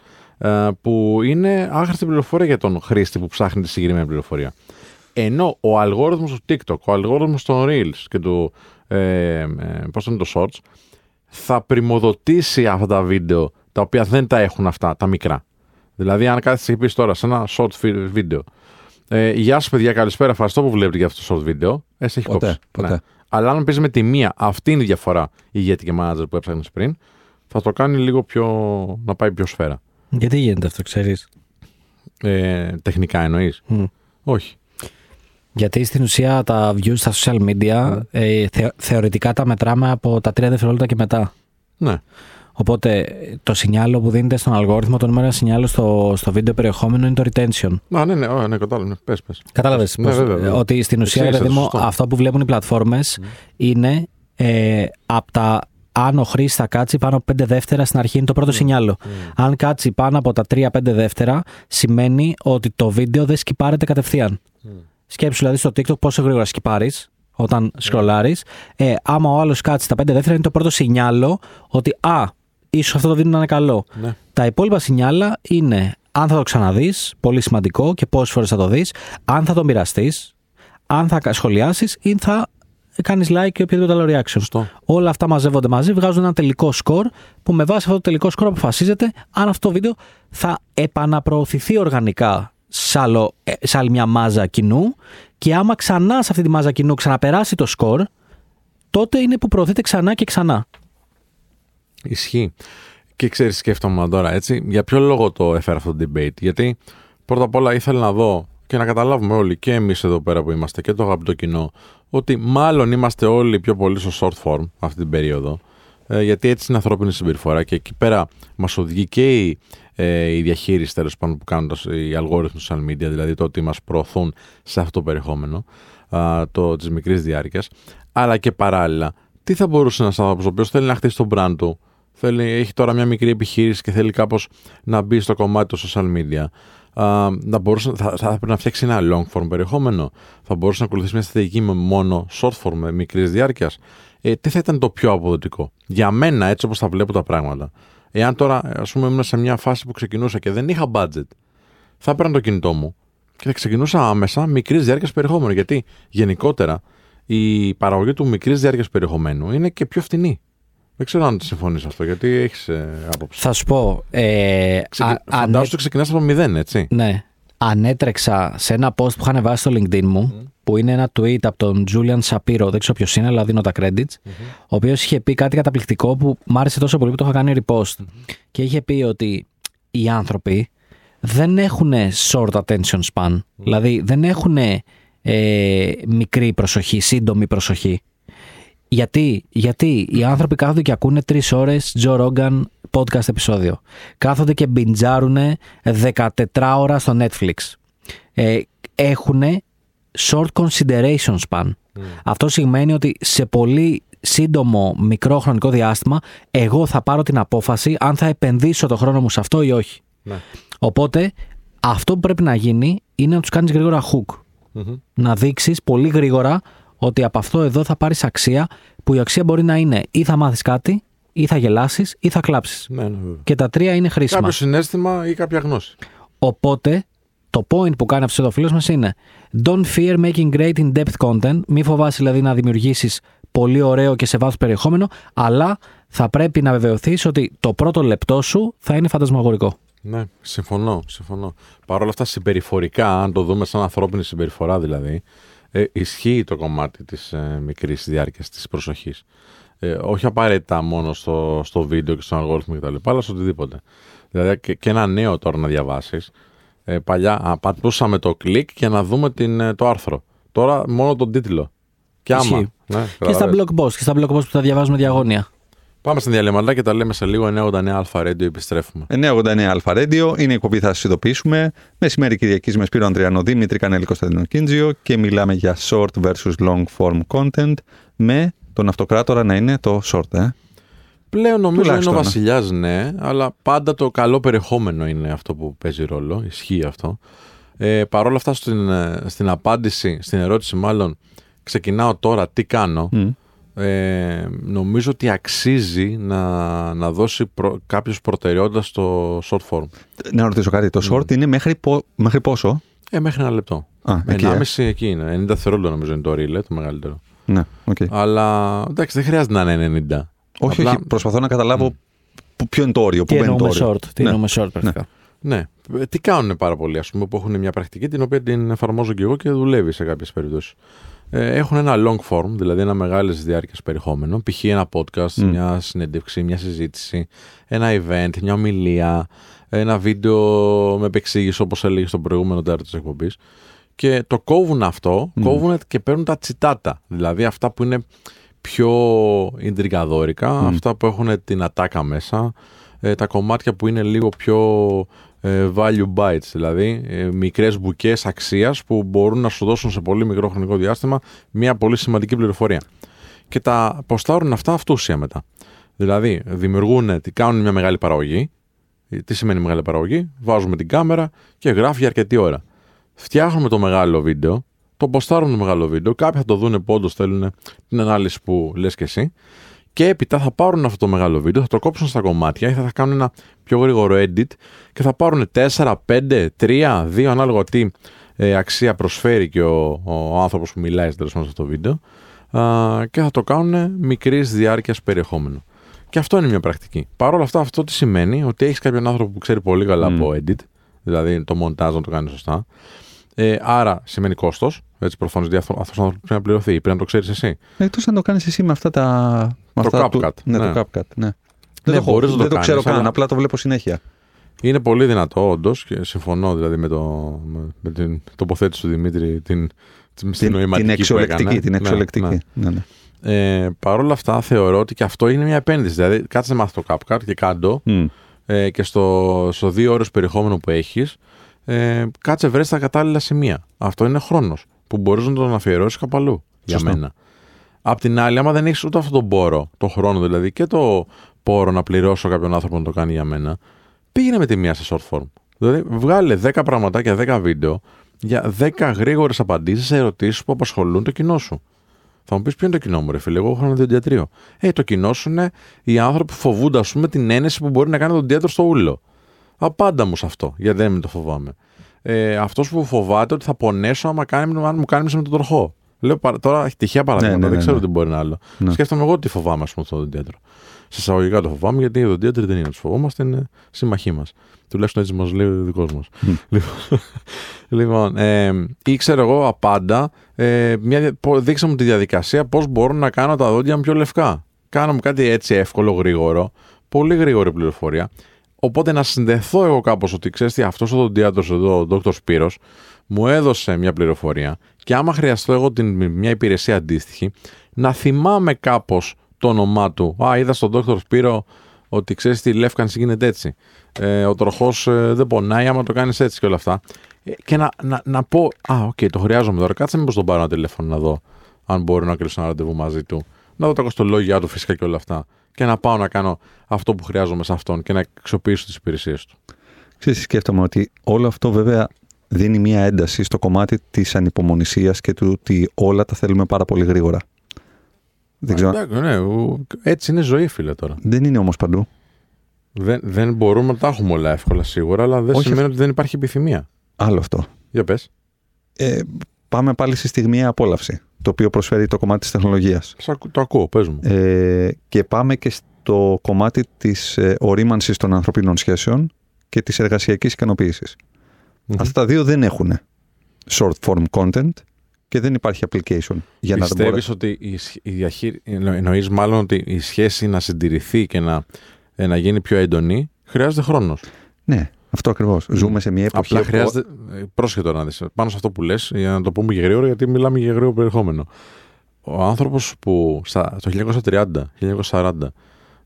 που είναι άχρηστη πληροφορία για τον χρήστη που ψάχνει τη συγκεκριμένη πληροφορία. Ενώ ο αλγόριθμος του TikTok, ο αλγόριθμος των Reels και του, ε, ε, πώς το είναι το Shorts, θα πρημοδοτήσει αυτά τα βίντεο τα οποία δεν τα έχουν αυτά, τα μικρά. Δηλαδή, αν κάθεσαι και πεις τώρα σε ένα short fi- βίντεο, ε, Γεια σα, παιδιά, καλησπέρα. Ευχαριστώ που βλέπετε για αυτό το short βίντεο. Ε, σε έχει Ποτέ, κόψει. ποτέ. Αλλά αν παίζει με τη μία, αυτή είναι η διαφορά ηγέτη και manager που έψαχνες πριν, θα το κάνει λίγο πιο. να πάει πιο σφαίρα. Γιατί γίνεται αυτό, ξέρεις; Ε, τεχνικά εννοείς; Όχι. Γιατί στην ουσία τα views στα social media ε, θε- θεωρητικά τα μετράμε από τα 3 δευτερόλεπτα και μετά. Ναι. Οπότε το σινιάλο που δίνεται στον αλγόριθμο, το νούμερο ένα σινιάλο στο, στο βίντεο περιεχόμενο είναι το retention. Α, ναι, ναι, ναι, ναι κατάλαβα. Ναι. Πες, πες. Κατάλαβες Ναι, βέβαια, βέβαια. ότι στην ουσία, Εσύ ρε είσαι, παιδί μου, σωστό. αυτό που βλέπουν οι πλατφόρμες είναι ε, από τα αν ο χρήστη θα κάτσει πάνω από 5 δεύτερα στην αρχή είναι το πρώτο σινιάλο. Αν κάτσει πάνω από τα 3-5 δεύτερα, σημαίνει ότι το βίντεο δεν σκυπάρεται κατευθείαν. Σκέψου δηλαδή στο TikTok πόσο γρήγορα σκυπάρεις όταν σκρολάρεις. Ε, άμα ο άλλος κάτσει τα 5 δεύτερα, είναι το πρώτο σινιάλο ότι α, ίσως αυτό το βίντεο να είναι καλό. Ναι. Τα υπόλοιπα σινιάλα είναι αν θα το ξαναδείς, πολύ σημαντικό και πόσες φορές θα το δεις, αν θα το μοιραστείς, αν θα σχολιάσεις ή θα κάνεις like και οποιοδήποτε άλλο reaction. Σωστό. Όλα αυτά μαζεύονται μαζί, βγάζουν ένα τελικό σκορ που με βάση αυτό το τελικό σκορ αποφασίζεται αν αυτό το βίντεο θα επαναπροωθηθεί οργανικά σε, άλλο, ε, σε άλλη μια μάζα κοινού και άμα ξανά σε αυτή τη μάζα κοινού ξαναπεράσει το σκορ, τότε είναι που προωθείται ξανά και ξανά. Ισχύει. Και ξέρεις, σκέφτομαι τώρα έτσι, για ποιο λόγο το έφερα αυτό το debate. Γιατί πρώτα απ' όλα ήθελα να δω και να καταλάβουμε όλοι και εμείς εδώ πέρα που είμαστε και το αγαπητό κοινό, ότι μάλλον είμαστε όλοι πιο πολύ στο short form αυτή την περίοδο. Ε, γιατί έτσι είναι ανθρώπινη συμπεριφορά και εκεί πέρα μας οδηγεί και η, ε, η διαχείριση τέλος πάντων που κάνουν τα- οι αλγόριθμοι social media, δηλαδή το ότι μας προωθούν σε αυτό το περιεχόμενο α, το, της μικρής διάρκειας αλλά και παράλληλα τι θα μπορούσε ένας άνθρωπος ο οποίος θέλει να χτίσει το brand του θέλει, έχει τώρα μια μικρή επιχείρηση και θέλει κάπως να μπει στο κομμάτι του social media α, να μπορούσε, θα, θα έπρεπε να φτιάξει ένα long form περιεχόμενο. Θα μπορούσε να ακολουθήσει μια στρατηγική με μόνο short form με μικρής διάρκειας. Ε, τι θα ήταν το πιο αποδοτικό; Για μένα, έτσι όπως τα βλέπω τα πράγματα. Εάν τώρα, ας πούμε, ήμουν σε μια φάση που ξεκινούσα και δεν είχα budget, θα έπαιρνα το κινητό μου και θα ξεκινούσα άμεσα μικρής διάρκειας περιεχόμενο. Γιατί γενικότερα η παραγωγή του μικρής διάρκειας περιεχομένου είναι και πιο φθηνή. Δεν ξέρω αν συμφωνείς αυτό, γιατί έχεις ε, άποψη. Θα σου πω. Ε, Ξεκι... α- Φαντάζομαι ανε- ότι ξεκινάς από μηδέν, έτσι. Ναι. Ανέτρεξα σε ένα post που είχαν βάσει στο LinkedIn μου, που είναι ένα tweet από τον Julian Shapiro, δεν ξέρω ποιος είναι, αλλά δίνω τα credits, ο οποίος είχε πει κάτι καταπληκτικό που μ' άρεσε τόσο πολύ που το είχα κάνει repost. Και είχε πει ότι οι άνθρωποι δεν έχουν short attention span. Δηλαδή δεν έχουν ε, μικρή προσοχή, σύντομη προσοχή. Γιατί, γιατί οι άνθρωποι κάθονται και ακούνε τρεις ώρες Joe Rogan podcast επεισόδιο. Κάθονται και μπιντζάρουν 14 ώρα στο Netflix. Ε, έχουν short consideration span. Αυτό σημαίνει ότι σε πολύ σύντομο μικρό χρονικό διάστημα εγώ θα πάρω την απόφαση αν θα επενδύσω το χρόνο μου σε αυτό ή όχι. Ναι. Οπότε αυτό που πρέπει να γίνει είναι να τους κάνεις γρήγορα hook. Μμμ. Να δείξεις πολύ γρήγορα ότι από αυτό εδώ θα πάρεις αξία που η αξία μπορεί να είναι ή θα μάθεις κάτι ή θα γελάσεις ή θα κλάψεις. Ναι, ναι, βέβαια. Και τα τρία είναι χρήσιμα. Κάποιο συνέστημα ή κάποια γνώση. Οπότε, το point που κάνει αυτός ο φίλος μας είναι Don't fear making great in-depth content. Μη φοβάσαι δηλαδή να δημιουργήσεις πολύ ωραίο και σε βάθος περιεχόμενο, αλλά θα πρέπει να βεβαιωθείς ότι το πρώτο λεπτό σου θα είναι φαντασμαγορικό. Ναι, συμφωνώ, συμφωνώ. Παρ' όλα αυτά, συμπεριφορικά, αν το δούμε σαν ανθρώπινη συμπεριφορά δηλαδή, ε, ισχύει το κομμάτι της ε, μικρής διάρκειας της προσοχής. Ε, όχι απαραίτητα μόνο στο, στο βίντεο και στον αλγόριθμο κτλ, αλλά σε οτιδήποτε. Δηλαδή και, και ένα νέο τώρα να διαβάσεις. Ε, παλιά α, πατούσαμε το κλικ και να δούμε την, ε, το άρθρο. Τώρα μόνο τον τίτλο. Και άμα. Ισχύει. Ναι, Και στα καταλαβαίνεις. blog post, και στα blog post που τα διαβάζουμε διαγώνια. Πάμε στην διαλυματά και τα λέμε σε λίγο 989 Αλφα Radio επιστρέφουμε. 989 Αλφα Radio είναι η εκπομπή θα σας ειδοποιήσουμε. Μεσημέρι Κυριακής με Σπύρο Ανδριανό Δημήτρη Κανέλη Κωνσταντίνο Κίντζιο και μιλάμε για short versus long form content με τον αυτοκράτορα να είναι το short, ε. Πλέον νομίζω είναι ο Τουλάχιστον, ναι. βασιλιάς, ναι, αλλά πάντα το καλό περιεχόμενο είναι αυτό που παίζει ρόλο. Ισχύει αυτό. Ε, Παρ' όλα αυτά, στην, ε, στην απάντηση, στην ερώτηση μάλλον, ξεκινάω τώρα τι κάνω. Μμ. Ε, νομίζω ότι αξίζει να, να δώσει προ, κάποιος προτεραιότητα στο short form. Να ρωτήσω κάτι. Το short είναι μέχρι, πο- μέχρι πόσο; Ε, μέχρι ένα λεπτό. Α, εκεί, ε. 1,5 εκεί είναι. 90 δευτερόλεπτα νομίζω είναι το reel, ε, το μεγαλύτερο. Ναι, οκ. Αλλά εντάξει, δεν χρειάζεται να είναι 90. Όχι, Απλά- όχι. Προσπαθώ να καταλάβω που- ποιο είναι το όριο. Τι Πού μπαίνει το εννοούμε όριο. short. Τι Ναι. εννοούμε short, πρακτικά; Ναι. Ε, Τι κάνουν πάρα πολλοί, ας πούμε, που έχουν μια πρακτική την οποία την εφαρμόζω και εγώ και δουλεύει σε κάποιες περιπτώσεις. Ε, έχουν ένα long form, δηλαδή ένα μεγάλη διάρκεια περιεχόμενο, π.χ. ένα podcast, Μμ. μια συνέντευξη, μια συζήτηση, ένα event, μια ομιλία, ένα βίντεο με επεξήγηση όπως έλεγε στο προηγούμενο τέταρτο της εκπομπής. Και το κόβουν αυτό, Μμ. κόβουν και παίρνουν τα τσιτάτα. Δηλαδή αυτά που είναι πιο ιντριγκαδόρικα, Μμ. αυτά που έχουν την ατάκα μέσα, ε, τα κομμάτια που είναι λίγο πιο ε, value bites, δηλαδή ε, μικρές μπουκές αξίας που μπορούν να σου δώσουν σε πολύ μικρό χρονικό διάστημα μια πολύ σημαντική πληροφορία. Και τα ποστάρουν αυτά αυτούσια μετά. Δηλαδή δημιουργούν, τι κάνουν μια μεγάλη παραγωγή. Ε, Τι σημαίνει μεγάλη παραγωγή, βάζουμε την κάμερα και γράφει για αρκετή ώρα. Φτιάχνουμε το μεγάλο βίντεο, το ποστάρουμε το μεγάλο βίντεο, κάποιοι θα το δούνε που όντως θέλουν την ανάλυση που λες και εσύ και έπειτα θα πάρουν αυτό το μεγάλο βίντεο, θα το κόψουν στα κομμάτια ή θα κάνουν ένα πιο γρήγορο edit και θα πάρουν 4, 5, 3, 2 ανάλογα τι ε, αξία προσφέρει και ο, ο άνθρωπος που μιλάει τέλος πάντων σε αυτό το βίντεο α, και θα το κάνουν μικρής διάρκειας περιεχόμενο. Και αυτό είναι μια πρακτική. Παρ' όλα αυτά, αυτό τι σημαίνει ότι έχεις κάποιον άνθρωπο που ξέρει πολύ καλά Μμ. από edit, δηλαδή το μοντάζ να το κάνεις σωστά. Ε, άρα σημαίνει κόστος. Έτσι προφανώς αυτό αυτός πρέπει να πληρωθεί. Πρέπει να το ξέρεις εσύ. Εκτός αν το κάνεις εσύ με αυτά τα. με Το αυτά του- CapCut, Ναι, ναι. το CapCut. Ναι. Ναι, Δεν, το, έχω- μπορείς να το δεν το ξέρω κάνεις, καν, αλλά- απλά το βλέπω συνέχεια. Είναι πολύ δυνατό, όντως, και συμφωνώ δηλαδή με, το, με, με την τοποθέτηση του Δημήτρη, την, την, Την, την νοηματική που εξολεκτική. έκανε. Την Ναι, εξολεκτική. ναι. Ναι, ναι. Ε, Παρ' όλα αυτά, θεωρώ ότι και αυτό είναι μια επένδυση. Δηλαδή, κάτσε να μάθεις το CapCut και κάντο Μμ. ε, και στο, στο δύο ώρες περιεχόμενο που έχεις, ε, κάτσε βρες τα κατάλληλα σημεία. Αυτό είναι χρόνος που μπορείς να τον αφιερώσεις κάπου αλλού για Σωστό. μένα. Απ' την άλλη, άμα δεν έχεις ούτε αυτόν τον πόρο, το χρόνο δηλαδή και το πόρο να πληρώσω κάποιον άνθρωπο να το κάνει για μένα, πήγαινε με τη μία σε short form. Δηλαδή, βγάλε 10 πραγματάκια, 10 βίντεο για 10 γρήγορες απαντήσεις σε ερωτήσεις που απασχολούν το κοινό σου. Θα μου πεις ποιο είναι το κοινό μου, ρε φίλε; Εγώ έχω ένα διοντιατρίο. Ε, το κοινό σου είναι οι άνθρωποι που φοβούνται, ας πούμε, την ένεση που μπορεί να κάνει τον διάτρο στο ούλο. Απάντα μου σε αυτό, γιατί δεν με το φοβάμαι. Ε, Αυτός που φοβάται ότι θα πονέσω άμα κάνει, αν μου κάνει με τον τροχό. Λέω τώρα τυχαία παραδείγματα, Ναι, ναι, δεν ναι, ξέρω ναι. τι μπορεί να άλλο. Ναι. Σκέφτομαι εγώ τι φοβάμαι, ας πούμε, στο οδοντίατρο. Σε εισαγωγικά το φοβάμαι, γιατί οι οδοντίατροι δεν είναι του φοβόμαστε, είναι σύμμαχοί μας. Τουλάχιστον έτσι μας λέει ο δικός μας. Λοιπόν, λοιπόν ε, ή ξέρω εγώ απάντα, ε, μια, πω- δείξε μου τη διαδικασία πώς μπορώ να κάνω τα δόντια μου πιο λευκά. Κάνω μου κάτι έτσι εύκολο, γρήγορο, πολύ γρήγορη πληροφορία. Οπότε να συνδεθώ εγώ κάπως ότι ξέρεις τι, αυτός ο οδοντίατρο εδώ, ο Δόκτωρ Σπύρος, μου έδωσε μια πληροφορία και άμα χρειαστώ εγώ την, μια υπηρεσία αντίστοιχη, να θυμάμαι κάπως το όνομά του. Α, είδα στον Δόκτωρ Σπύρο ότι ξέρεις τι, η λεύκανση γίνεται έτσι. Ε, ο τροχός δεν πονάει άμα το κάνεις έτσι και όλα αυτά. Ε, και να, να, να πω, Α, οκ, το χρειάζομαι τώρα. Κάτσε μήπως τον πάρω ένα τηλέφωνο να δω αν μπορώ να κλείσω ένα ραντεβού μαζί του. Να δω τα κοστολόγια του φυσικά και όλα αυτά. Και να πάω να κάνω αυτό που χρειάζομαι σε αυτόν και να αξιοποιήσω τις υπηρεσίες του. Ξέρεις, σκέφτομαι ότι όλο αυτό βέβαια δίνει μια ένταση στο κομμάτι της ανυπομονησίας και του ότι όλα τα θέλουμε πάρα πολύ γρήγορα. Δεν, ξέρω, Εντάξει, ναι, ου- έτσι είναι ζωή, φίλε τώρα. δεν είναι όμως παντού. Δεν, δεν μπορούμε να τα έχουμε όλα εύκολα σίγουρα, αλλά δεν Όχι, σημαίνει ότι δεν υπάρχει επιθυμία. Άλλο αυτό. Για πες. Ε, πάμε πάλι στη στιγμιαία απόλαυση, το οποίο προσφέρει το κομμάτι της τεχνολογίας. Το ακούω, πες μου. Ε, και πάμε και στο κομμάτι της ε, ορίμανσης των ανθρωπίνων σχέσεων και της εργασιακής ικανοποίησης. Μμμ. Αυτά τα δύο δεν έχουν short form content και δεν υπάρχει application για να το Πιστεύεις μπορέσει. ότι η, σχ- η διαχείριση. Εννοείς μάλλον ότι η σχέση να συντηρηθεί και να, ε, να γίνει πιο έντονη χρειάζεται χρόνος; Ναι, αυτό ακριβώς. Ζούμε σε μια εποχή... Απλά όπου- χρειάζεται. ε, Πρόσχετο να δεις. Πάνω σε αυτό που λες, για να το πούμε και γρήγορα, γιατί μιλάμε για γρήγορο περιεχόμενο. Ο άνθρωπος που στα, το 1930-1940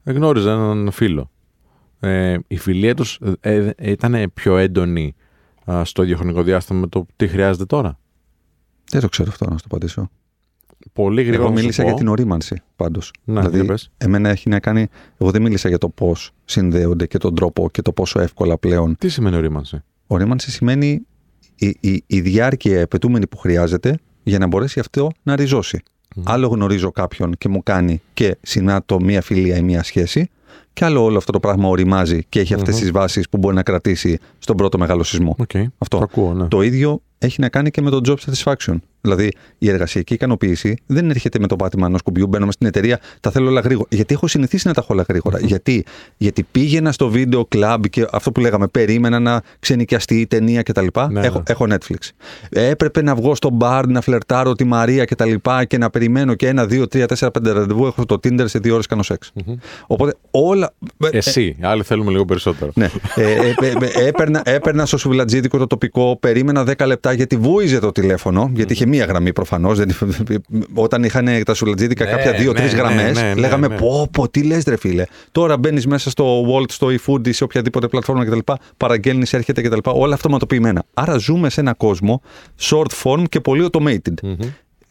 γνώριζε έναν φίλο. Ε, η φιλία τους ε, ε, ήταν πιο έντονη α, στο ίδιο χρονικό διάστημα με το τι χρειάζεται τώρα; Δεν το ξέρω αυτό να σου το απαντήσω. Πολύ γρήγορα. Εγώ να σου μίλησα πω. για την ορίμανση πάντως. Ναι, δηλαδή, για πες. εμένα έχει να κάνει. Εγώ δεν μίλησα για το πώς συνδέονται και τον τρόπο και το πόσο εύκολα πλέον. Τι σημαίνει ορίμανση; Ορίμανση σημαίνει η, η, η διάρκεια επαιτούμενη που χρειάζεται για να μπορέσει αυτό να ριζώσει. Άλλο γνωρίζω κάποιον και μου κάνει και συνάτω μία φιλία ή μία σχέση, και άλλο όλο αυτό το πράγμα οριμάζει και έχει αυτές τις βάσεις που μπορεί να κρατήσει στον πρώτο μεγάλο σεισμό. Οκ. Αυτό. Το ακούω, ναι. Το ίδιο έχει να κάνει και με το job satisfaction. Δηλαδή, η εργασιακή ικανοποίηση δεν έρχεται με το πάτημα ενός κουμπιού. Μπαίνουμε στην εταιρεία, τα θέλω όλα γρήγορα. Γιατί έχω συνηθίσει να τα έχω όλα γρήγορα. Γιατί; Γιατί πήγαινα στο βίντεο κλαμπ και αυτό που λέγαμε, περίμενα να ξενοικιαστεί η ταινία κτλ. Ναι, έχω, ναι. έχω Netflix. Έπρεπε να βγω στο μπαρ, να φλερτάρω τη Μαρία κτλ. Και, και να περιμένω και ένα, δύο, τρία, τέσσερα, πέντε ραντεβού. Έχω το Tinder σε δύο ώρες κάνω σεξ. Οπότε όλα. Εσύ, άλλοι θέλουμε λίγο περισσότερο. Ναι. Ε, ε, ε, ε, έπαιρνα, έπαιρνα στο σουβλατζίδικο το τοπικό, περίμενα 10 λεπτά γιατί βούιζε το τηλέφωνο, γιατί είχε μία γραμμή προφανώς. Όταν είχαν τα σουβλατζίδικα Ναι, κάποια δύο-τρει ναι, γραμμές, ναι, ναι, λέγαμε ναι. πω, πω, τι λες, ρε φίλε. Τώρα μπαίνεις μέσα στο Walt, στο eFood, σε οποιαδήποτε πλατφόρμα κτλ. Παραγγέλνεις, έρχεται κτλ. Όλα αυτοματοποιημένα. Άρα ζούμε σε ένα κόσμο short form και πολύ automated.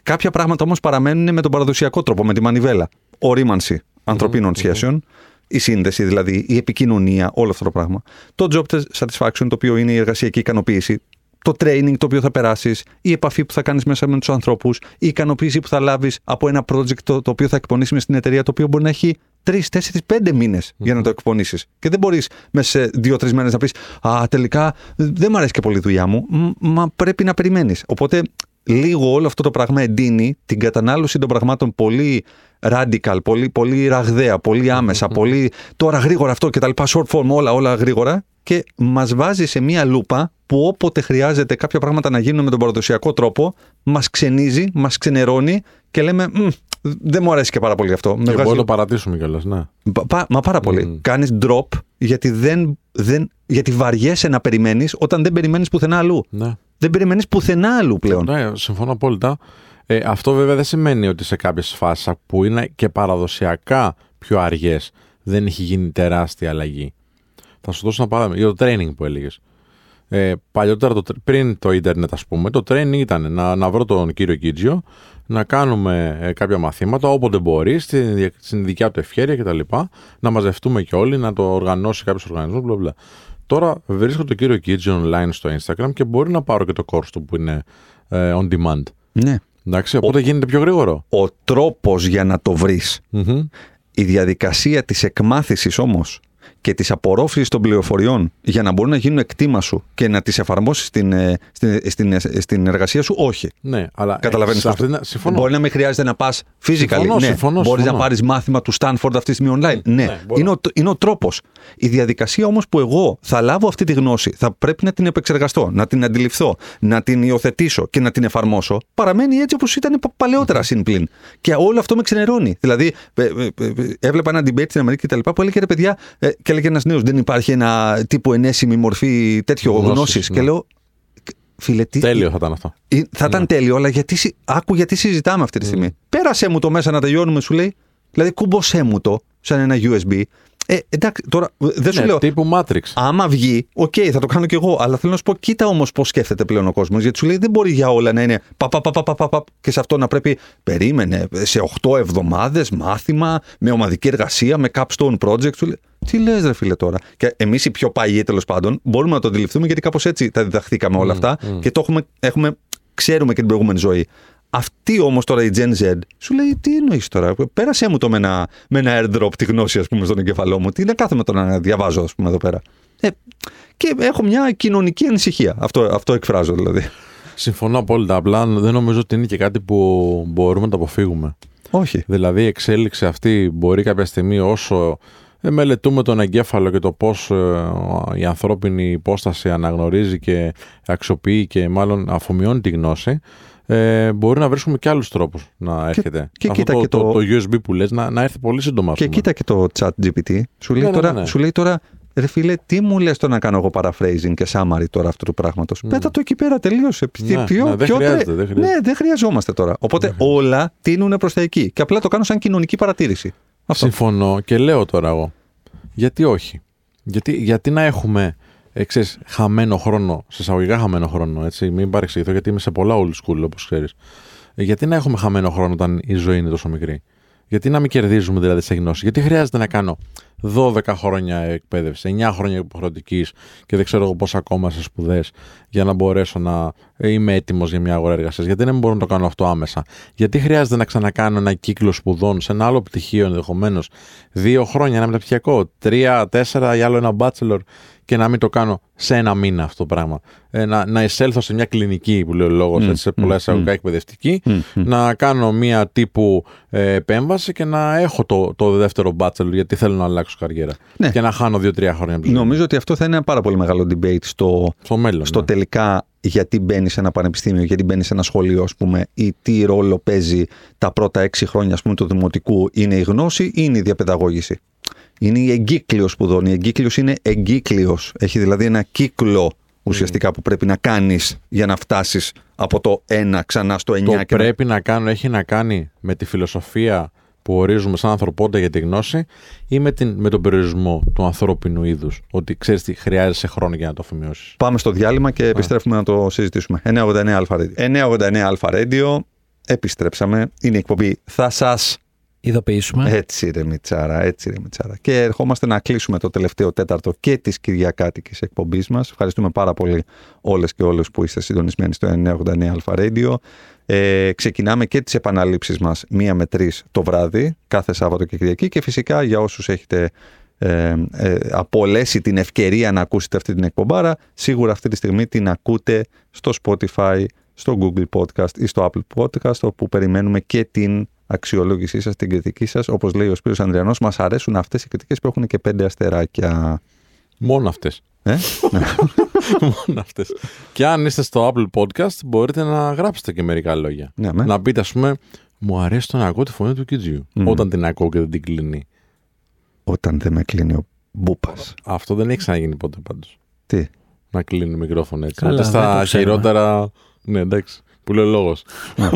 Κάποια πράγματα όμως παραμένουν με τον παραδοσιακό τρόπο, με τη μανιβέλα. Ορίμανση ανθρωπίνων σχέσεων, η σύνδεση δηλαδή, η επικοινωνία, όλο αυτό το πράγμα. Το job satisfaction, το οποίο είναι η εργασιακή ικανοποίηση. Το training το οποίο θα περάσεις, η επαφή που θα κάνεις μέσα με τους ανθρώπους, η ικανοποίηση που θα λάβεις από ένα project το, το οποίο θα εκπονήσεις μες στην εταιρεία, το οποίο μπορεί να έχει τρεις, τέσσερις, πέντε μήνες για να το εκπονήσεις. Και δεν μπορείς μέσα σε δύο-τρεις μέρες να πεις Α, τελικά δεν μου αρέσει και πολύ η δουλειά μου. Μ, Μα πρέπει να περιμένεις. Οπότε λίγο όλο αυτό το πράγμα εντείνει την κατανάλωση των πραγμάτων πολύ radical, πολύ, πολύ ραγδαία, πολύ άμεσα, πολύ τώρα γρήγορα αυτό και τα λοιπά, short form, όλα, όλα γρήγορα και μας βάζει σε μία λούπα που όποτε χρειάζεται κάποια πράγματα να γίνουν με τον παραδοσιακό τρόπο, μας ξενίζει, μας ξενερώνει και λέμε «Μμ, δεν μου αρέσει και πάρα πολύ αυτό. Με Και βγάζει μπορεί να λίγο- το παρατήσουμε κιόλας, ναι. Πα- πα- μα πάρα πολύ. Μμμ. Κάνεις drop γιατί, δεν, δεν, γιατί βαριέσαι να περιμένεις όταν δεν περιμένεις πουθενά αλλού. ναι. Δεν περιμένεις πουθενά αλλού πλέον. Ναι, συμφωνώ απόλυτα. Ε, αυτό βέβαια δεν σημαίνει ότι σε κάποιες φάσεις που είναι και παραδοσιακά πιο αργές δεν έχει γίνει τεράστια αλλαγή. Θα σου δώσω ένα παράδειγμα για το training που έλεγες. Ε, παλιότερα, το, τρ- πριν το ίντερνετ, ας πούμε, το training ήταν να, να βρω τον κύριο Κίτζιο, να κάνουμε ε, κάποια μαθήματα όποτε μπορεί, στην, δια- στην δικιά του ευχαίρεια κτλ. Να μαζευτούμε και όλοι, να το οργανώσει κάποιος οργανισμός, μπλα μπλα. Τώρα βρίσκω τον κύριο Κίτζι online στο Instagram και μπορεί να πάρω και το course του που είναι ε, on demand. Ναι. Εντάξει, οπότε γίνεται πιο γρήγορο. Ο τρόπος για να το βρεις, Μμμ. η διαδικασία της εκμάθησης όμως και της απορρόφησης των πληροφοριών για να μπορούν να γίνουν εκτίμα σου και να τις εφαρμόσεις στην, ε, στην, στην, ε, στην εργασία σου, όχι. Ναι, αλλά. Καταλαβαίνεις σε αυτό. αυτή την- Συμφωνώ. Μπορεί να μην χρειάζεται να πας physically. Συμφωνώ, ναι. συμφωνώ, Μπορείς να συμφωνώ. πάρεις μάθημα του Stanford αυτή τη στιγμή online. Ναι, ναι, μπορώ. είναι, ο, είναι ο τρόπος. Η διαδικασία όμως που εγώ θα λάβω αυτή τη γνώση, θα πρέπει να την επεξεργαστώ, να την αντιληφθώ, να την υιοθετήσω και να την εφαρμόσω, παραμένει έτσι όπως ήταν πα- παλαιότερα συν πλην. Και όλο αυτό με ξενερώνει. Δηλαδή, ε, ε, ε, έβλεπα ένα debate στην Αμερική κτλ. που έλεγε ρε παιδιά, ε, και έλεγε ένας νέος, δεν υπάρχει ένα τύπου ενέσιμη μορφή τέτοιο Γνώσης, γνώσης. ναι. Και λέω, φίλε, τι, Τέλειο θα ήταν αυτό. ε, Θα ήταν τέλειο, αλλά γιατί, συ- άκου γιατί συζητάμε αυτή τη στιγμή. Πέρασέ μου το μέσα να τελειώνουμε, σου λέει. Δηλαδή, κούμπωσέ μου το σαν ένα USB. Ε, εντάξει, τώρα ε, δεν σου Ναι, λέω. τύπου Matrix. Άμα βγει, οκ, θα το κάνω κι εγώ. Αλλά θέλω να σου πω, κοίτα όμως πώς σκέφτεται πλέον ο κόσμος. Γιατί σου λέει δεν μπορεί για όλα να είναι πα, πα, πα, πα, πα, πα, πα, και σε αυτό να πρέπει. Περίμενε σε 8 εβδομάδες μάθημα, με ομαδική εργασία, με capstone project. Σου λέει, τι λες, ρε φίλε τώρα; Και εμείς οι πιο παλιοί τέλος πάντων μπορούμε να το αντιληφθούμε γιατί κάπως έτσι τα διδαχθήκαμε όλα αυτά και το έχουμε, έχουμε, ξέρουμε και την προηγούμενη ζωή. Αυτή όμως τώρα η Gen Z σου λέει τι εννοείς τώρα; Πέρασέ μου το με ένα, με ένα airdrop τη γνώση, ας πούμε, στον εγκεφαλό μου. Τι να κάθομαι τώρα να διαβάζω, ας πούμε, εδώ πέρα. Ε, και έχω μια κοινωνική ανησυχία. Αυτό, αυτό εκφράζω δηλαδή. Συμφωνώ απόλυτα. Απλά δεν νομίζω ότι είναι και κάτι που μπορούμε να το αποφύγουμε. Όχι. Δηλαδή η εξέλιξη αυτή μπορεί κάποια στιγμή όσο ε, μελετούμε τον εγκέφαλο και το πώς ε, η ανθρώπινη υπόσταση αναγνωρίζει και αξιοποιεί και μάλλον αφομοιώνει τη γνώση ε, μπορεί να βρίσκουμε και άλλους τρόπους να έρχεται. και Αυτό κοίτα το, και το, το- το USB που λες να, να έρθει πολύ σύντομα. ας Και πούμε. κοίτα και το chat GPT. Σου λέει, Ναι, ναι, τώρα, ναι, ναι. σου λέει τώρα, ρε φίλε, τι μου λες το να κάνω εγώ paraphrasing και summary τώρα αυτού του πράγματος; Πέτα το εκεί πέρα, τελείωσε. Τι- Ναι, ποιο- ναι, δεν ποιο χρειάζεται, τρε- δεν χρειάζεται. Ναι, δεν χρειαζόμαστε τώρα. Οπότε όλα τίνουν προς τα εκεί. Και απλά το κάνω σαν κοινωνική παρατήρηση. Αυτό. Συμφωνώ και λέω τώρα εγώ. Γιατί όχι; Γιατί, γιατί να έχουμε ε, ξέρεις, χαμένο χρόνο, σε εισαγωγικά χαμένο χρόνο, έτσι, μην παρεξηγηθώ γιατί είμαι σε πολλά old school όπως ξέρεις. Ε, γιατί να έχουμε χαμένο χρόνο όταν η ζωή είναι τόσο μικρή; Γιατί να μην κερδίζουμε δηλαδή σε γνώση; Γιατί χρειάζεται να κάνω 12 χρόνια εκπαίδευση, 9 χρόνια υποχρεωτικής και δεν ξέρω εγώ πόσα ακόμα σε σπουδές για να μπορέσω να είμαι έτοιμος για μια αγορά εργασίας; Γιατί δεν μπορώ να το κάνω αυτό άμεσα; Γιατί χρειάζεται να ξανακάνω ένα κύκλο σπουδών σε ένα άλλο πτυχίο ενδεχομένως; Δύο χρόνια, ένα μεταπτυχιακό, τρία, τέσσερα ή άλλο ένα bachelor; Και να μην το κάνω σε ένα μήνα αυτό το πράγμα. Ε, να, να εισέλθω σε μια κλινική που λέει ο λόγος, Μμ, σε πολλά μμ, εισαγωγικά μμ. εκπαιδευτική, Μμ, μμ. να κάνω μια τύπου ε, επέμβαση και να έχω το, το δεύτερο bachelor γιατί θέλω να αλλάξω καριέρα. Ναι. Και να χάνω δύο-τρία χρόνια. από τη ζωή μου. Νομίζω ότι αυτό θα είναι ένα πάρα πολύ μεγάλο debate στο, Στο μέλλον. στο ναι. τελικά γιατί μπαίνει σε ένα πανεπιστήμιο, γιατί μπαίνει σε ένα σχολείο, ας πούμε, ή τι ρόλο παίζει τα πρώτα έξι χρόνια ας πούμε, του δημοτικού, είναι η γνώση ή είναι η διαπαιδαγώγηση; Είναι η εγκύκλιο σπουδών. Η εγκύκλιο είναι εγκύκλιο. Έχει δηλαδή ένα κύκλο ουσιαστικά που πρέπει να κάνεις για να φτάσεις από το 1 ξανά στο 9 Το και να- πρέπει να κάνω έχει να κάνει με τη φιλοσοφία που ορίζουμε σαν ανθρωπότητα για τη γνώση ή με, την, με τον περιορισμό του ανθρώπινου είδους. Ότι ξέρεις τι χρειάζεσαι χρόνο για να το αφημιώσεις. Πάμε στο διάλειμμα και επιστρέφουμε να το συζητήσουμε. 989 Αλφα Radio. 989 Αλφα Radio. Επιστρέψαμε. Είναι η εκπομπή. Θα σας Ειδοποιήσουμε. Έτσι ρε Μιτσάρα, έτσι ρε Μιτσάρα. Και ερχόμαστε να κλείσουμε το τελευταίο τέταρτο και της Κυριακάτικης εκπομπής μας. Ευχαριστούμε πάρα πολύ όλες και όλους που είστε συντονισμένοι στο 989 Αλφα Radio. Ε, ξεκινάμε και τις επαναλήψεις μας μία με τρεις το βράδυ, κάθε Σάββατο και Κυριακή και φυσικά για όσους έχετε ε, ε, απολέσει την ευκαιρία να ακούσετε αυτή την εκπομπάρα, σίγουρα αυτή τη στιγμή την ακούτε στο Spotify, στο Google Podcast ή στο Apple Podcast, όπου περιμένουμε και την αξιολόγησή σας, την κριτική σας. Όπως λέει ο Σπύρος Ανδριανός, μας αρέσουν αυτές οι κριτικές που έχουν και πέντε αστεράκια. Μόνο αυτές. Ε; Ναι. Μόνο αυτές. Και αν είστε στο Apple Podcast, μπορείτε να γράψετε και μερικά λόγια. Ναι, με. Να πείτε, ας πούμε, μου αρέσει το να ακούω τη φωνή του Κιτζίου. Μμμ. Όταν την ακούω και δεν την κλείνει. Όταν δεν με κλείνει ο Μπούπας. Αυτό δεν έχει ξαναγίνει ποτέ πάντως. Τι; Να κλείνει μικρόφωνο έτσι. Καλά, Ούτε δεν στα το ξέρουμε. χειρότερα. Ναι, εντάξει. Που λέει ο λόγος. Ναι.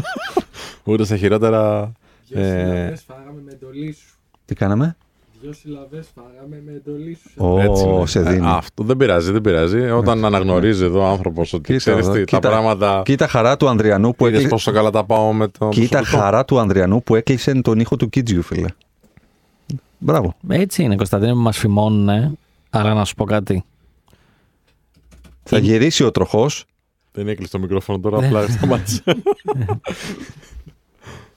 Ούτε στα χειρότερα. Δυο Ε, συλλαβές φάγαμε με εντολή σου. Τι κάναμε; Δυο συλλαβές φάγαμε με εντολή σου. Ω, Έτσι είναι. σε δίνει. Ε, αυτό δεν πειράζει, δεν πειράζει. Όταν αναγνωρίζει εδώ ο άνθρωπος ότι Κοίτα ξέρεις εδώ, τι, τα κοίτα. πράγματα. Κοίτα χαρά του Ανδριανού που Είδες έκλεισε. πόσο καλά τα πάω με το. Κοίτα προσωπικό. χαρά του Ανδριανού που έκλεισε τον ήχο του Κίτζιου, φίλε. Μπράβο. Έτσι είναι, Κωνσταντίνε, που μας φημώνουν. Αλλά να σου πω κάτι. Θα γυρίσει ο τροχός. Δεν έκλεισε το μικρόφωνο τώρα, απλά σταμάτησε.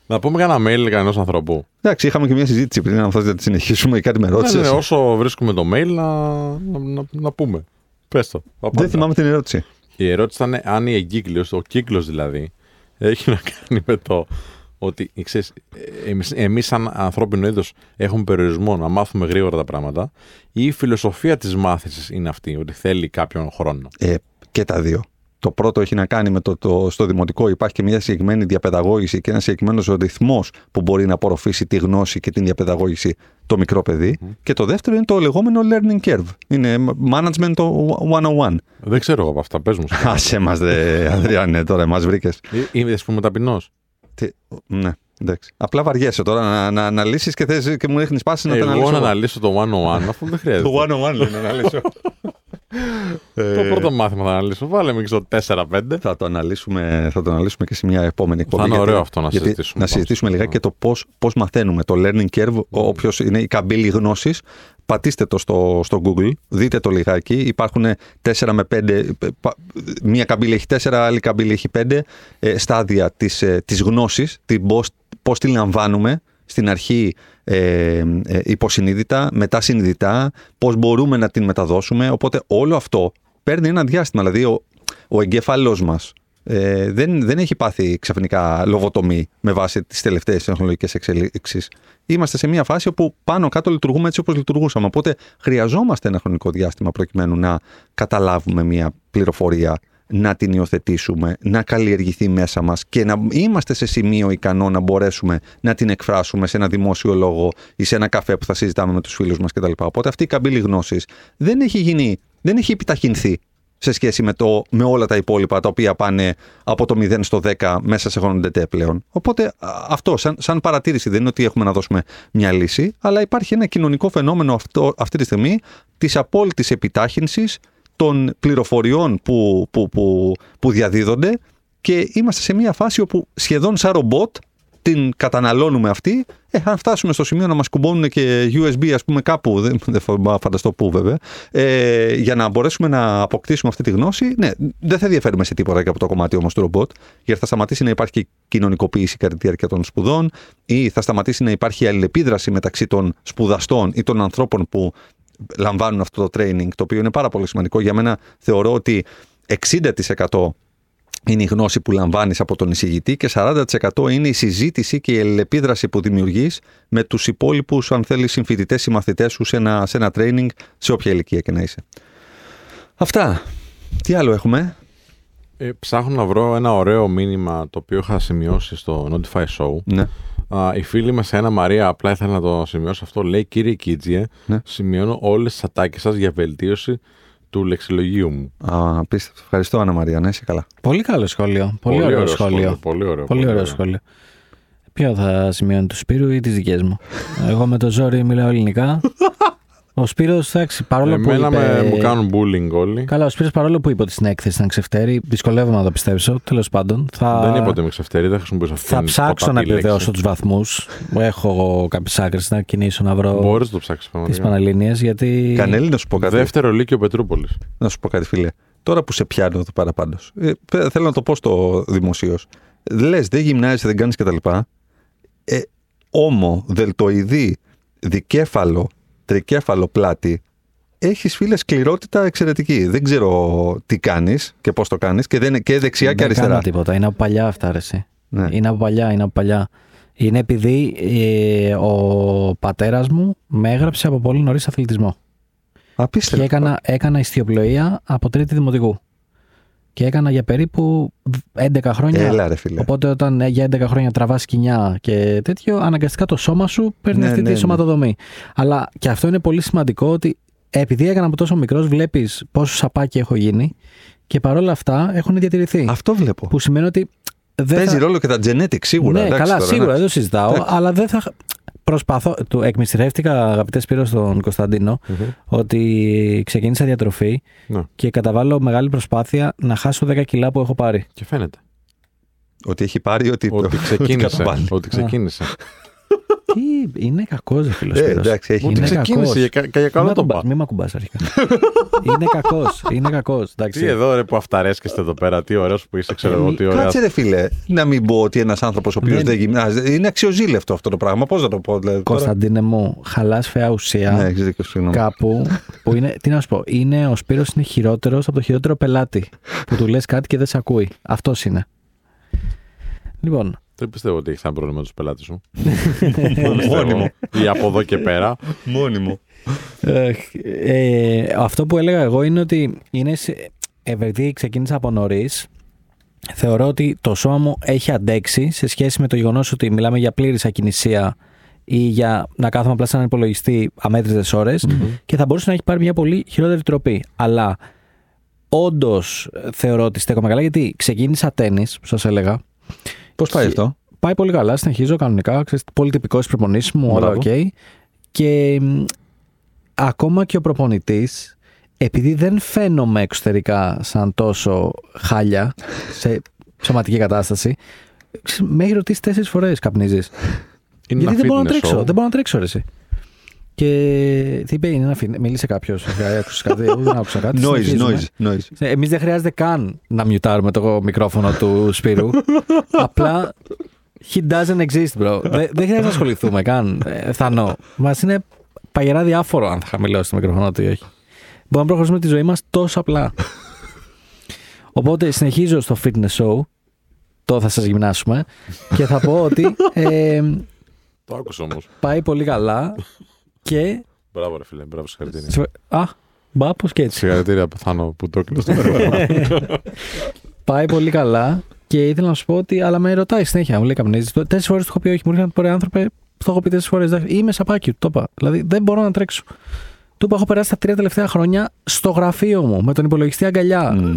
Να πούμε για ένα mail κανένας ανθρώπου. Εντάξει, είχαμε και μια συζήτηση πριν, αν θέλετε να τη συνεχίσουμε ή κάτι με Ναι, ρώτησες. ναι, όσο βρίσκουμε το mail να, να, να, να πούμε. Πες το. Δεν θυμάμαι την ερώτηση. Η ερώτηση ήταν αν η εγκύκλειος, ο κύκλος δηλαδή, έχει να κάνει με το ότι ξέρεις, εμείς, εμείς σαν ανθρώπινο είδος έχουμε περιορισμό να μάθουμε γρήγορα τα πράγματα ή η φιλοσοφία της μάθησης είναι αυτή, ότι θέλει κάποιον χρόνο. Ε, και τα δύο. Το πρώτο έχει να κάνει με το, το στο δημοτικό υπάρχει και μια συγκεκριμένη διαπαιδαγώγηση και ένας συγκεκριμένος ρυθμός που μπορεί να απορροφήσει τη γνώση και την διαπαιδαγώγηση το μικρό παιδί. Και το δεύτερο είναι το λεγόμενο learning curve. Είναι management το 101. Δεν ξέρω εγώ από αυτά, πες μου. σε. Άσε μας δε, Ανδριάνε, τώρα μας βρήκες. Ή- Είμαι, ας πούμε, ταπεινός. Τι, ναι, εντάξει. Απλά βαριέσαι τώρα να, να αναλύσεις και, θες, και μου ρίχνεις πάση να τα Εγώ αναλύσω. να εγώ. αναλύσω το 101, αφού δεν χρειάζεται. Το 101 λέει να αναλύσω. Το πρώτο μάθημα θα αναλύσω. Βάλε με και στο 4-5. Θα το, αναλύσουμε, θα το αναλύσουμε και σε μια επόμενη εκπομπή. είναι γιατί- ωραίο αυτό να γιατί συζητήσουμε Να πάνω συζητήσουμε σε λιγάκι αυτό. και το πώς, πώς μαθαίνουμε. Το learning curve, όποιος είναι η καμπύλη γνώσης, πατήστε το στο, στο Google, δείτε το λιγάκι. Υπάρχουν 4 με 5, μία καμπύλη έχει 4, άλλη καμπύλη έχει 5 ε, στάδια της, ε, της γνώσης, την πώς, πώς τη λαμβάνουμε στην αρχή ε, ε, υποσυνείδητα, μετά συνειδητά, πώς μπορούμε να την μεταδώσουμε. Οπότε όλο αυτό παίρνει ένα διάστημα. Δηλαδή ο, ο εγκέφαλός μας ε, δεν, δεν έχει πάθει ξαφνικά λογοτομή με βάση τις τελευταίες τεχνολογικές εξελίξεις. Είμαστε σε μια φάση όπου πάνω κάτω λειτουργούμε έτσι όπως λειτουργούσαμε. Οπότε χρειαζόμαστε ένα χρονικό διάστημα προκειμένου να καταλάβουμε μια πληροφορία, να την υιοθετήσουμε, να καλλιεργηθεί μέσα μας και να είμαστε σε σημείο ικανό να μπορέσουμε να την εκφράσουμε σε ένα δημόσιο λόγο ή σε ένα καφέ που θα συζητάμε με τους φίλους μας κτλ. Οπότε αυτή η καμπύλη γνώσης δεν έχει γίνει, δεν έχει επιταχυνθεί σε σχέση με, το, με όλα τα υπόλοιπα τα οποία πάνε από το 0 στο 10 μέσα σε χρόνο ντε τε πλέον. Οπότε α, αυτό σαν, σαν παρατήρηση δεν είναι ότι έχουμε να δώσουμε μια λύση, αλλά υπάρχει ένα κοινωνικό φαινόμενο αυτό, αυτή τη στιγμή της απόλυτης επιτάχυνσης των πληροφοριών που, που, που, που διαδίδονται και είμαστε σε μια φάση όπου σχεδόν σαν ρομπότ την καταναλώνουμε αυτή. Ε, αν φτάσουμε στο σημείο να μας κουμπώνουν και USB, ας πούμε, κάπου, δεν, δεν θα φανταστώ πού βέβαια, ε, για να μπορέσουμε να αποκτήσουμε αυτή τη γνώση, ναι, δεν θα διαφέρουμε σε τίποτα και από το κομμάτι όμως του ρομπότ, γιατί θα σταματήσει να υπάρχει και κοινωνικοποίηση κατά τη διάρκεια των σπουδών ή θα σταματήσει να υπάρχει αλληλεπίδραση μεταξύ των σπουδαστών ή των ανθρώπων που λαμβάνουν αυτό το training, το οποίο είναι πάρα πολύ σημαντικό. Για μένα θεωρώ ότι 60% είναι η γνώση που λαμβάνεις από τον εισηγητή και 40% είναι η συζήτηση και η αλληλεπίδραση που δημιουργείς με τους υπόλοιπους, αν θέλεις, συμφοιτητές ή μαθητές σου σε ένα, σε ένα training, σε όποια ηλικία και να είσαι. Αυτά. Τι άλλο έχουμε; Ε, ψάχνω να βρω ένα ωραίο μήνυμα το οποίο είχα σημειώσει στο Notify Show. Ναι. Α, η φίλη μας, ένα Μαρία, απλά ήθελα να το σημειώσω αυτό. Λέει, κύριε Κίτζιε, Ναι. σημειώνω όλες τις ατάκες σας για βελτίωση του λεξιλογίου μου. Α, απίστευτο. Ευχαριστώ, Άννα Μαρία. Να είσαι καλά. Πολύ καλό σχόλιο. Πολύ, ωραίο, σχόλιο. Πολύ ωραίο. Πολύ ωραίο σχόλιο. Ποιο θα σημειώνει του Σπύρου ή τις δικές μου; Εγώ με το ζόρι μιλάω ελληνικά. Ο Σπύρος, εντάξει, παρόλο που Εμένα είπε... με, μου κάνουν bullying όλοι. Καλά, ο Σπύρος παρόλο που είπε ότι στην έκθεση ήταν ξεφτέρη, δυσκολεύομαι να το πιστέψω. Τέλος πάντων, θα, Δεν είπα ότι είμαι ξεφτέρη, δεν χρησιμοποιούσα αυτή θα την ψάξω να ποταπή επιβεβαιώσω λέξη. τους βαθμούς. Έχω κάποιες άκρες να κινήσω να βρω Μπορείς να το ψάξεις τις πραγματικά. Πανελλήνιες, γιατί. Κανέλη, να σου πω κάτι. Δεύτερο Λύκειο Πετρούπολης. Να σου πω κάτι, φίλε. Τώρα που σε πιάνω εδώ πέρα πάντω. Ε, παι- θέλω να το πω στο δημοσίως. Λες, δεν γυμνάζεσαι, δεν κάνεις κτλ. Ε, όμο, δελτοειδή, δικέφαλο, τρικέφαλο πλάτη. Έχει φίλες σκληρότητα εξαιρετική. Δεν ξέρω τι κάνεις και πώς το κάνεις και, δεν, και δεξιά και δεν αριστερά. κάνω τίποτα. Είναι από παλιά αυτά, ρε, εσύ. Ναι. Είναι από παλιά, είναι από παλιά. Είναι επειδή ε, ο πατέρας μου με έγραψε από πολύ νωρίς αθλητισμό. Απίστευτο. Και έκανα, έκανα ιστιοπλοεία από τρίτη δημοτικού. Και έκανα για περίπου 11 χρόνια. Έλα, ρε φίλε. Οπότε όταν ε, για 11 χρόνια τραβάς σκηνιά και τέτοιο, αναγκαστικά το σώμα σου παίρνει Ναι, αυτή ναι, τη ναι. σωματοδομή. Αλλά και αυτό είναι πολύ σημαντικό ότι επειδή έκανα από τόσο μικρός, βλέπεις πόσο σαπάκι έχω γίνει και παρόλα αυτά έχουν διατηρηθεί. Αυτό βλέπω. Που σημαίνει ότι. Δεν Παίζει θα... ρόλο και τα genetics σίγουρα. Ναι, εντάξει, καλά, τώρα, σίγουρα, ναι. δεν το συζητάω. Εντάξει. Αλλά δεν θα. Προσπαθώ. Του εκμυστηρεύτηκα, αγαπητέ Σπύρο, στον κωνσταντινο ότι ξεκίνησα διατροφή Ναι. και καταβάλω μεγάλη προσπάθεια να χάσω 10 κιλά που έχω πάρει. Και φαίνεται. Ότι έχει πάρει ότι. Ότι ξεκίνησε. καταβάλει. ότι ξεκίνησε. Τι, είναι κακός, ρε φίλος. Ε, εντάξει, έχει Ούτε Είναι ξεκίνησε κακός. για, κα- για καλό το πα. Μην με ακουμπάς αρχικά. είναι κακός. Είναι κακός. Τι εδώ ρε που αυταρέσκεστε εδώ πέρα, τι ωραίος που είσαι, ξέρω εγώ, τι ωραία. Κάτσε ρε φίλε, να μην πω ότι ένας άνθρωπος ο οποίος Δεν- δεν γυμνάζεται. Είναι αξιοζήλευτο αυτό το πράγμα. Πώς να το πω, δηλαδή. τώρα. Κωνσταντίνε μου, χαλάς φαιά ουσία. Ναι, έχεις δίκιο, συγγνώμη. κάπου που είναι, τι να σου πω, είναι, ο Σπύρος είναι χειρότερος από το χειρότερο πελάτη που του λες κάτι και δεν σε ακούει. Αυτός είναι. Λοιπόν, Δεν πιστεύω ότι έχει ένα πρόβλημα με τους πελάτες σου. Μόνιμο. Ή από εδώ και πέρα. Μόνιμο. ε, ε, αυτό που έλεγα εγώ είναι ότι είναι, σε- επειδή ξεκίνησα από νωρίς, θεωρώ ότι το σώμα μου έχει αντέξει σε σχέση με το γεγονός ότι μιλάμε για πλήρη ακινησία ή για να κάθομαι απλά σε έναν υπολογιστή αμέτρητες ώρες και θα μπορούσε να έχει πάρει μια πολύ χειρότερη τροπή. Αλλά όντως θεωρώ ότι στέκομαι καλά γιατί ξεκίνησα τένις, που σας έλεγα. Πώς πάει Και- αυτό; Πάει πολύ καλά, συνεχίζω κανονικά. Ξέρεις, πολύ τυπικό στις προπονήσεις μου, όλα Μπράβο. οκ. Και μ, ακόμα και ο προπονητής, επειδή δεν φαίνομαι εξωτερικά σαν τόσο χάλια σε σωματική κατάσταση, ξέρεις, με έχει ρωτήσει τέσσερις φορές καπνίζεις. Είναι Γιατί ένα δεν μπορώ να fitness τρέξω. show. Δεν μπορώ να τρέξω, ρε, εσύ. Και τι είπε, είναι ένα φι- Μίλησε κάποιος. Άκουσες κάτι. Εγώ δεν άκουσα κάτι. Noise, συνεχίζουμε. noise, noise. Εμείς δεν χρειάζεται καν να μιουτάρουμε το μικρόφωνο του Σπύρου. Απλά he doesn't exist, bro. Δεν, δεν χρειάζεται να ασχοληθούμε καν. Ε, Θανό. Μας είναι παγερά διάφορο αν θα χαμηλώσει το μικρόφωνο του ή όχι. Μπορούμε να προχωρήσουμε τη ζωή μας τόσο απλά. Οπότε συνεχίζω στο fitness show. Το θα σας γυμνάσουμε. και θα πω ότι ε, Το άκουσα όμως. πάει πολύ καλά και. Μπράβο, ρε φίλε, μπράβο, συγχαρητήρια. Α, μπα, πως και έτσι. Συγχαρητήρια, πεθάνω που το έκλεισα στο μικρόφωνο. Πάει πολύ καλά και ήθελα να σου πω ότι. Αλλά με ρωτάει συνέχεια, μου λέει καπνίζεις. Τέσσερις φορές του έχω πει όχι, μου ήρθαν πορεία άνθρωπε. Το έχω πει τέσσερις φορές. Είμαι σαπάκι, του το είπα. Δηλαδή δεν μπορώ να τρέξω. Του είπα: Έχω περάσει τα τρία τελευταία χρόνια στο γραφείο μου με τον υπολογιστή αγκαλιά. Μμ.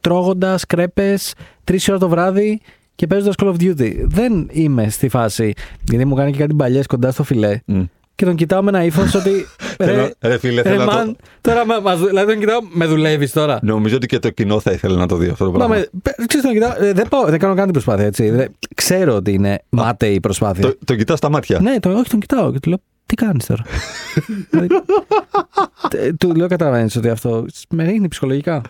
Τρώγοντας κρέπες τρεις ώρα το βράδυ και παίζοντας Call of Duty. Δεν είμαι στη φάση. Γιατί μου κάνει και κάτι παλιέ κοντά στο φιλέ. Μμ. Και τον κοιτάω με ένα ύφος ότι. Θέλω- Ρε φίλε, ρε, θέλω να man, το... τώρα μα- μας δου- δηλαδή τον κοιτάω, με δουλεύεις τώρα. Νομίζω ότι και το κοινό θα ήθελε να το δει αυτό το Μα πράγμα. με, πε- ξέρεις, τον κοιτάω, ε, δεν, πάω, δεν κάνω καν την προσπάθεια έτσι. Δεν- ξέρω ότι είναι μάταιη η προσπάθεια. Το, το κοιτάς στα μάτια; Ναι, το, όχι, τον κοιτάω και του λέω, τι κάνεις τώρα; δηλαδή, τε- του λέω, καταλαβαίνεις ότι αυτό με ρίχνει ψυχολογικά;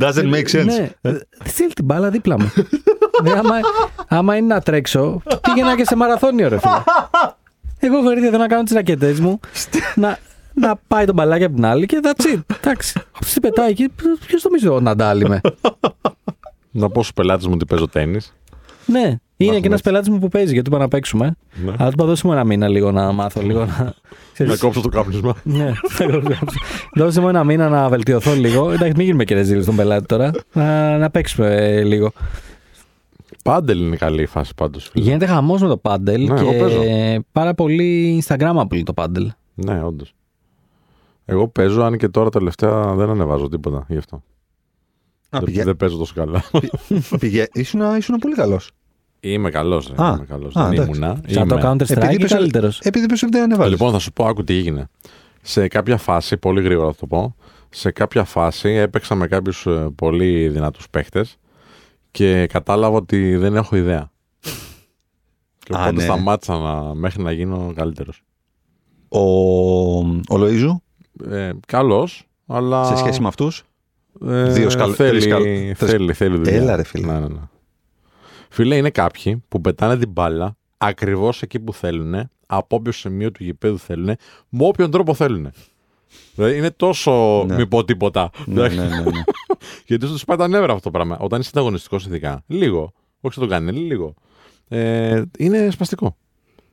Doesn't make sense. Ναι, ε, στείλ την μπάλα δίπλα μου. ναι, άμα, άμα είναι να τρέξω, πήγαινα και σε μαραθώνιο, ρε φίλε. Εγώ έχω έρθει εδώ να κάνω τις ρακετέ μου, να, να πάει το μπαλάκι από την άλλη και that's it. Εντάξει. Τι πετάει εκεί, ποιος νομίζει ο Ναντάλ είμαι. Να πω στους πελάτες μου ότι παίζω τέννη. Ναι, είναι έχουμε και ένας έτσι. πελάτης μου που παίζει γιατί του είπα να παίξουμε. Ναι. Αλλά του είπα δώσε μου ένα μήνα λίγο να μάθω, λίγο να. Να ξέρεις, κόψω το κάπνισμα. Ναι, θα κόψω. δώσε μου ένα μήνα να βελτιωθώ λίγο. Εντάξει, μην γίνουμε και ρεζίλοι στον πελάτη τώρα. Να, να παίξουμε ε, λίγο. Πάντελ είναι καλή η φάση πάντως. Γίνεται χαμός με το πάντελ Ναι, εγώ παίζω. και πάρα πολύ Instagramable το πάντελ. Ναι, όντως. Εγώ παίζω, αν και τώρα τελευταία δεν ανεβάζω τίποτα γι' αυτό. Α, δεν, πηγα- δεν παίζω τόσο καλά. πηγα- Ήσουν, ήσουν πολύ καλός. Είμαι καλός. Α, Είμαι καλός. α, Δεν εντάξει. ήμουνα. Σαν το Είμαι. Counter Strike Επειδή ή πες- καλύτερος. Επειδή πες ότι δεν ανεβάζεις. Λοιπόν, θα σου πω, άκου τι έγινε. Σε κάποια φάση, πολύ γρήγορα θα το πω, σε κάποια φάση έπαιξα με κάποιους πολύ δυνατούς παίχτες και κατάλαβα ότι δεν έχω ιδέα. Και Α, οπότε ναι. σταμάτησα να, μέχρι να γίνω καλύτερος. ο, ο Λοίζου, Ε, Καλός, αλλά. σε σχέση με αυτούς; Ε, Δύο σκαλ- θέλει, τρεις σκαλ- τρεις- θέλει, θέλει δουλειά. Έλα, ρε, φίλε. Ναι, ναι, ναι. Φίλε, είναι κάποιοι που πετάνε την μπάλα ακριβώς εκεί που θέλουν, από όποιο σημείο του γηπέδου θέλουν, με όποιον τρόπο θέλουν. Δηλαδή είναι τόσο Ναι. μη πω τίποτα. ναι, ναι, ναι, ναι. Γιατί σου πάει τα νεύρα αυτό το πράγμα. Όταν είσαι ανταγωνιστικός, ειδικά, λίγο. Όχι σε τον κάνει, λίγο. Ε, είναι σπαστικό.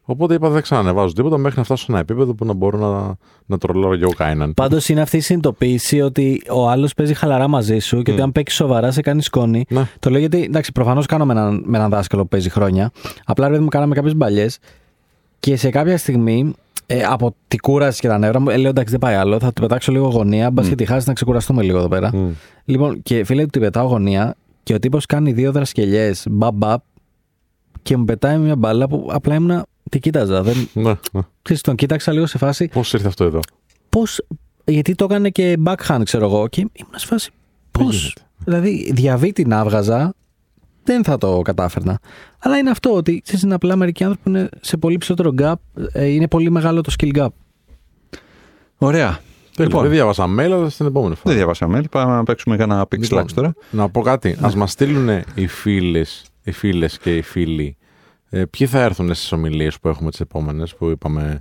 Οπότε είπα δεν ξανανεβάζω τίποτα μέχρι να φτάσω σε ένα επίπεδο που να μπορώ να, να τρολάρω και εγώ κανέναν. Πάντως είναι αυτή η συνειδητοποίηση ότι ο άλλος παίζει χαλαρά μαζί σου και ότι Mm. αν παίξεις σοβαρά σε κάνει σκόνη. Ναι. Το λέω γιατί, εντάξει, προφανώς κάνω με έναν, με έναν δάσκαλο που παίζει χρόνια. Απλά ρε, μου κάναμε κάποιες μπαλιές και σε κάποια στιγμή ε, από την κούραση και τα νεύρα μου, ε, λέω εντάξει δεν πάει άλλο. Θα του πετάξω λίγο γωνία. Μπας Mm. και τη χάσει να ξεκουραστούμε λίγο εδώ πέρα. Μμ. Λοιπόν, και φίλε του την πετάω γωνία και ο τύπος κάνει δύο δρασκελιές μπαμπ και μου πετάει μια μπάλα που απλά ήμουνα. Τι κοίταζα. Δεν, Ναι, ναι. ξέρεις, τον κοίταξα λίγο σε φάση Πώς ήρθε αυτό εδώ; πώς. Γιατί το έκανε και backhand, ξέρω εγώ, και ήμουν σε φάση. Πώς. γίνεται. Δηλαδή, διαβήτη να έβγαζα δεν θα το κατάφερνα. Αλλά είναι αυτό ότι ξέρεις, είναι απλά μερικοί άνθρωποι που είναι σε πολύ ψηλότερο gap, ε, είναι πολύ μεγάλο το skill gap. Ωραία. Λοιπόν, Λοιπόν. δεν διάβασα mail, αλλά στην επόμενη Δεν φορά. διαβάσαμε mail. Πάμε να παίξουμε για ένα Pixel Λοιπόν, τώρα. Να πω κάτι. Α μας στείλουν οι φίλες οι φίλες και οι φίλοι ε, ποιοι θα έρθουν στις ομιλίες που έχουμε τις επόμενες που είπαμε α,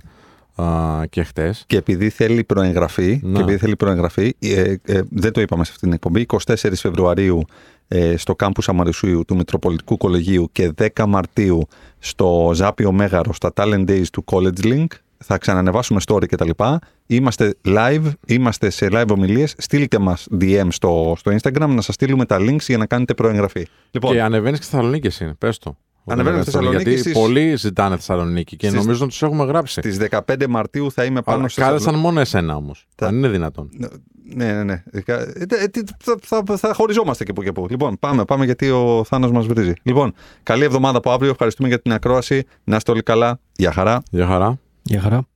και χτες. Και επειδή θέλει προεγγραφή, Να. και επειδή θέλει προεγγραφή ε, ε, δεν το είπαμε σε αυτήν την εκπομπή, 24 Φεβρουαρίου ε, στο κάμπους Αμαρισίου του Μητροπολιτικού Κολεγίου και 10 Μαρτίου στο Ζάπιο Μέγαρο στα Talent Days του College Link. Θα ξανανεβάσουμε story κτλ. Είμαστε live, είμαστε σε live ομιλίες. Στείλτε μας DM στο, στο Instagram να σας στείλουμε τα links για να κάνετε προεγγραφή. Λοιπόν, Και ανεβαίνεις και στη Θεσσαλονίκη εσύ, πες το. Ανεβαίνω στη Θεσσαλονίκη, Γιατί εσείς- πολλοί ζητάνε Θεσσαλονίκη και Στις- νομίζω να τους έχουμε γράψει. στις 15 Μαρτίου θα είμαι πάνω Αλλά στο κάλεσαν μόνο εσένα όμως. Τα- Αν είναι δυνατόν. Ναι, ναι, ναι. Ε, ε, τι- Θα, θα, θα χωριζόμαστε και που και που. Λοιπόν, πάμε, πάμε γιατί ο Θάνος μας βρίζει. Λοιπόν, καλή εβδομάδα από αύριο. Ευχαριστούμε για την ακρόαση. Να είστε όλοι καλά. Γεια χαρά. Γεια χαρά. Γεια χαρά.